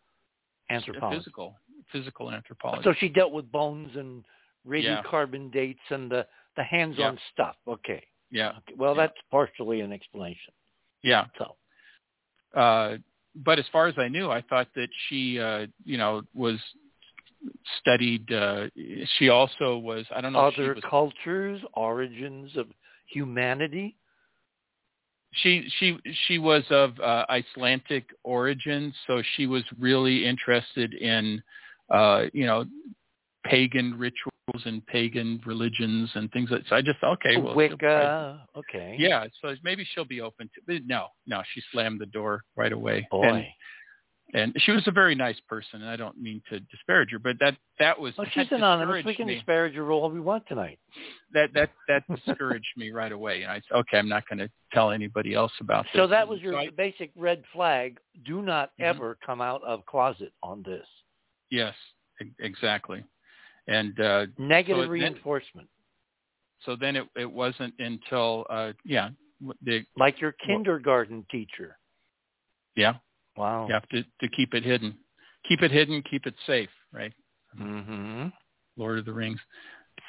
anthropologist? physical physical anthropologist. So she dealt with bones and radiocarbon dates and the, the hands-on stuff. Okay. yeah, okay. Well, Yeah. that's partially an explanation. yeah. So, Uh, but as far as I knew, I thought that she, uh, you know, was studied. Uh, she also was. I don't know. other she, was, cultures, origins of humanity. she she she was of uh, Icelandic origin, so she was really interested in, uh, you know, pagan rituals and pagan religions and things like. So I just okay, well, Wicca. Okay. Yeah, so maybe she'll be open to. But no, no, she slammed the door right away. Boy. And, and she was a very nice person. and I don't mean to disparage her, but that that was well, that she's anonymous. We can me. disparage her all we want tonight. That that that discouraged me right away. And I said, okay, I'm not going to tell anybody else about this. So that And was your so I- basic red flag. Do not Mhm. ever come out of closet on this. yes, exactly. And uh, Negative then- reinforcement. so then it it wasn't until uh, yeah the Like your kindergarten teacher. yeah Wow. you have to to keep it hidden, keep it hidden, keep it safe, right? Mm-hmm. Lord of the Rings.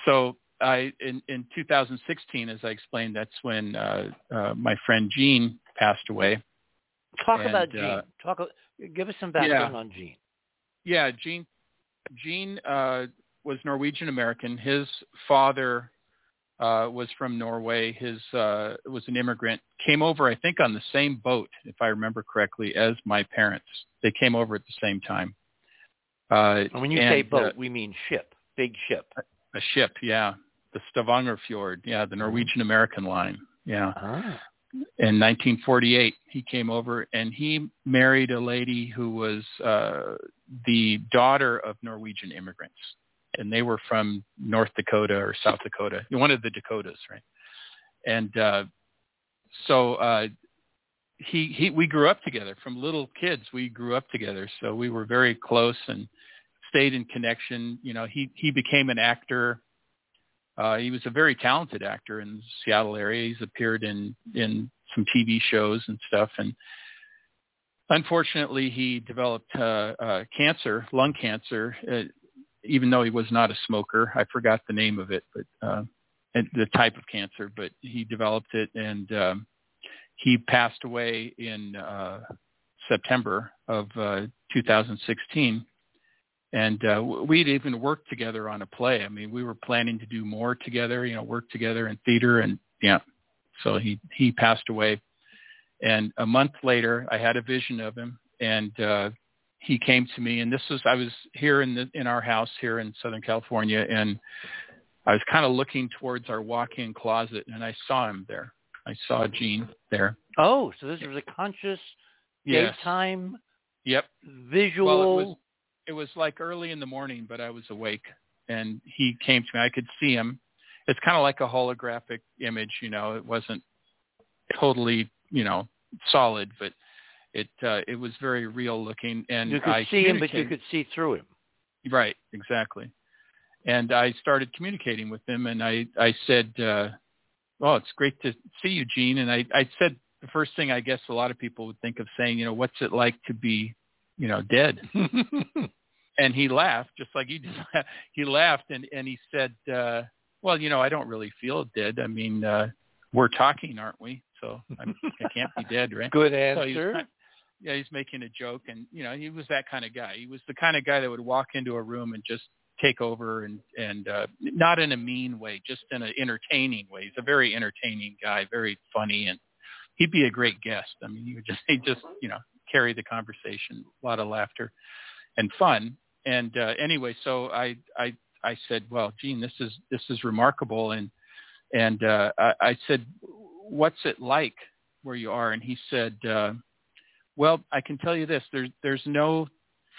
So I in in 2016, as I explained, that's when uh, uh, my friend Gene passed away. Talk And, about Gene. uh, Talk. Give us some background on Gene. Yeah, Gene Gene uh, was Norwegian American. His father uh, was from Norway. His uh, was an immigrant. Came over, I think, on the same boat, if I remember correctly, as my parents. They came over at the same time. Uh, And when you and, say uh, boat, we mean ship, big ship. a ship, yeah, the Stavanger Fjord, yeah, the Norwegian American line, yeah. Ah. in 1948 he came over and he married a lady who was uh the daughter of norwegian immigrants and they were from north dakota or south dakota one of the dakotas right? And uh so uh he he we grew up together. From little kids we grew up together. So we were very close and stayed in connection. You know he he became an actor. Uh, he was a very talented actor in the Seattle area. He's appeared in in some TV shows and stuff. And unfortunately, he developed uh, uh, cancer, lung cancer, uh, even though he was not a smoker. I forgot the name of it, but uh, and the type of cancer. But he developed it, and um, he passed away in uh, September of uh, 2016 and uh, we'd even worked together on a play. I mean, we were planning to do more together, you know, work together in theater, and yeah. So he he passed away, and a month later, I had a vision of him, and uh, he came to me, and this was I was here in the in our house here in Southern California, and I was kind of looking towards our walk-in closet, and I saw him there. I saw Gene there. Oh, so this was a conscious Yes. daytime Yep. visual. Well, it was it was like early in the morning, but I was awake, and he came to me. I could see him. It's kind of like a holographic image, you know. It wasn't totally, you know, solid, but it uh, it was very real looking. And you could I see him, but you could see through him. Right, exactly. And I started communicating with him, and I I said, uh, "Oh, it's great to see you, Gene." And I I said the first thing I guess a lot of people would think of saying, you know, what's it like to be, you know, dead? and he laughed just like you did. he laughed and and he said, uh, "Well, you know, I don't really feel dead. I mean, uh, we're talking, aren't we? So I'm, I can't be dead, right?" Good answer. kind- yeah, he's making a joke, and you know, he was that kind of guy. He was the kind of guy that would walk into a room and just take over, and and uh, not in a mean way, just in an entertaining way. He's a very entertaining guy, very funny, and he'd be a great guest. I mean, he would just he just you know carry the conversation, a lot of laughter and fun. And uh, anyway, so I I I said, well, Gene, this is this is remarkable, and and uh, I, I said, what's it like where you are? And he said. Uh, well, I can tell you this: there's there's no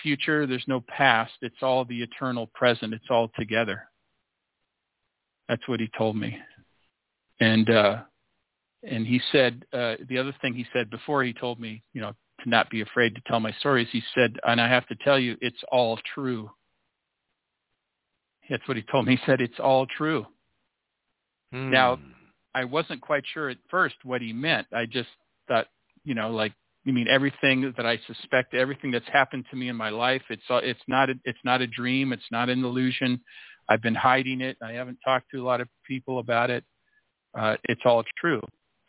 future, there's no past. It's all the eternal present. It's all together. That's what he told me. And uh, and he said uh, the other thing he said before he told me, you know, to not be afraid to tell my stories. He said, and I have to tell you, it's all true. That's what he told me. He said, it's all true. Now, Hmm. I wasn't quite sure at first what he meant. I just thought, you know, like you mean everything that I suspect, everything that's happened to me in my life. It's it's not a, it's not a dream. It's not an illusion. I've been hiding it. I haven't talked to a lot of people about it. Uh, it's all true.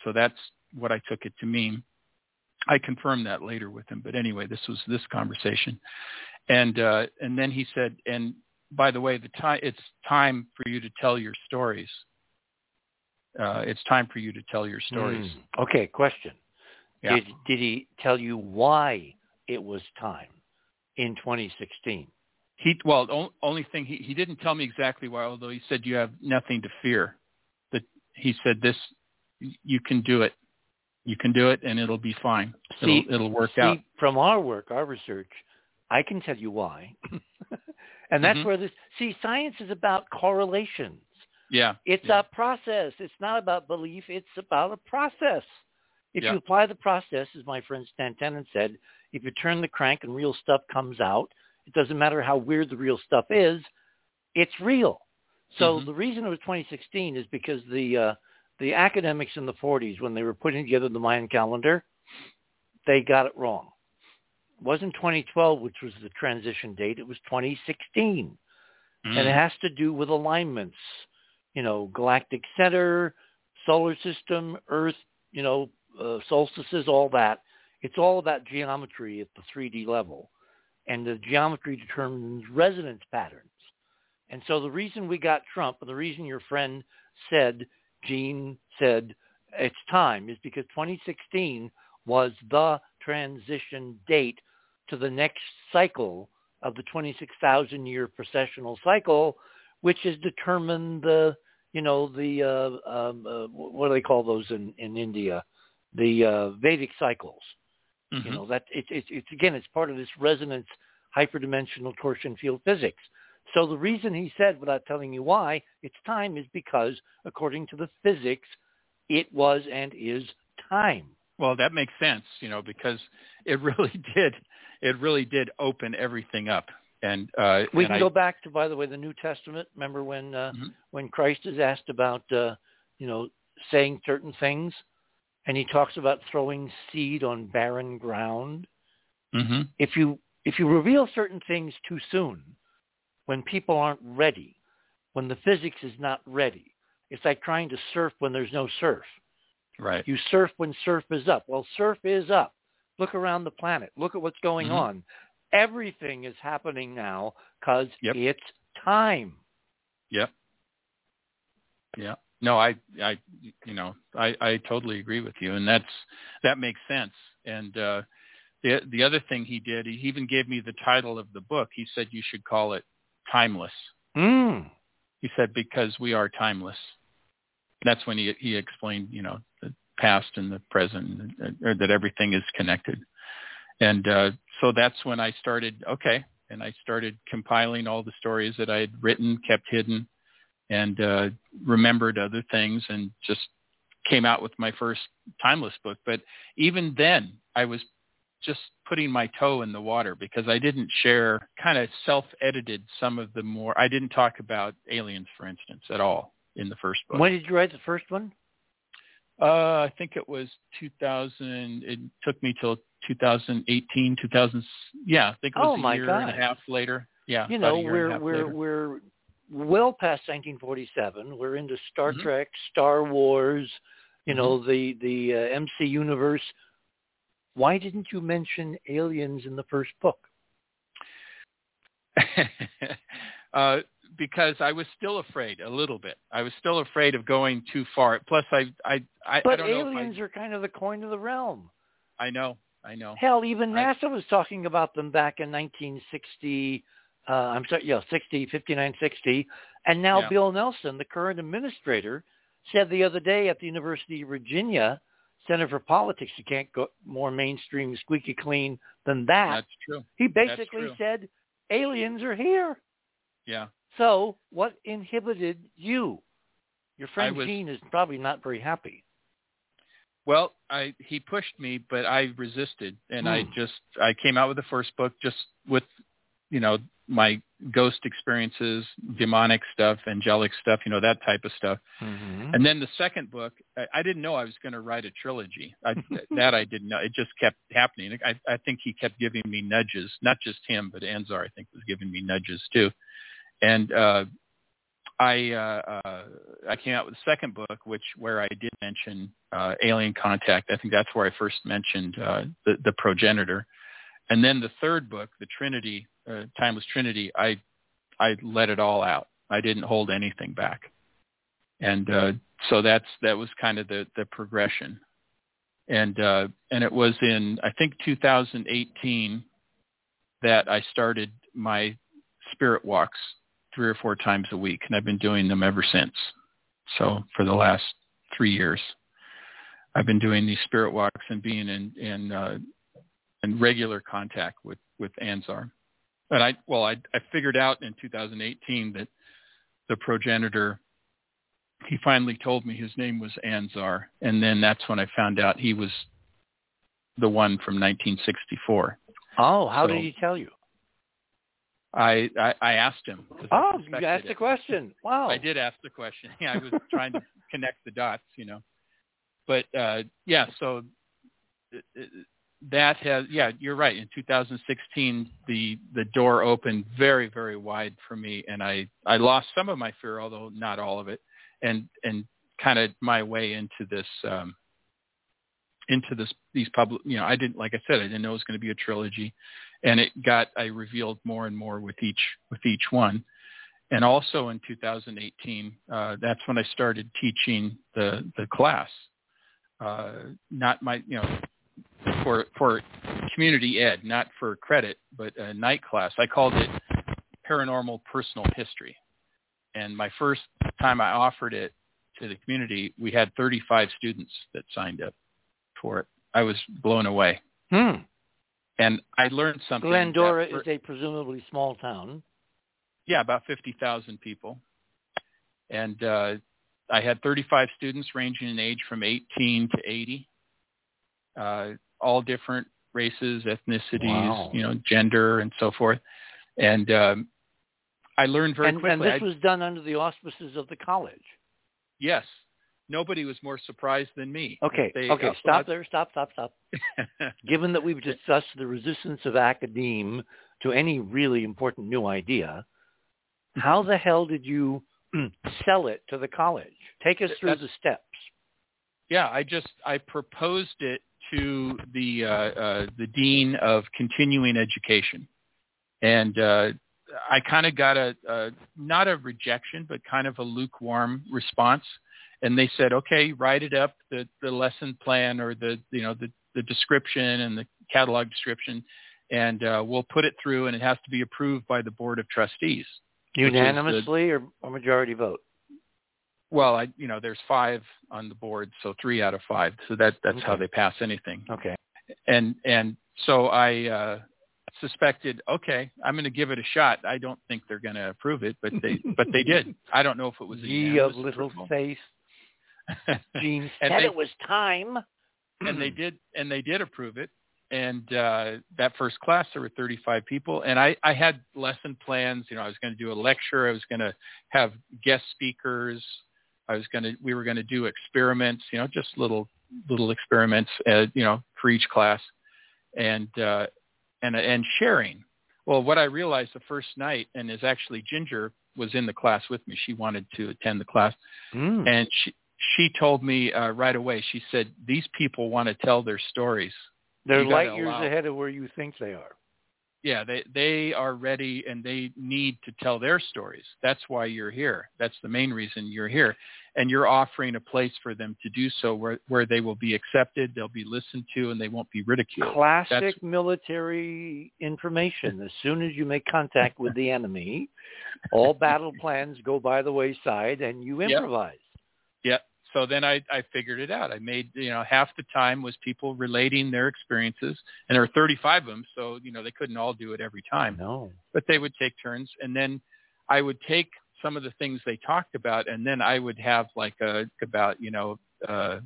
So that's what I took it to mean. I confirmed that later with him. But anyway, this was this conversation, and uh, and then he said, and by the way, the time it's time for you to tell your stories uh, it's time for you to tell your stories. Hmm. Okay, question. Yeah. Did did he tell you why it was time in 2016? He well, the only thing he he didn't tell me exactly why, although he said you have nothing to fear. That he said this, you can do it, you can do it, and it'll be fine. See- it'll, it'll work See, out. from our work, our research, I can tell you why. and that's Mhm. where this see science is about correlations. Yeah, It's yeah. a process. It's not about belief. It's about a process. If Yeah. you apply the process, as my friend Stan Tenen said, if you turn the crank and real stuff comes out, it doesn't matter how weird the real stuff is, it's real. So Mhm. the reason it was 2016 is because the uh, the academics in the 40s, when they were putting together the Mayan calendar, they got it wrong. It wasn't 2012, which was the transition date. It was 2016 and it Mm. has to do with alignments. You know, galactic center, solar system, Earth, you know, uh, solstices, all that. It's all about geometry at the 3D level, and the geometry determines resonance patterns. And so the reason we got Trump, and the reason your friend said, Gene said, it's time, is because 2016 was the transition date to the next cycle of the 26,000 year precessional cycle, which has determined the, you know, the, uh, um, uh, what do they call those in, in India? The uh, Vedic cycles. Mhm. You know, that it, it, it's, again, it's part of this resonance hyperdimensional torsion field physics. So the reason he said, without telling you why, it's time is because, according to the physics, it was and is time. Well, that makes sense, you know, because it really did. It really did open everything up, and uh, We and can I, go back to, by the way, the New Testament. Remember when uh, Mhm. when Christ is asked about, uh, you know, saying certain things, and he talks about throwing seed on barren ground. Mhm. If you if you reveal certain things too soon, when people aren't ready, when the physics is not ready, it's like trying to surf when there's no surf. right. You surf when surf is up. Well, surf is up. Look around the planet. Look at what's going Mhm. on. Everything is happening now because Yep. it's time. Yep. Yeah. No, I, I, you know, I, I totally agree with you, and that's that makes sense. And uh, the the other thing he did, he even gave me the title of the book. He said you should call it Timeless. Mm. He said because we are timeless. That's when he he explained, you know, the past and the present, or that everything is connected. And uh, so that's when I started. Okay, and I started compiling all the stories that I had written, kept hidden, and uh, remembered other things, and just came out with my first timeless book. But even then, I was just putting my toe in the water because I didn't share kind of self-edited some of the more I didn't talk about aliens for instance at all in the first book. When did you write the first one? Uh, I think it was 2000 it took me till 2018 2000 yeah, I think it was oh, a year God. and a half later. Yeah. You know, a year and we're we're later. we're well past 1947. We're into Star Mhm. Trek, Star Wars, you know, the the uh, MC universe. Why didn't you mention aliens in the first book? uh, because I was still afraid a little bit. I was still afraid of going too far. Plus, I I I, I But know. aliens are kind of the coin of the realm. I, I know. I know. Hell, even I- NASA was talking about them back in 1960. Uh, I'm sorry, yeah, 60, 59, 60. And now Yeah. Bill Nelson, the current administrator, said the other day at the University of Virginia Center for Politics, you can't go more mainstream, squeaky clean than that. That's true. he basically true. said aliens are here. Yeah. So what inhibited you? Your friend was- Gene is probably not very happy. Well, I he pushed me, but I resisted, and I Hmm. just I came out with the first book just with, you know, my ghost experiences, demonic stuff, angelic stuff, you know, that type of stuff. Mm-hmm. And then the second book, I, I didn't know I was going to write a trilogy. I, that I didn't know. It just kept happening. I, I think he kept giving me nudges, not just him, but Anzar, I think, was giving me nudges too. And uh, I uh, uh, I came out with the second book, which where I did mention uh, alien contact. I think that's where I first mentioned uh, the, the progenitor. And then the third book, the Trinity, uh, Timeless Trinity, I I let it all out. I didn't hold anything back. And uh, so that's that was kind of the the progression. And uh, and it was in I think 2018 that I started my spirit walks three or four times a week and I've been doing them ever since. So for the last three years I've been doing these spirit walks and being in in uh, in regular contact with with Anzar and I well I I figured out in 2018 that the progenitor he finally told me his name was Anzar, and then that's when I found out he was the one from 1964. Oh, how So- did he tell you? I I, I asked him. Oh, you asked the question. Wow. I did ask the question. Yeah, I was trying to connect the dots, you know. But uh, yeah, so uh, that has yeah, you're right. In 2016, the the door opened very very wide for me, and I I lost some of my fear, although not all of it, and and kind of my way into this. um into this these public you know i didn't like i said i didn't know it was going to be a trilogy and it got i revealed more and more with each with each one and also in 2018 uh, that's when i started teaching the the class uh, not my you know for for community ed not for credit but a night class i called it paranormal personal history and my first time i offered it to the community we had 35 students that signed up for it i was blown away Hmm. and i learned something Glendora is a presumably small town. yeah, about 50,000 people. And uh, I had 35 students ranging in age from 18 to 80, uh, all different races, ethnicities, Wow. you know, gender, and so forth. And um, I learned very and, quickly. and this was done under the auspices of the college. yes, nobody was more surprised than me. Okay, They- okay, stop there, stop, stop, stop. Given that we've discussed the resistance of academe to any really important new idea, how the hell did you sell it to the college? Take us through That's- the steps. Yeah, I just I proposed it to the uh, uh, the dean of continuing education, and uh, I kind of got a, a not a rejection, but kind of a lukewarm response. And they said, okay, write it up the the lesson plan or the you know the the description and the catalog description, and uh, we'll put it through, and it has to be approved by the board of trustees. Unanimously the, or a majority vote? Well, I, you know, there's five on the board, so three out of five. So that that's okay. how they pass anything. Okay. And and so I uh, suspected, okay, I'm going to give it a shot. I don't think they're going to approve it, but they but they did. I don't know if it was a Ye of little approval. faith. Gene said they, it was time. and they did and they did approve it and uh, that first class there were 35 people and I, I had lesson plans you know i was going to do a lecture i was going to have guest speakers i was going to we were going to do experiments you know just little little experiments uh, you know for each class and uh, and and sharing well what i realized the first night and is actually ginger was in the class with me she wanted to attend the class mm. and she she told me uh, right away she said these people want to tell their stories they're light years allow. ahead of where you think they are. Yeah, they they are ready and they need to tell their stories. That's why you're here. That's the main reason you're here. And you're offering a place for them to do so where where they will be accepted, they'll be listened to and they won't be ridiculed. Classic That's, military information. as soon as you make contact with the enemy, all battle plans go by the wayside and you improvise. Yep. yep so then I, I figured it out. I made, you know, half the time was people relating their experiences, and there were 35 of them, so you know they couldn't all do it every time. No, but they would take turns, and then I would take some of the things they talked about, and then I would have like a about you know uh,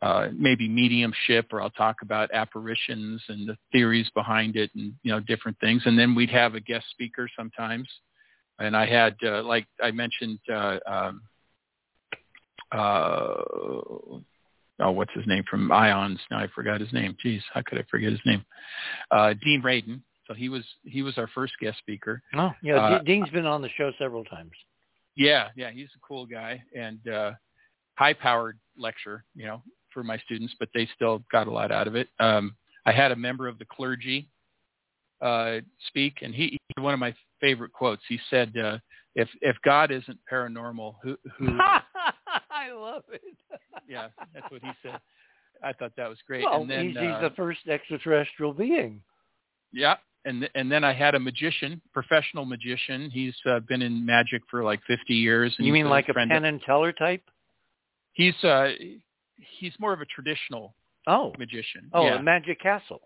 uh, maybe mediumship, or I'll talk about apparitions and the theories behind it, and you know different things, and then we'd have a guest speaker sometimes, and I had uh, like I mentioned. Uh, um, uh, oh, what's his name from IONS? Now I forgot his name. Jeez, how could I forget his name? Uh, Dean Radin. So he was he was our first guest speaker. Oh, yeah. Uh, Dean's been on the show several times. Yeah, yeah, he's a cool guy and uh, high-powered lecture, you know, for my students, but they still got a lot out of it. Um, I had a member of the clergy uh, speak, and he, he one of my favorite quotes. He said, uh, "If if God isn't paranormal, who who I love it. yeah, that's what he said. I thought that was great. Well, and then, he's, uh, he's the first extraterrestrial being. Yeah, and and then I had a magician, professional magician. He's uh, been in magic for like 50 years. And you mean like a Penn and Teller type? He's uh he's more of a traditional oh magician. Oh, yeah. a Magic Castle.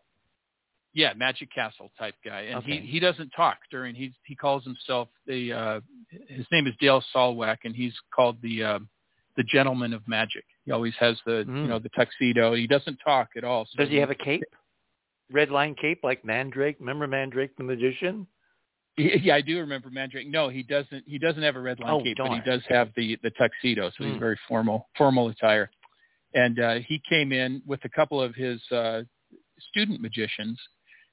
Yeah, Magic Castle type guy, and okay. he he doesn't talk during. He he calls himself the uh his name is Dale Salwak, and he's called the uh, the gentleman of magic. He always has the mm. you know the tuxedo. He doesn't talk at all. So Does he have a cape? Red line cape like Mandrake. Remember Mandrake the magician? Yeah, I do remember Mandrake. No, he doesn't. He doesn't have a red line oh, cape, darn. but he does have the the tuxedo. So mm. he's very formal, formal attire. And uh, he came in with a couple of his uh, student magicians.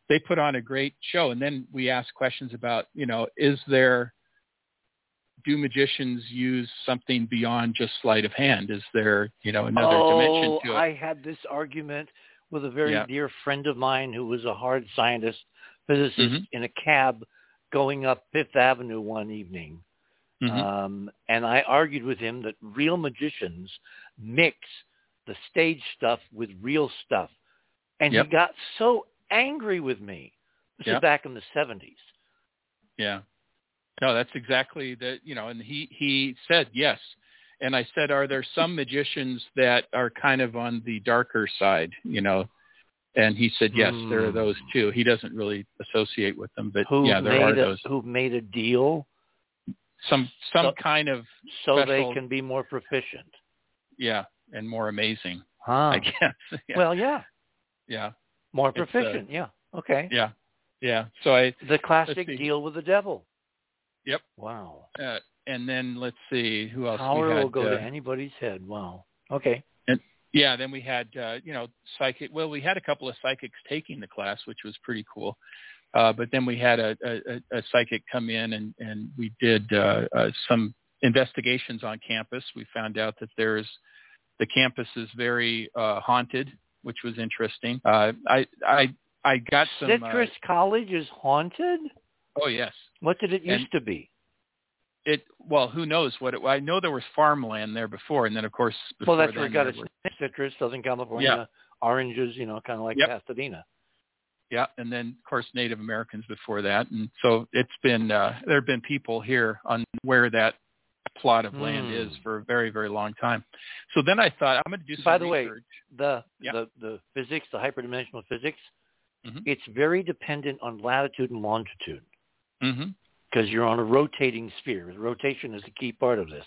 They put on a great show, and then we asked questions about, you know, is there do magicians use something beyond just sleight of hand? Is there, you know, another oh, dimension to it? I had this argument with a very yeah. dear friend of mine who was a hard scientist, physicist mm-hmm. in a cab going up Fifth Avenue one evening. Mm-hmm. Um, and I argued with him that real magicians mix the stage stuff with real stuff. And yep. he got so angry with me. This yep. is back in the 70s. Yeah. No, that's exactly the you know, and he he said yes. And I said, are there some magicians that are kind of on the darker side, you know? And he said, yes, mm. there are those too. He doesn't really associate with them, but who yeah, there are a, those. Who've made a deal? Some some so, kind of so special, they can be more proficient. Yeah, and more amazing. Huh. I guess. yeah. Well, yeah. Yeah. More uh, proficient. yeah. Okay. Yeah. Yeah. So I The classic deal with the devil. Yep. Wow. Uh, and then let's see who else Power we had. will go uh, to anybody's head. Wow. Okay. Yeah, then we had uh, you know psychic. Well, we had a couple of psychics taking the class, which was pretty cool. Uh, but then we had a, a, a psychic come in, and and we did uh, uh, some investigations on campus. We found out that there's the campus is very uh, haunted, which was interesting. Uh, I I I got some. Citrus uh, College is haunted. oh yes, What did it used And- to be? it. Well, who knows what it? I know there was farmland there before, and then of course before Well, that's where it got its name, Citrus, Southern California, oranges, you know, kind of like Yep. Pasadena. Yeah, and then of course Native Americans before that, and so it's been uh, there have been people here on where that plot of land Hmm. is for a very very long time. So then I thought I'm going to do some By the way. The Yeah. the the physics, the hyperdimensional physics, Mhm. it's very dependent on latitude and longitude hmm because you're on a rotating sphere. Rotation is a key part of this.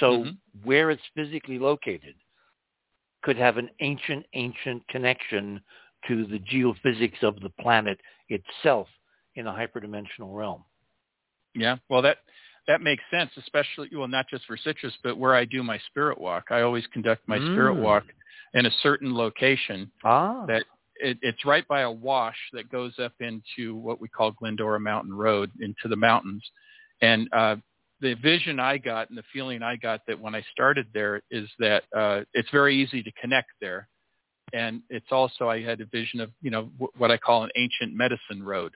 So Mhm. where it's physically located could have an ancient, ancient connection to the geophysics of the planet itself in a hyperdimensional realm. Yeah, well that that makes sense, especially well not just for citrus, but where I do my spirit walk. I always conduct my spirit Mm. walk in a certain location Ah, that it, it's right by a wash that goes up into what we call Glendora Mountain Road into the mountains. And uh, the vision I got and the feeling I got that when I started there is that uh, it's very easy to connect there. And it's also I had a vision of you know w- what I call an ancient medicine road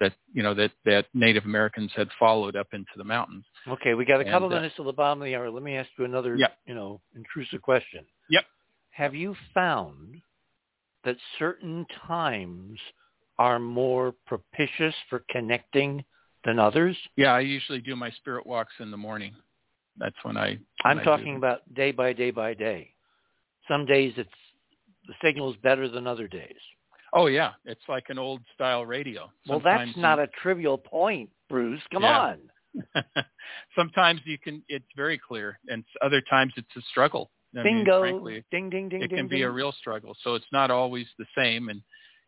that you know that that Native Americans had followed up into the mountains. okay. We got a couple and, uh, minutes to the bottom of the hour. Let me ask you another, you know, intrusive question. Yep. Have you found that certain times are more propitious for connecting than others? Yeah, I usually do my spirit walks in the morning. That's when I. when I'm I talking about day by day by day. Some days it's the signal's better than other days. Oh yeah, it's like an old style radio. Well, that's Sometimes not a trivial point, Bruce. Come Yeah. on. sometimes you can it's very clear and other times it's a struggle I mean, Bingo. frankly, ding, ding, ding, it ding, can be ding. a real struggle so it's not always the same and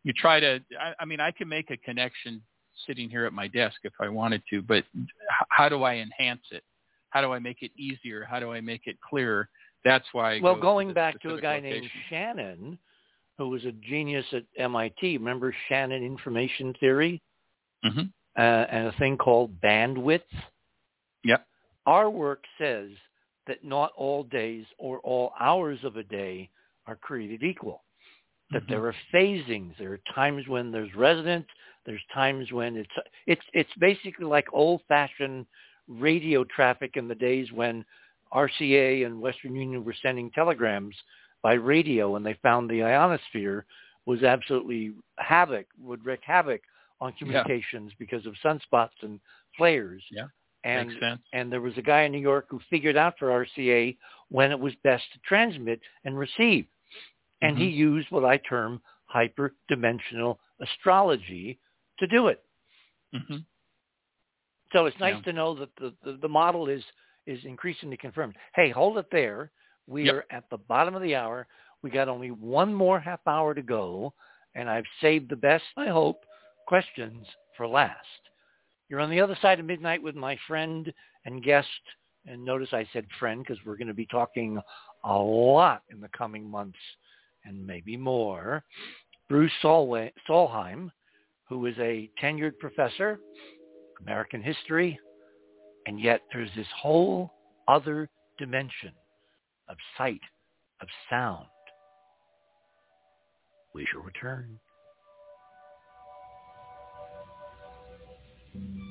you try to I, I mean i can make a connection sitting here at my desk if i wanted to but how do i enhance it how do i make it easier how do i make it clearer that's why I well, go going the back to a guy named. Shannon, who was a genius at MIT. Remember Shannon information theory Mhm. uh, and a thing called bandwidth? Yep. Our work says that not all days or all hours of a day are created equal. That Mhm. there are phasings. There are times when there's residents. There's times when it's it's it's basically like old-fashioned radio traffic in the days when RCA and Western Union were sending telegrams by radio and they found the ionosphere was absolutely havoc, would wreak havoc on communications because of sunspots and flares. Yeah, And and there was a guy in New York who figured out for RCA when it was best to transmit and receive. And he used what I term hyperdimensional astrology to do it. hmm So it's nice Yeah. to know that the, the, the model is, is increasingly confirmed. Hey, hold it there. We Yep. are at the bottom of the hour. We got only one more half hour to go, and I've saved the best, I hope, questions for last. You're on the other side of midnight with my friend and guest, and notice I said friend because we're going to be talking a lot in the coming months and maybe more. Bruce Solway, Solheim, who is a tenured professor, American history, and yet there's this whole other dimension of sight, of sound. We shall return. Thank you.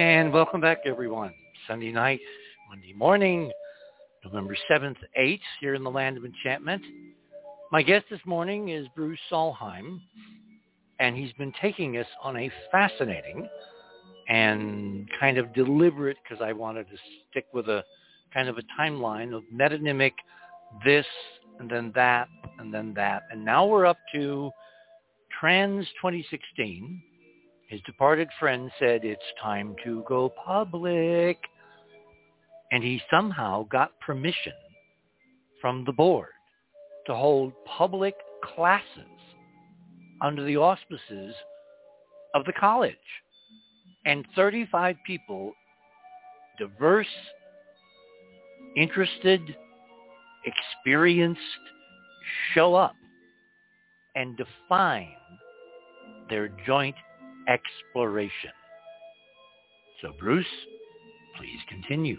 And welcome back, everyone. Sunday night, Monday morning, November 7th, 8th, here in the land of enchantment. My guest this morning is Bruce Solheim, and he's been taking us on a fascinating and kind of deliberate, because I wanted to stick with a kind of a timeline of metonymic this and then that and then that. And now we're up to Trans 2016 his departed friend said it's time to go public. And he somehow got permission from the board to hold public classes under the auspices of the college. And 35 people, diverse, interested, experienced, show up and define their joint exploration. So Bruce, please continue.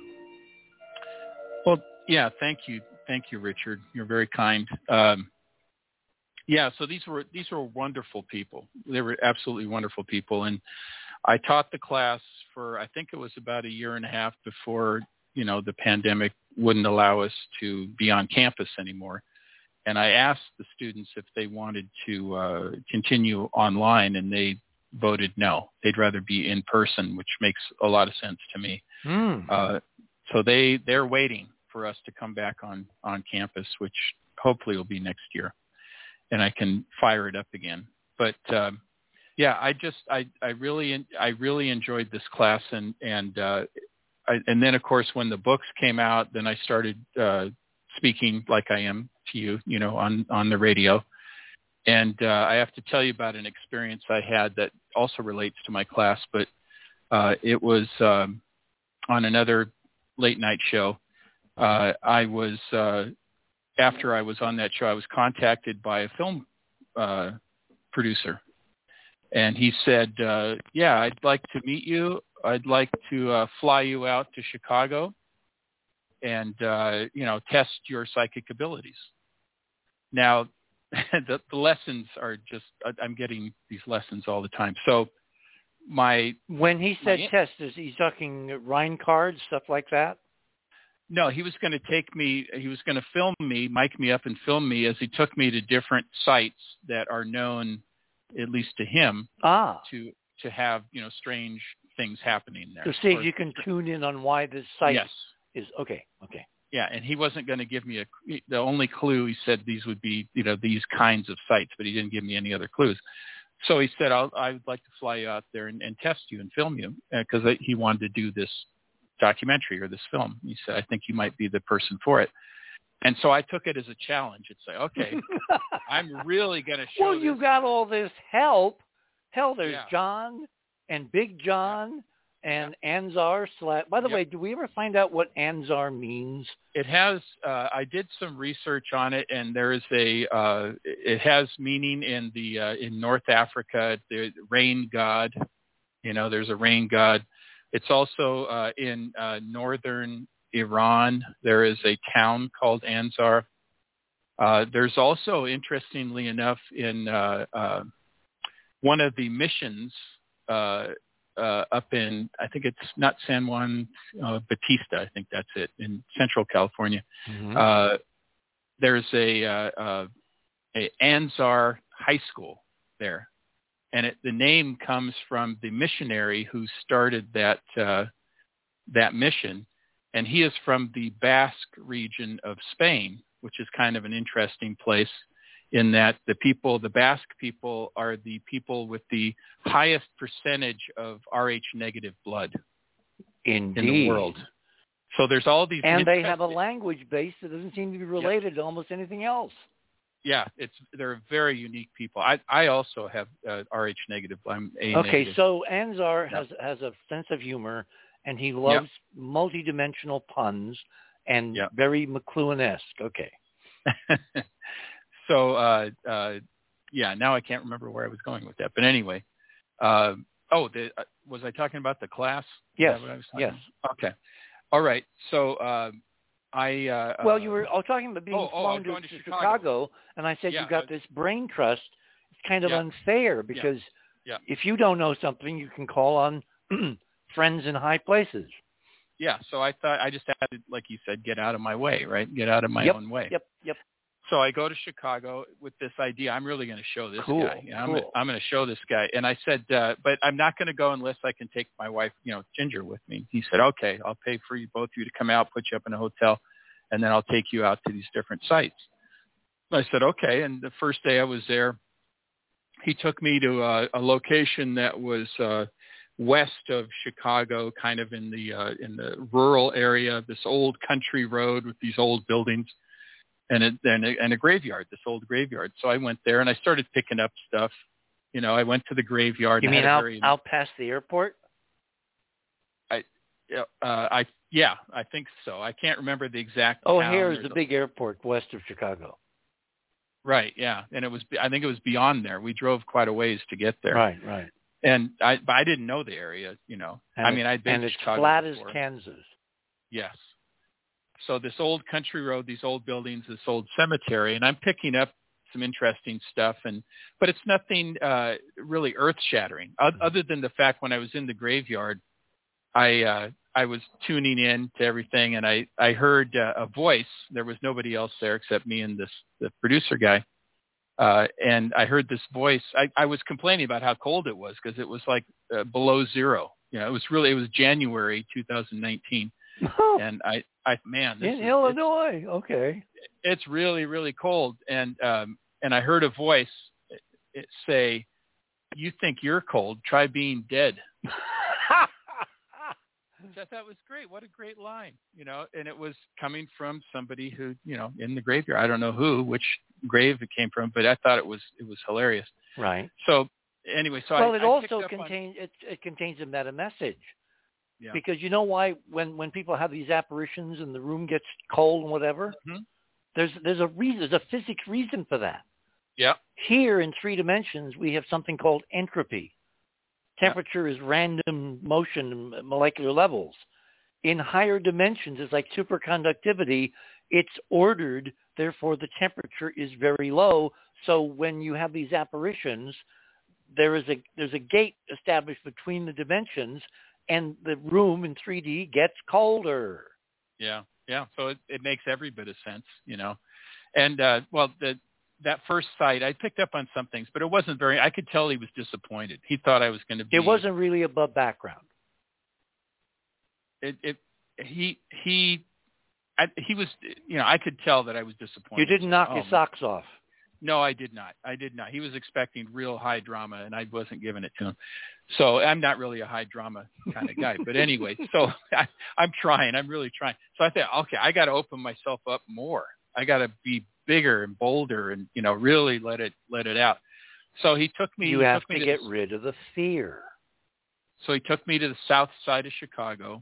Well, yeah, thank you. Thank you, Richard. You're very kind. Um, yeah, so these were these were wonderful people. They were absolutely wonderful people, and I taught the class for I think it was about a year and a half before you know the pandemic wouldn't allow us to be on campus anymore. And I asked the students if they wanted to uh, continue online, and they voted no. They'd rather be in person, which makes a lot of sense to me. Mm. Uh, so they they're waiting for us to come back on on campus, which hopefully will be next year, and I can fire it up again. But um, yeah, I just I I really I really enjoyed this class, and and uh, I, and then of course when the books came out, then I started uh, speaking like I am to you, you know, on on the radio. And uh, I have to tell you about an experience I had that also relates to my class, but uh, it was um, on another late night show. Uh, I was uh, after I was on that show, I was contacted by a film uh, producer, and he said, uh, "Yeah, I'd like to meet you. I'd like to uh, fly you out to Chicago, and uh, you know, test your psychic abilities." Now, the, the lessons are just I'm getting these lessons all the time. So my when he said my, test, is he talking Rhine cards, stuff like that? No, he was going to take me. He was going to film me, mic me up, and film me as he took me to different sites that are known, at least to him, ah. to to have you know strange things happening there. So see if you can tune in on why this site yes. is okay. Okay. Yeah, and he wasn't going to give me a. The only clue he said these would be, you know, these kinds of sites, but he didn't give me any other clues. So he said, I'll, I would like to fly you out there and, and test you and film you because uh, he wanted to do this documentary or this film. He said, I think you might be the person for it. And so I took it as a challenge and say, okay, I'm really going to show. Well, you this. got all this help. Hell, there's Yeah. John and Big John and Anzar. Sla- By the Yep. way, do we ever find out what Anzar means? it has uh, i did some research on it and there is a uh, it has meaning in the uh, in north africa the rain god you know there's a rain god it's also uh, in uh, northern iran there is a town called anzar uh, there's also interestingly enough in uh, uh, one of the missions uh, uh, up in I think it's not San Juan uh, Bautista. I think that's it in Central California. Uh, there's a uh, uh, a Anzar High School there, and it, the name comes from the missionary who started that uh, that mission, and he is from the Basque region of Spain, which is kind of an interesting place in that the people, the Basque people, are the people with the highest percentage of Rh negative blood Indeed. in the world. So there's all these And they have a language base that doesn't seem to be related to almost anything else. yeah, it's they're very unique people. I I also have uh, Rh negative. I'm A Okay, negative. so Anzar Yep. has has a sense of humor, and he loves multidimensional puns and very McLuhan-esque. Okay. so uh, uh, yeah, now I can't remember where I was going with that. But anyway, uh, oh, the, uh, was I talking about the class? Yes. what I was talking Yes. about? Okay. All right. So uh, I. Uh, Well, you were all talking about being oh, oh, I flown going to, to Chicago. Chicago, and I said Yeah, you got this brain trust. It's kind of Yeah. unfair because Yeah. if you don't know something, you can call on friends in high places. Yeah. So I thought I just had to, like you said, get out of my way, right? Get out of my Yep, own way. Yep, yep. So I go to Chicago with this idea. I'm really going to show this Cool, guy. You know, I'm, cool. gonna, I'm going to show this guy. And I said, uh, but I'm not going to go unless I can take my wife, you know, Ginger, with me. He said, okay, I'll pay for you both of you to come out, put you up in a hotel, and then I'll take you out to these different sites. I said, okay. And the first day I was there, he took me to a, a location that was uh, west of Chicago, kind of in the uh, in the rural area. This old country road with these old buildings, and a, and, a, and a graveyard. This old graveyard. So I went there and I started picking up stuff. You know, I went to the graveyard. You mean out, very, out past the airport? I, uh, I yeah, I think so. I can't remember the exact. Oh, here is is the big airport west of Chicago. Right, yeah, and it was. I think it was beyond there. We drove quite a ways to get there. Right, right. and I, but I didn't know the area. You know, And I mean, I'd been and to it's Chicago flat before. as Kansas. Yes. So this old country road, these old buildings, this old cemetery, and I'm picking up some interesting stuff, and but it's nothing uh, really earth-shattering, o- other than the fact when I was in the graveyard, I uh, I was tuning in to everything, and I I heard uh, a voice. There was nobody else there except me and this the producer guy, uh, and I heard this voice. I, I was complaining about how cold it was because it was like uh, below zero. You know, it was really it was January 2019 and I, I man, this in is, it's, Illinois. Okay. it's really, really cold. And um, and I heard a voice it, it say, "You think you're cold? Try being dead." Which I thought was great. What a great line, you know. And it was coming from somebody who, you know, in the graveyard. I don't know who, which grave it came from, but I thought it was it was hilarious. right. So anyway, so well, I, it I also up on- contains it, it contains a meta message. Yeah. Because you know why when when people have these apparitions and the room gets cold and whatever, Mhm. there's there's a reason, there's a physics reason for that. Yeah. Here in three dimensions, we have something called entropy. Yeah. Temperature is random motion molecular levels. In higher dimensions, it's like superconductivity. It's ordered, therefore the temperature is very low. So when you have these apparitions, there is a there's a gate established between the dimensions, and the room in 3D gets colder. Yeah, yeah. So it, it makes every bit of sense, you know. And uh well the that first sight I picked up on some things, but it wasn't very I could tell he was disappointed. He thought I was gonna be It wasn't really above background. it, it he he I, he was you know, I could tell that I was disappointed. You didn't knock Oh, your socks off. No, I did not. I did not. He was expecting real high drama, and I wasn't giving it to him. So I'm not really a high drama kind of guy. but anyway, so I, I'm trying. I'm really trying. So I thought, okay, I got to open myself up more. I got to be bigger and bolder, and you know, really let it let it out. So he took me. You he have took me to get the, rid of the fear. So he took me to the south side of Chicago,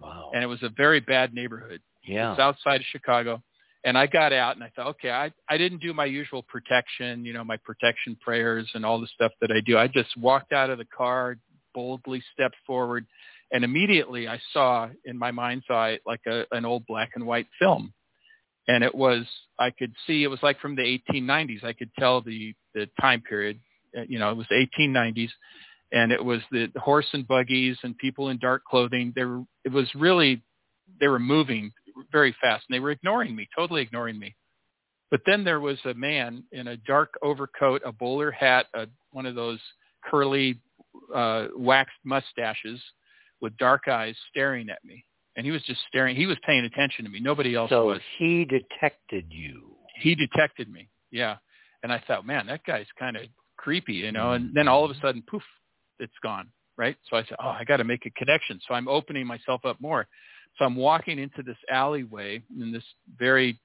Wow. and it was a very bad neighborhood. yeah. south side of Chicago. And I got out and I thought, okay, I, I didn't do my usual protection, you know, my protection prayers and all the stuff that I do. I just walked out of the car, boldly stepped forward, and immediately I saw in my mind's eye like a, an old black and white film. And it was, I could see, it was like from the 1890s. I could tell the, the time period, uh, you know, it was the 1890s. And it was the, horse and buggies and people in dark clothing. There, it was really, they were moving very fast and they were ignoring me, totally ignoring me. But then there was a man in a dark overcoat, a bowler hat, a, one of those curly uh, waxed mustaches with dark eyes staring at me. And he was just staring. He was paying attention to me. Nobody else so was. he detected you. He detected me. Yeah. And I thought, man, that guy's kind of creepy, you know. And then all of a sudden, poof, it's gone. Right. So I said, oh, I got to make a connection. So I'm opening myself up more. So I'm walking into this alleyway in this very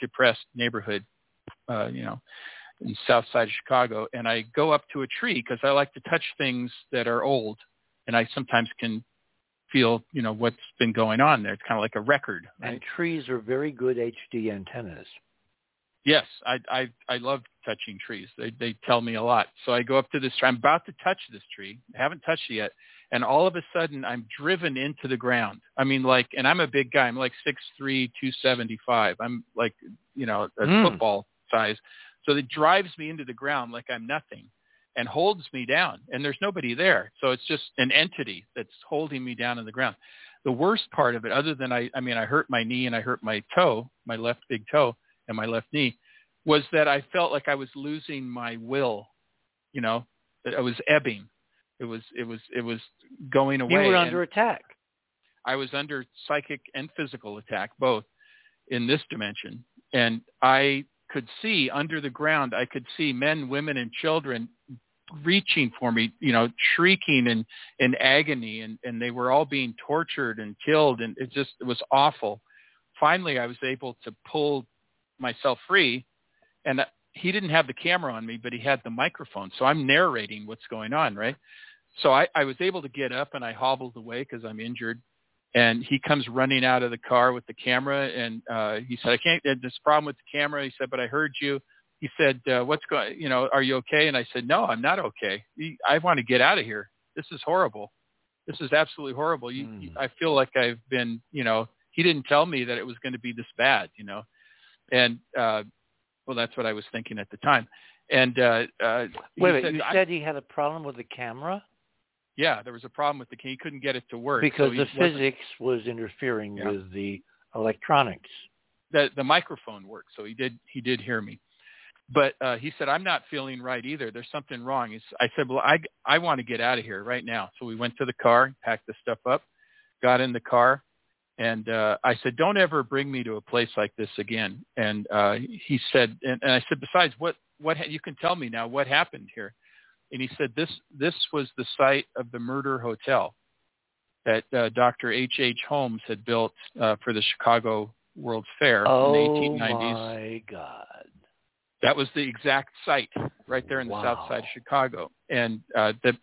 depressed neighborhood, uh, you know, in south side of Chicago. And I go up to a tree because I like to touch things that are old. And I sometimes can feel, you know, what's been going on there. It's kind of like a record. Right? And trees are very good HD antennas. Yes, I I I love touching trees. They they tell me a lot. So I go up to this tree. I'm about to touch this tree. I haven't touched it yet. And all of a sudden I'm driven into the ground. I mean like and I'm a big guy. I'm like six three, two seventy five. I'm like you know, a Mm. football size. So it drives me into the ground like I'm nothing and holds me down. And there's nobody there. So it's just an entity that's holding me down in the ground. The worst part of it, other than I I mean I hurt my knee and I hurt my toe, my left big toe and my left knee was that I felt like I was losing my will, you know, that I was ebbing. It was it was it was going away. You were under attack. I was under psychic and physical attack both in this dimension, and I could see under the ground. I could see men, women, and children reaching for me, you know, shrieking in in agony, and and they were all being tortured and killed, and it just it was awful. Finally, I was able to pull myself free and he didn't have the camera on me, but he had the microphone. So I'm narrating what's going on, right? So I, I was able to get up and I hobbled away because I'm injured. And he comes running out of the car with the camera, and uh, he said, "I can't. There's a problem with the camera." He said, "But I heard you." He said, uh, "What's going? You know, are you okay?" And I said, "No, I'm not okay. I want to get out of here. This is horrible. This is absolutely horrible. You, Mm. I feel like I've been, you know, he didn't tell me that it was going to be this bad, you know, and uh, well, that's what I was thinking at the time. And uh, uh, he Wait, said, You said he had a problem with the camera yeah, there was a problem with the he couldn't get it to work because so the physics was interfering Yeah. with the electronics. the the microphone worked, so he did he did hear me. But uh, he said, "I'm not feeling right either. There's something wrong." He's, I said, "Well, I I want to get out of here right now." So we went to the car, packed the stuff up, got in the car, and uh, I said, "Don't ever bring me to a place like this again." And uh, he said, and, and I said, "Besides, what what ha- you can tell me now? What happened here?" And he said, "This this was the site of the Murder Hotel that uh, Dr. H. H. Holmes had built uh, for the Chicago World's Fair Oh in the 1890s. my God! That was the exact site right there in the south side of Chicago. And uh, the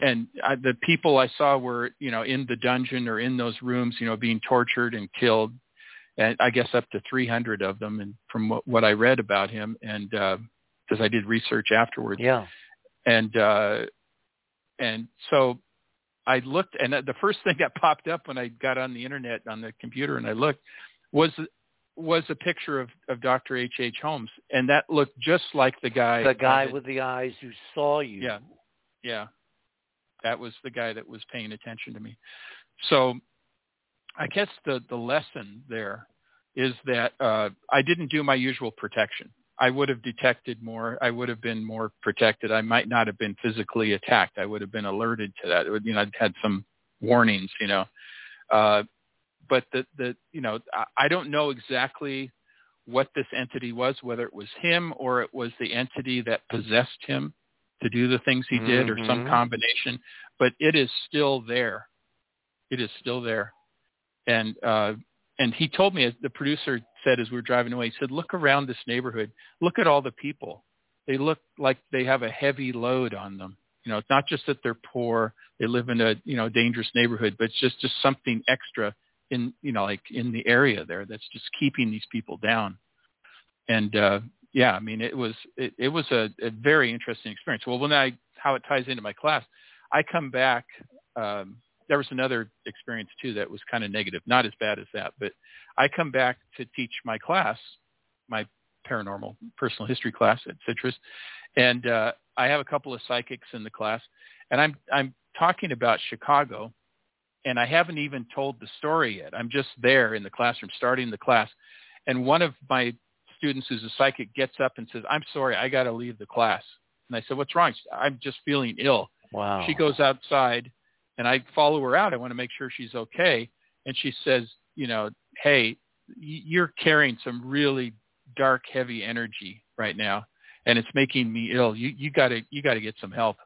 and uh, the people I saw were you know in the dungeon or in those rooms, you know, being tortured and killed. And I guess up to 300 of them, and from what, what I read about him, and because I did research afterwards, Yeah. And uh, and so I looked, and the first thing that popped up when I got on the internet on the computer and I looked was was a picture of of Dr. H. H. Holmes, and that looked just like the guy. The guy with the eyes who saw you. yeah, yeah, that was the guy that was paying attention to me. So, I guess the the lesson there is that uh, I didn't do my usual protection. I would have detected more. I would have been more protected. I might not have been physically attacked. I would have been alerted to that. Would, you know, I'd had some warnings, you know. Uh, but the, the, you know, I, I don't know exactly what this entity was, whether it was him or it was the entity that possessed him to do the things he did or some Mhm. combination, but it is still there. It is still there. And, uh, and he told me, as the producer said as we were driving away, he said, look around this neighborhood. Look at all the people. They look like they have a heavy load on them. You know, it's not just that they're poor, they live in a, you know, dangerous neighborhood, but it's just, just something extra in, you know, like in the area there that's just keeping these people down. And, uh, yeah, I mean, it was, it, it was a, a very interesting experience. Well, when I, how it ties into my class, I come back, um, there was another experience too that was kind of negative, not as bad as that, but I come back to teach my class, my paranormal personal history class at Citrus, and uh, I have a couple of psychics in the class, and I'm I'm talking about Chicago, and I haven't even told the story yet. I'm just there in the classroom, starting the class, and one of my students who's a psychic gets up and says, "I'm sorry, I got to leave the class." And I said, "What's wrong?" Said, I'm just feeling ill. Wow. She goes outside and I follow her out. I want to make sure she's okay. And she says, you know, hey, you're carrying some really dark, heavy energy right now, and it's making me ill. You you got to you got to get some help.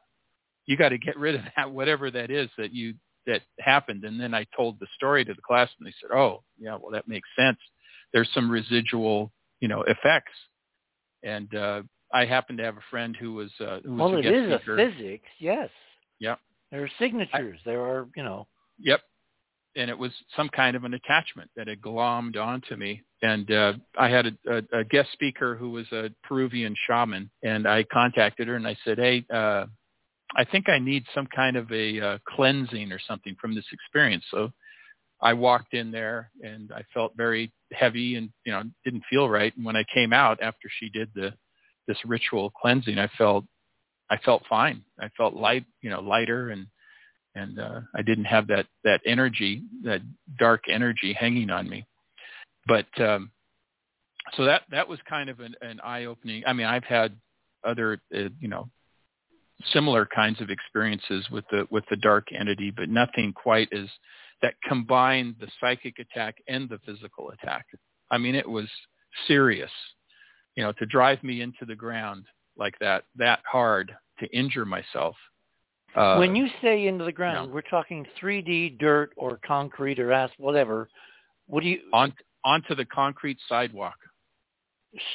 You got to get rid of that, whatever that is that you that happened. And then I told the story to the class, and they said, oh, yeah, well that makes sense. There's some residual, you know, effects. And uh, I happen to have a friend who was uh, who was well, a it guest is a physics, yes. Yep. There are signatures. there are, you know. Yep. and it was some kind of an attachment that had glommed onto me. And uh, I had a, a, a guest speaker who was a Peruvian shaman, and I contacted her and I said, "Hey, uh, I think I need some kind of a uh, cleansing or something from this experience." So I walked in there and I felt very heavy and you know didn't feel right. And when I came out after she did the this ritual cleansing, I felt I felt fine. I felt light, you know, lighter and and uh, I didn't have that that energy, that dark energy hanging on me. But um, so that that was kind of an, an eye opening. I mean, I've had other uh, you know similar kinds of experiences with the with the dark entity, but nothing quite as that combined the psychic attack and the physical attack. I mean, it was serious. You know, to drive me into the ground like that, that hard, to injure myself uh, when you say into the ground, we're talking 3D dirt or concrete or asphalt, whatever. What do you on onto the concrete sidewalk?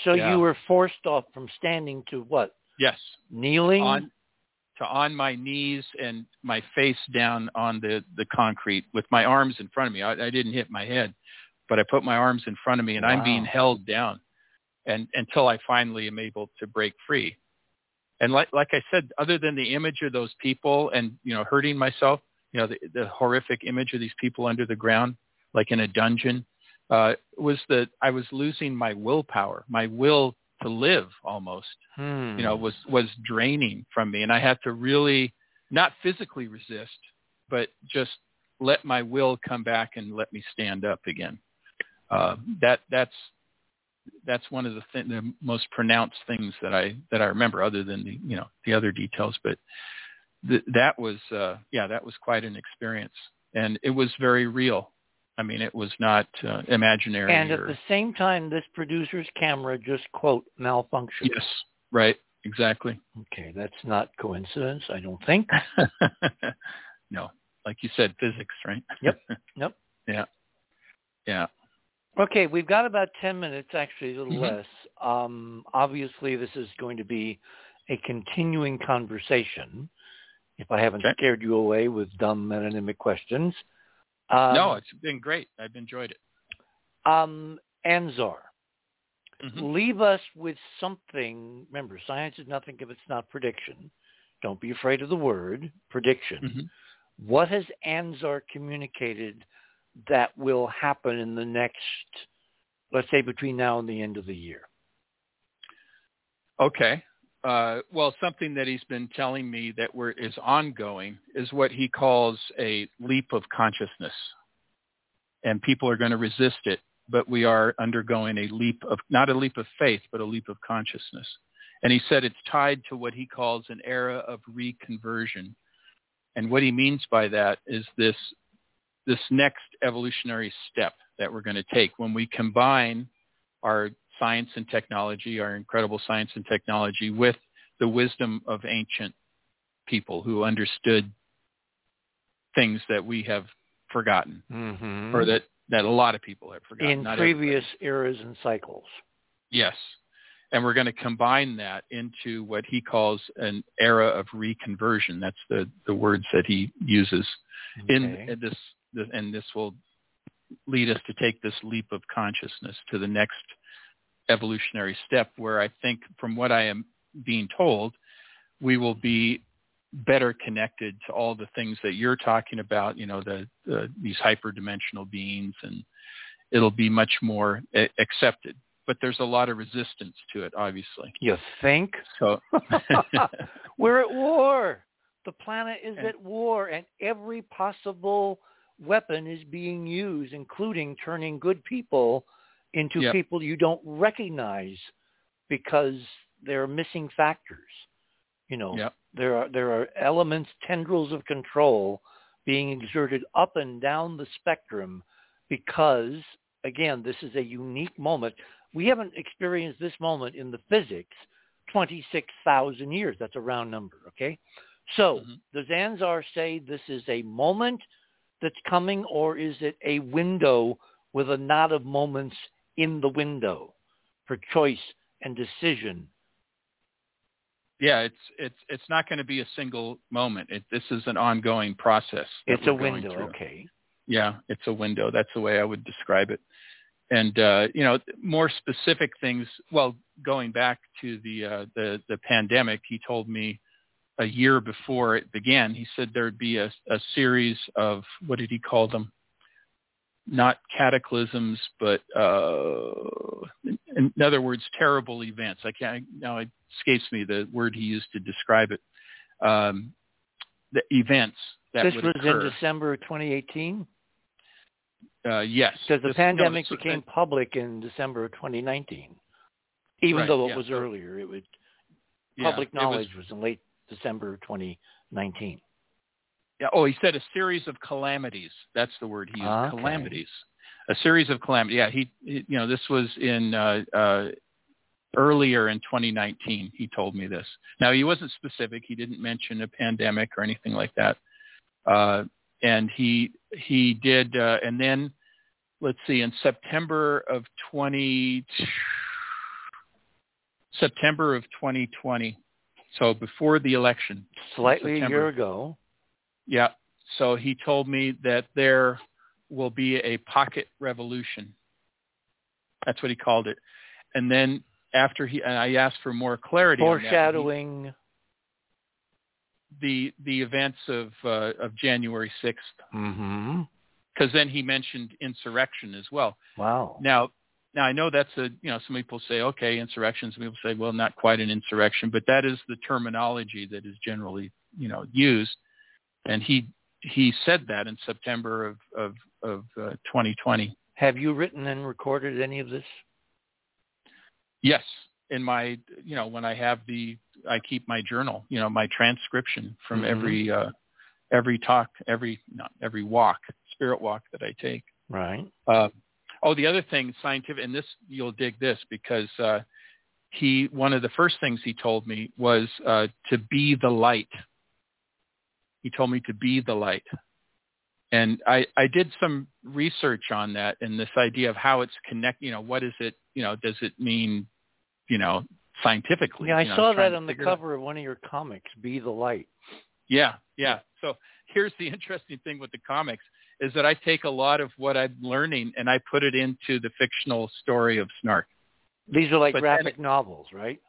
So yeah. you were forced off from standing to what? Yes. Kneeling. On, to on my knees and my face down on the the concrete with my arms in front of me. I, I didn't hit my head, but I put my arms in front of me and wow. I'm being held down, and until I finally am able to break free. And like, like I said, other than the image of those people and, you know, hurting myself, you know, the, the horrific image of these people under the ground, like in a dungeon, uh, was that I was losing my willpower, my will to live almost, hmm. you know, was, was draining from me. And I had to really not physically resist, but just let my will come back and let me stand up again. Uh, that, that's, that's one of the th- the most pronounced things that I that I remember, other than the you know the other details. But th- that was uh, yeah, that was quite an experience, and it was very real. I mean, it was not uh, imaginary. And or, at the same time, this producer's camera just quote malfunctioned. Yes, right, exactly. Okay, that's not coincidence, I don't think. no, like you said, physics, right? Yep. Yep. yeah. Yeah. Okay, we've got about 10 minutes, actually a little mm-hmm. less. Um, obviously, this is going to be a continuing conversation. If I haven't okay. scared you away with dumb metonymic questions. Um, no, it's been great. I've enjoyed it. Um, Anzar, mm-hmm. leave us with something. Remember, science is nothing if it's not prediction. Don't be afraid of the word prediction. Mm-hmm. What has Anzar communicated that will happen in the next, let's say, between now and the end of the year? Okay. Uh, well, something that he's been telling me that is ongoing is what he calls a leap of consciousness. And people are going to resist it, but we are undergoing a leap of, not a leap of faith, but a leap of consciousness. And he said it's tied to what he calls an era of reconversion. And what he means by that is this this next evolutionary step that we're going to take when we combine our science and technology, our incredible science and technology with the wisdom of ancient people who understood things that we have forgotten mm-hmm. or that, that a lot of people have forgotten. In previous everybody. eras and cycles. Yes. And we're going to combine that into what he calls an era of reconversion. That's the, the words that he uses okay. in, in this and this will lead us to take this leap of consciousness to the next evolutionary step where I think from what I am being told, we will be better connected to all the things that you're talking about, you know, the, the these hyperdimensional beings and it'll be much more a- accepted. But there's a lot of resistance to it, obviously. You think? So we're at war. The planet is and, at war and every possible weapon is being used, including turning good people into yep. people you don't recognize because there are missing factors. You know, yep. there are there are elements, tendrils of control being exerted up and down the spectrum because again, this is a unique moment. We haven't experienced this moment in the physics 26,000 years. That's a round number, okay? So mm-hmm. does Anzar say this is a moment that's coming, or is it a window with a knot of moments in the window for choice and decision? Yeah, it's it's it's not going to be a single moment. It, this is an ongoing process. It's a window, okay. Yeah, it's a window. That's the way I would describe it. And uh, you know, more specific things. Well, going back to the uh, the the pandemic, he told me a year before it began. He said there'd be a, a series of what did he call them? Not cataclysms, but uh, in, in other words, terrible events. I can't now it escapes me the word he used to describe it. Um, the events that this would was occur. in December 2018. Uh, yes, Because the This- pandemic no, became public in December of 2019. Even Right, though it yeah, was so- earlier, it was yeah, public was- knowledge was, in late December 2019. Yeah. Oh, he said a series of calamities. That's the word he used. Okay. Calamities. A series of calamities. Yeah. He, he, you know, this was in uh, uh, earlier in 2019. He told me this. Now he wasn't specific. He didn't mention a pandemic or anything like that. Uh, and he he did. Uh, and then let's see, in September of 20 September of 2020. So before the election, Slightly a year ago. yeah. So he told me that there will be a pocket revolution. That's what he called it. And then after he, and I asked for more clarity. on that, Foreshadowing. he- the the events of uh, of January sixth, Mm-hmm. because then he mentioned insurrection as well. Wow. Now, now I know that's a you know some people say okay insurrection. Some people say well not quite an insurrection, but that is the terminology that is generally you know used. And he he said that in September of of of uh, 2020. Have you written and recorded any of this? Yes, in my you know when I have the I keep my journal, you know my transcription from Mhm. every uh, every talk, every not every walk, spirit walk that I take. Right. Uh, oh, the other thing, scientific, and this you'll dig this because uh, he one of the first things he told me was uh, to be the light. He told me to be the light, and I I did some research on that and this idea of how it's connect. You know, what is it? You know, does it mean, you know, scientifically? Yeah, I You know, saw that on the figure it out. cover of one of your comics, Be the Light. Yeah, yeah. So here's the interesting thing with the comics is that I take a lot of what I'm learning and I put it into the fictional story of Snarc. These are like But graphic novels, right?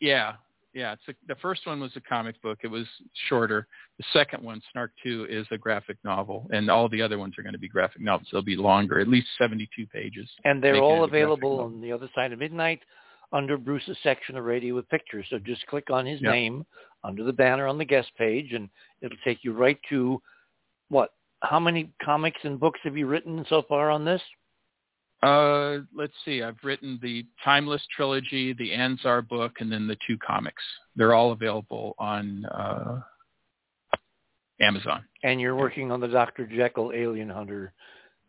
Yeah, yeah. It's a, the first one was a comic book. It was shorter. The second one, Snarc Two, is a graphic novel, and all the other ones are going to be graphic novels. They'll be longer, at least 72 pages. And they're all available on the other side of midnight under Bruce's section of Radio with Pictures. So just click on his Yep. name under the banner on the guest page, and it'll take you right to what? How many comics and books have you written so far on this? Uh, let's see. I've written the Timeless trilogy, the Anzar book, and then the two comics. They're all available on uh, Amazon. And you're working on the Dr. Jekyll Alien Hunter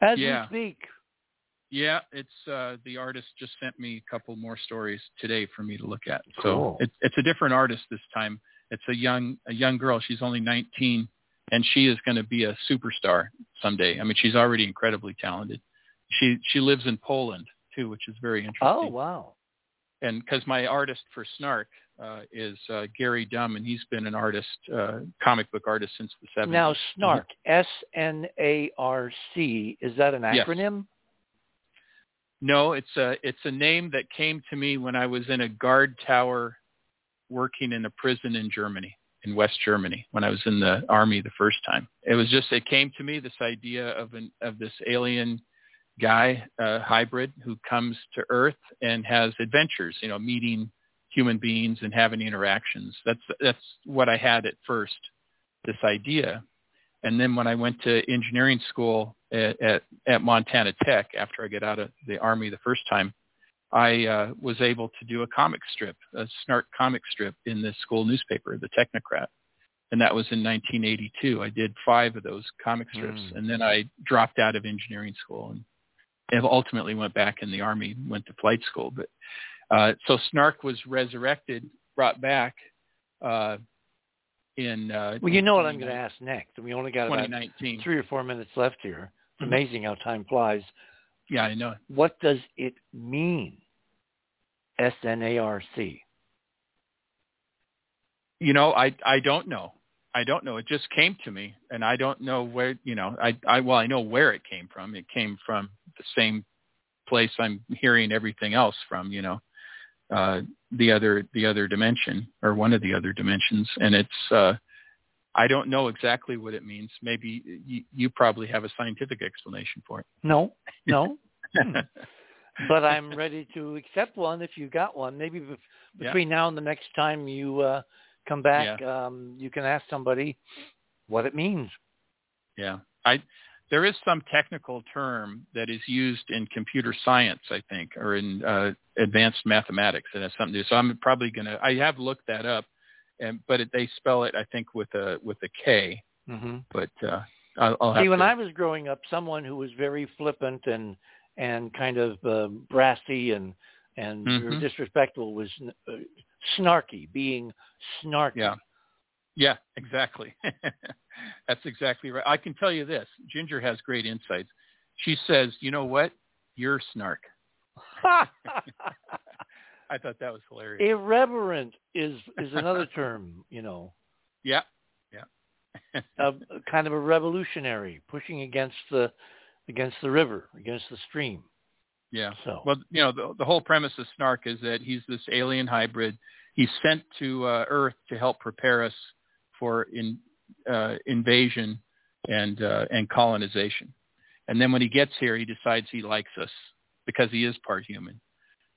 as Yeah. we speak. Yeah, it's uh, the artist just sent me a couple more stories today for me to look at. Cool. So it's it's a different artist this time. It's a young a young girl. She's only 19, and she is going to be a superstar someday. I mean, she's already incredibly talented. She she lives in Poland too, which is very interesting. Oh, wow. and because my artist for Snarc uh, is uh, Gary Dumm, and he's been an artist, uh, comic book artist since the 70s. Now, Snarc, S-N-A-R-C, is that an acronym? Yes. acronym? No, it's a it's a name that came to me when I was in a guard tower, working in a prison in Germany, in West Germany, when I was in the army the first time. It was just it came to me this idea of an of this alien guy, uh, hybrid, who comes to Earth and has adventures. You know, meeting human beings and having interactions. That's that's what I had at first, this idea. And then when I went to engineering school at, at, at Montana Tech after I get out of the Army the first time, I uh, was able to do a comic strip, a snarc comic strip in the school newspaper, the Technocrat. And that was in 1982. I did five of those comic strips. Mm. And then I dropped out of engineering school and and ultimately went back in the Army, went to flight school. But uh, so Snarc was resurrected, brought back uh, in uh, Well, you know what I'm going to ask next. We only got about three or four minutes left here. It's Mhm. amazing how time flies. Yeah, I know. What does it mean? S-N-A-R-C. You know, I I don't know. I don't know. It just came to me, and I don't know where. You know, I, I well, I know where it came from. It came from the same place I'm hearing everything else from. You know, uh, the other the other dimension or one of the other dimensions, and it's. Uh, I don't know exactly what it means. Maybe you, you probably have a scientific explanation for it. No, no. But I'm ready to accept one if you got one. Maybe between yeah. now and the next time you uh, come back, yeah. um, you can ask somebody what it means. Yeah, I there is some technical term that is used in computer science, I think, or in uh, advanced mathematics and has something to do. So I'm probably gonna. I have looked that up, and but it, they spell it, I think, with a with a K. Mm-hmm. But uh, I'll, I'll see. when to... I was growing up, someone who was very flippant and and kind of uh, brassy and and mm-hmm. disrespectful was uh, snarky, being snarky. Yeah. Yeah, exactly. That's exactly right. I can tell you this. Ginger has great insights. She says, you know what? You're snark. I thought that was hilarious. Irreverent is is another term, you know. Yeah. Yeah. a, kind of a revolutionary, pushing against the against the river, against the stream. Yeah. So well, you know, the, the whole premise of Snarc is that he's this alien hybrid. He's sent to uh, Earth to help prepare us for in, uh, invasion and uh, and colonization. And then when he gets here, he decides he likes us because he is part human.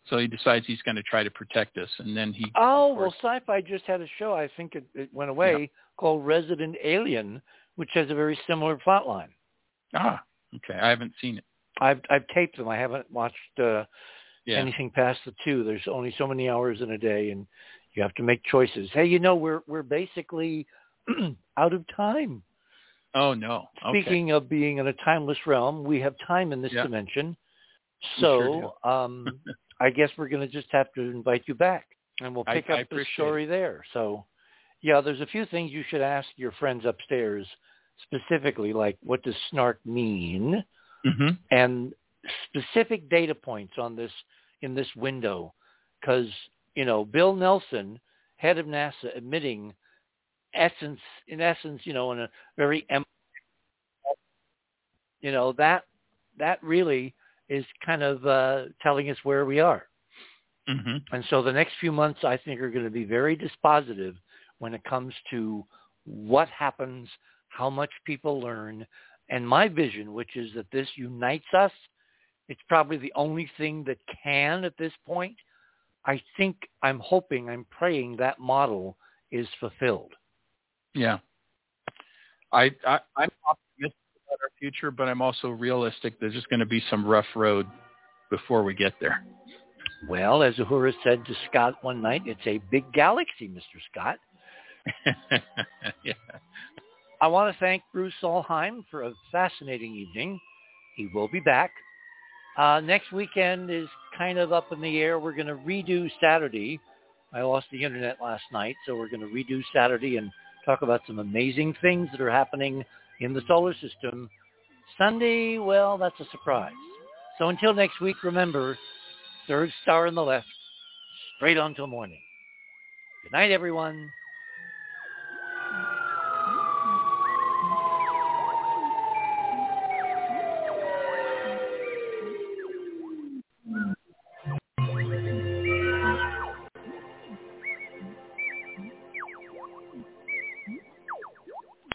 So he decides he's going to try to protect us, and then he. Oh well, Sci-Fi just had a show. I think it, it went away yeah. called Resident Alien, which has a very similar plot line. Ah, okay. I haven't seen it. I've I've taped them. I haven't watched uh, yeah. anything past the two. There's only so many hours in a day, and you have to make choices. Hey, you know we're we're basically out of time. Oh no! Okay. Speaking of being in a timeless realm, we have time in this yeah. dimension. So sure um, I guess we're going to just have to invite you back, and we'll pick I, up I the story it. there. So, yeah, there's a few things you should ask your friends upstairs specifically, like what does snarc mean? mm-hmm. and specific data points on this in this window because you know Bill Nelson, head of NASA, admitting essence in essence, you know, in a very you know that that really is kind of uh, telling us where we are. Mm-hmm. And so the next few months, I think, are going to be very dispositive when it comes to what happens, how much people learn, and my vision, which is that this unites us, it's probably the only thing that can at this point. I think I'm hoping, I'm praying that model is fulfilled. Yeah. I, I I'm optimistic about our future, but I'm also realistic. There's just going to be some rough road before we get there. Well, as Uhura said to Scott one night, it's a big galaxy, Mr. Scott. yeah. I want to thank Bruce Solheim for a fascinating evening. He will be back. Uh, next weekend is kind of up in the air. We're going to redo Saturday. I lost the internet last night, so we're going to redo Saturday and talk about some amazing things that are happening in the solar system. Sunday, well, that's a surprise. So until next week, remember, third star on the left, straight on till morning. Good night, everyone.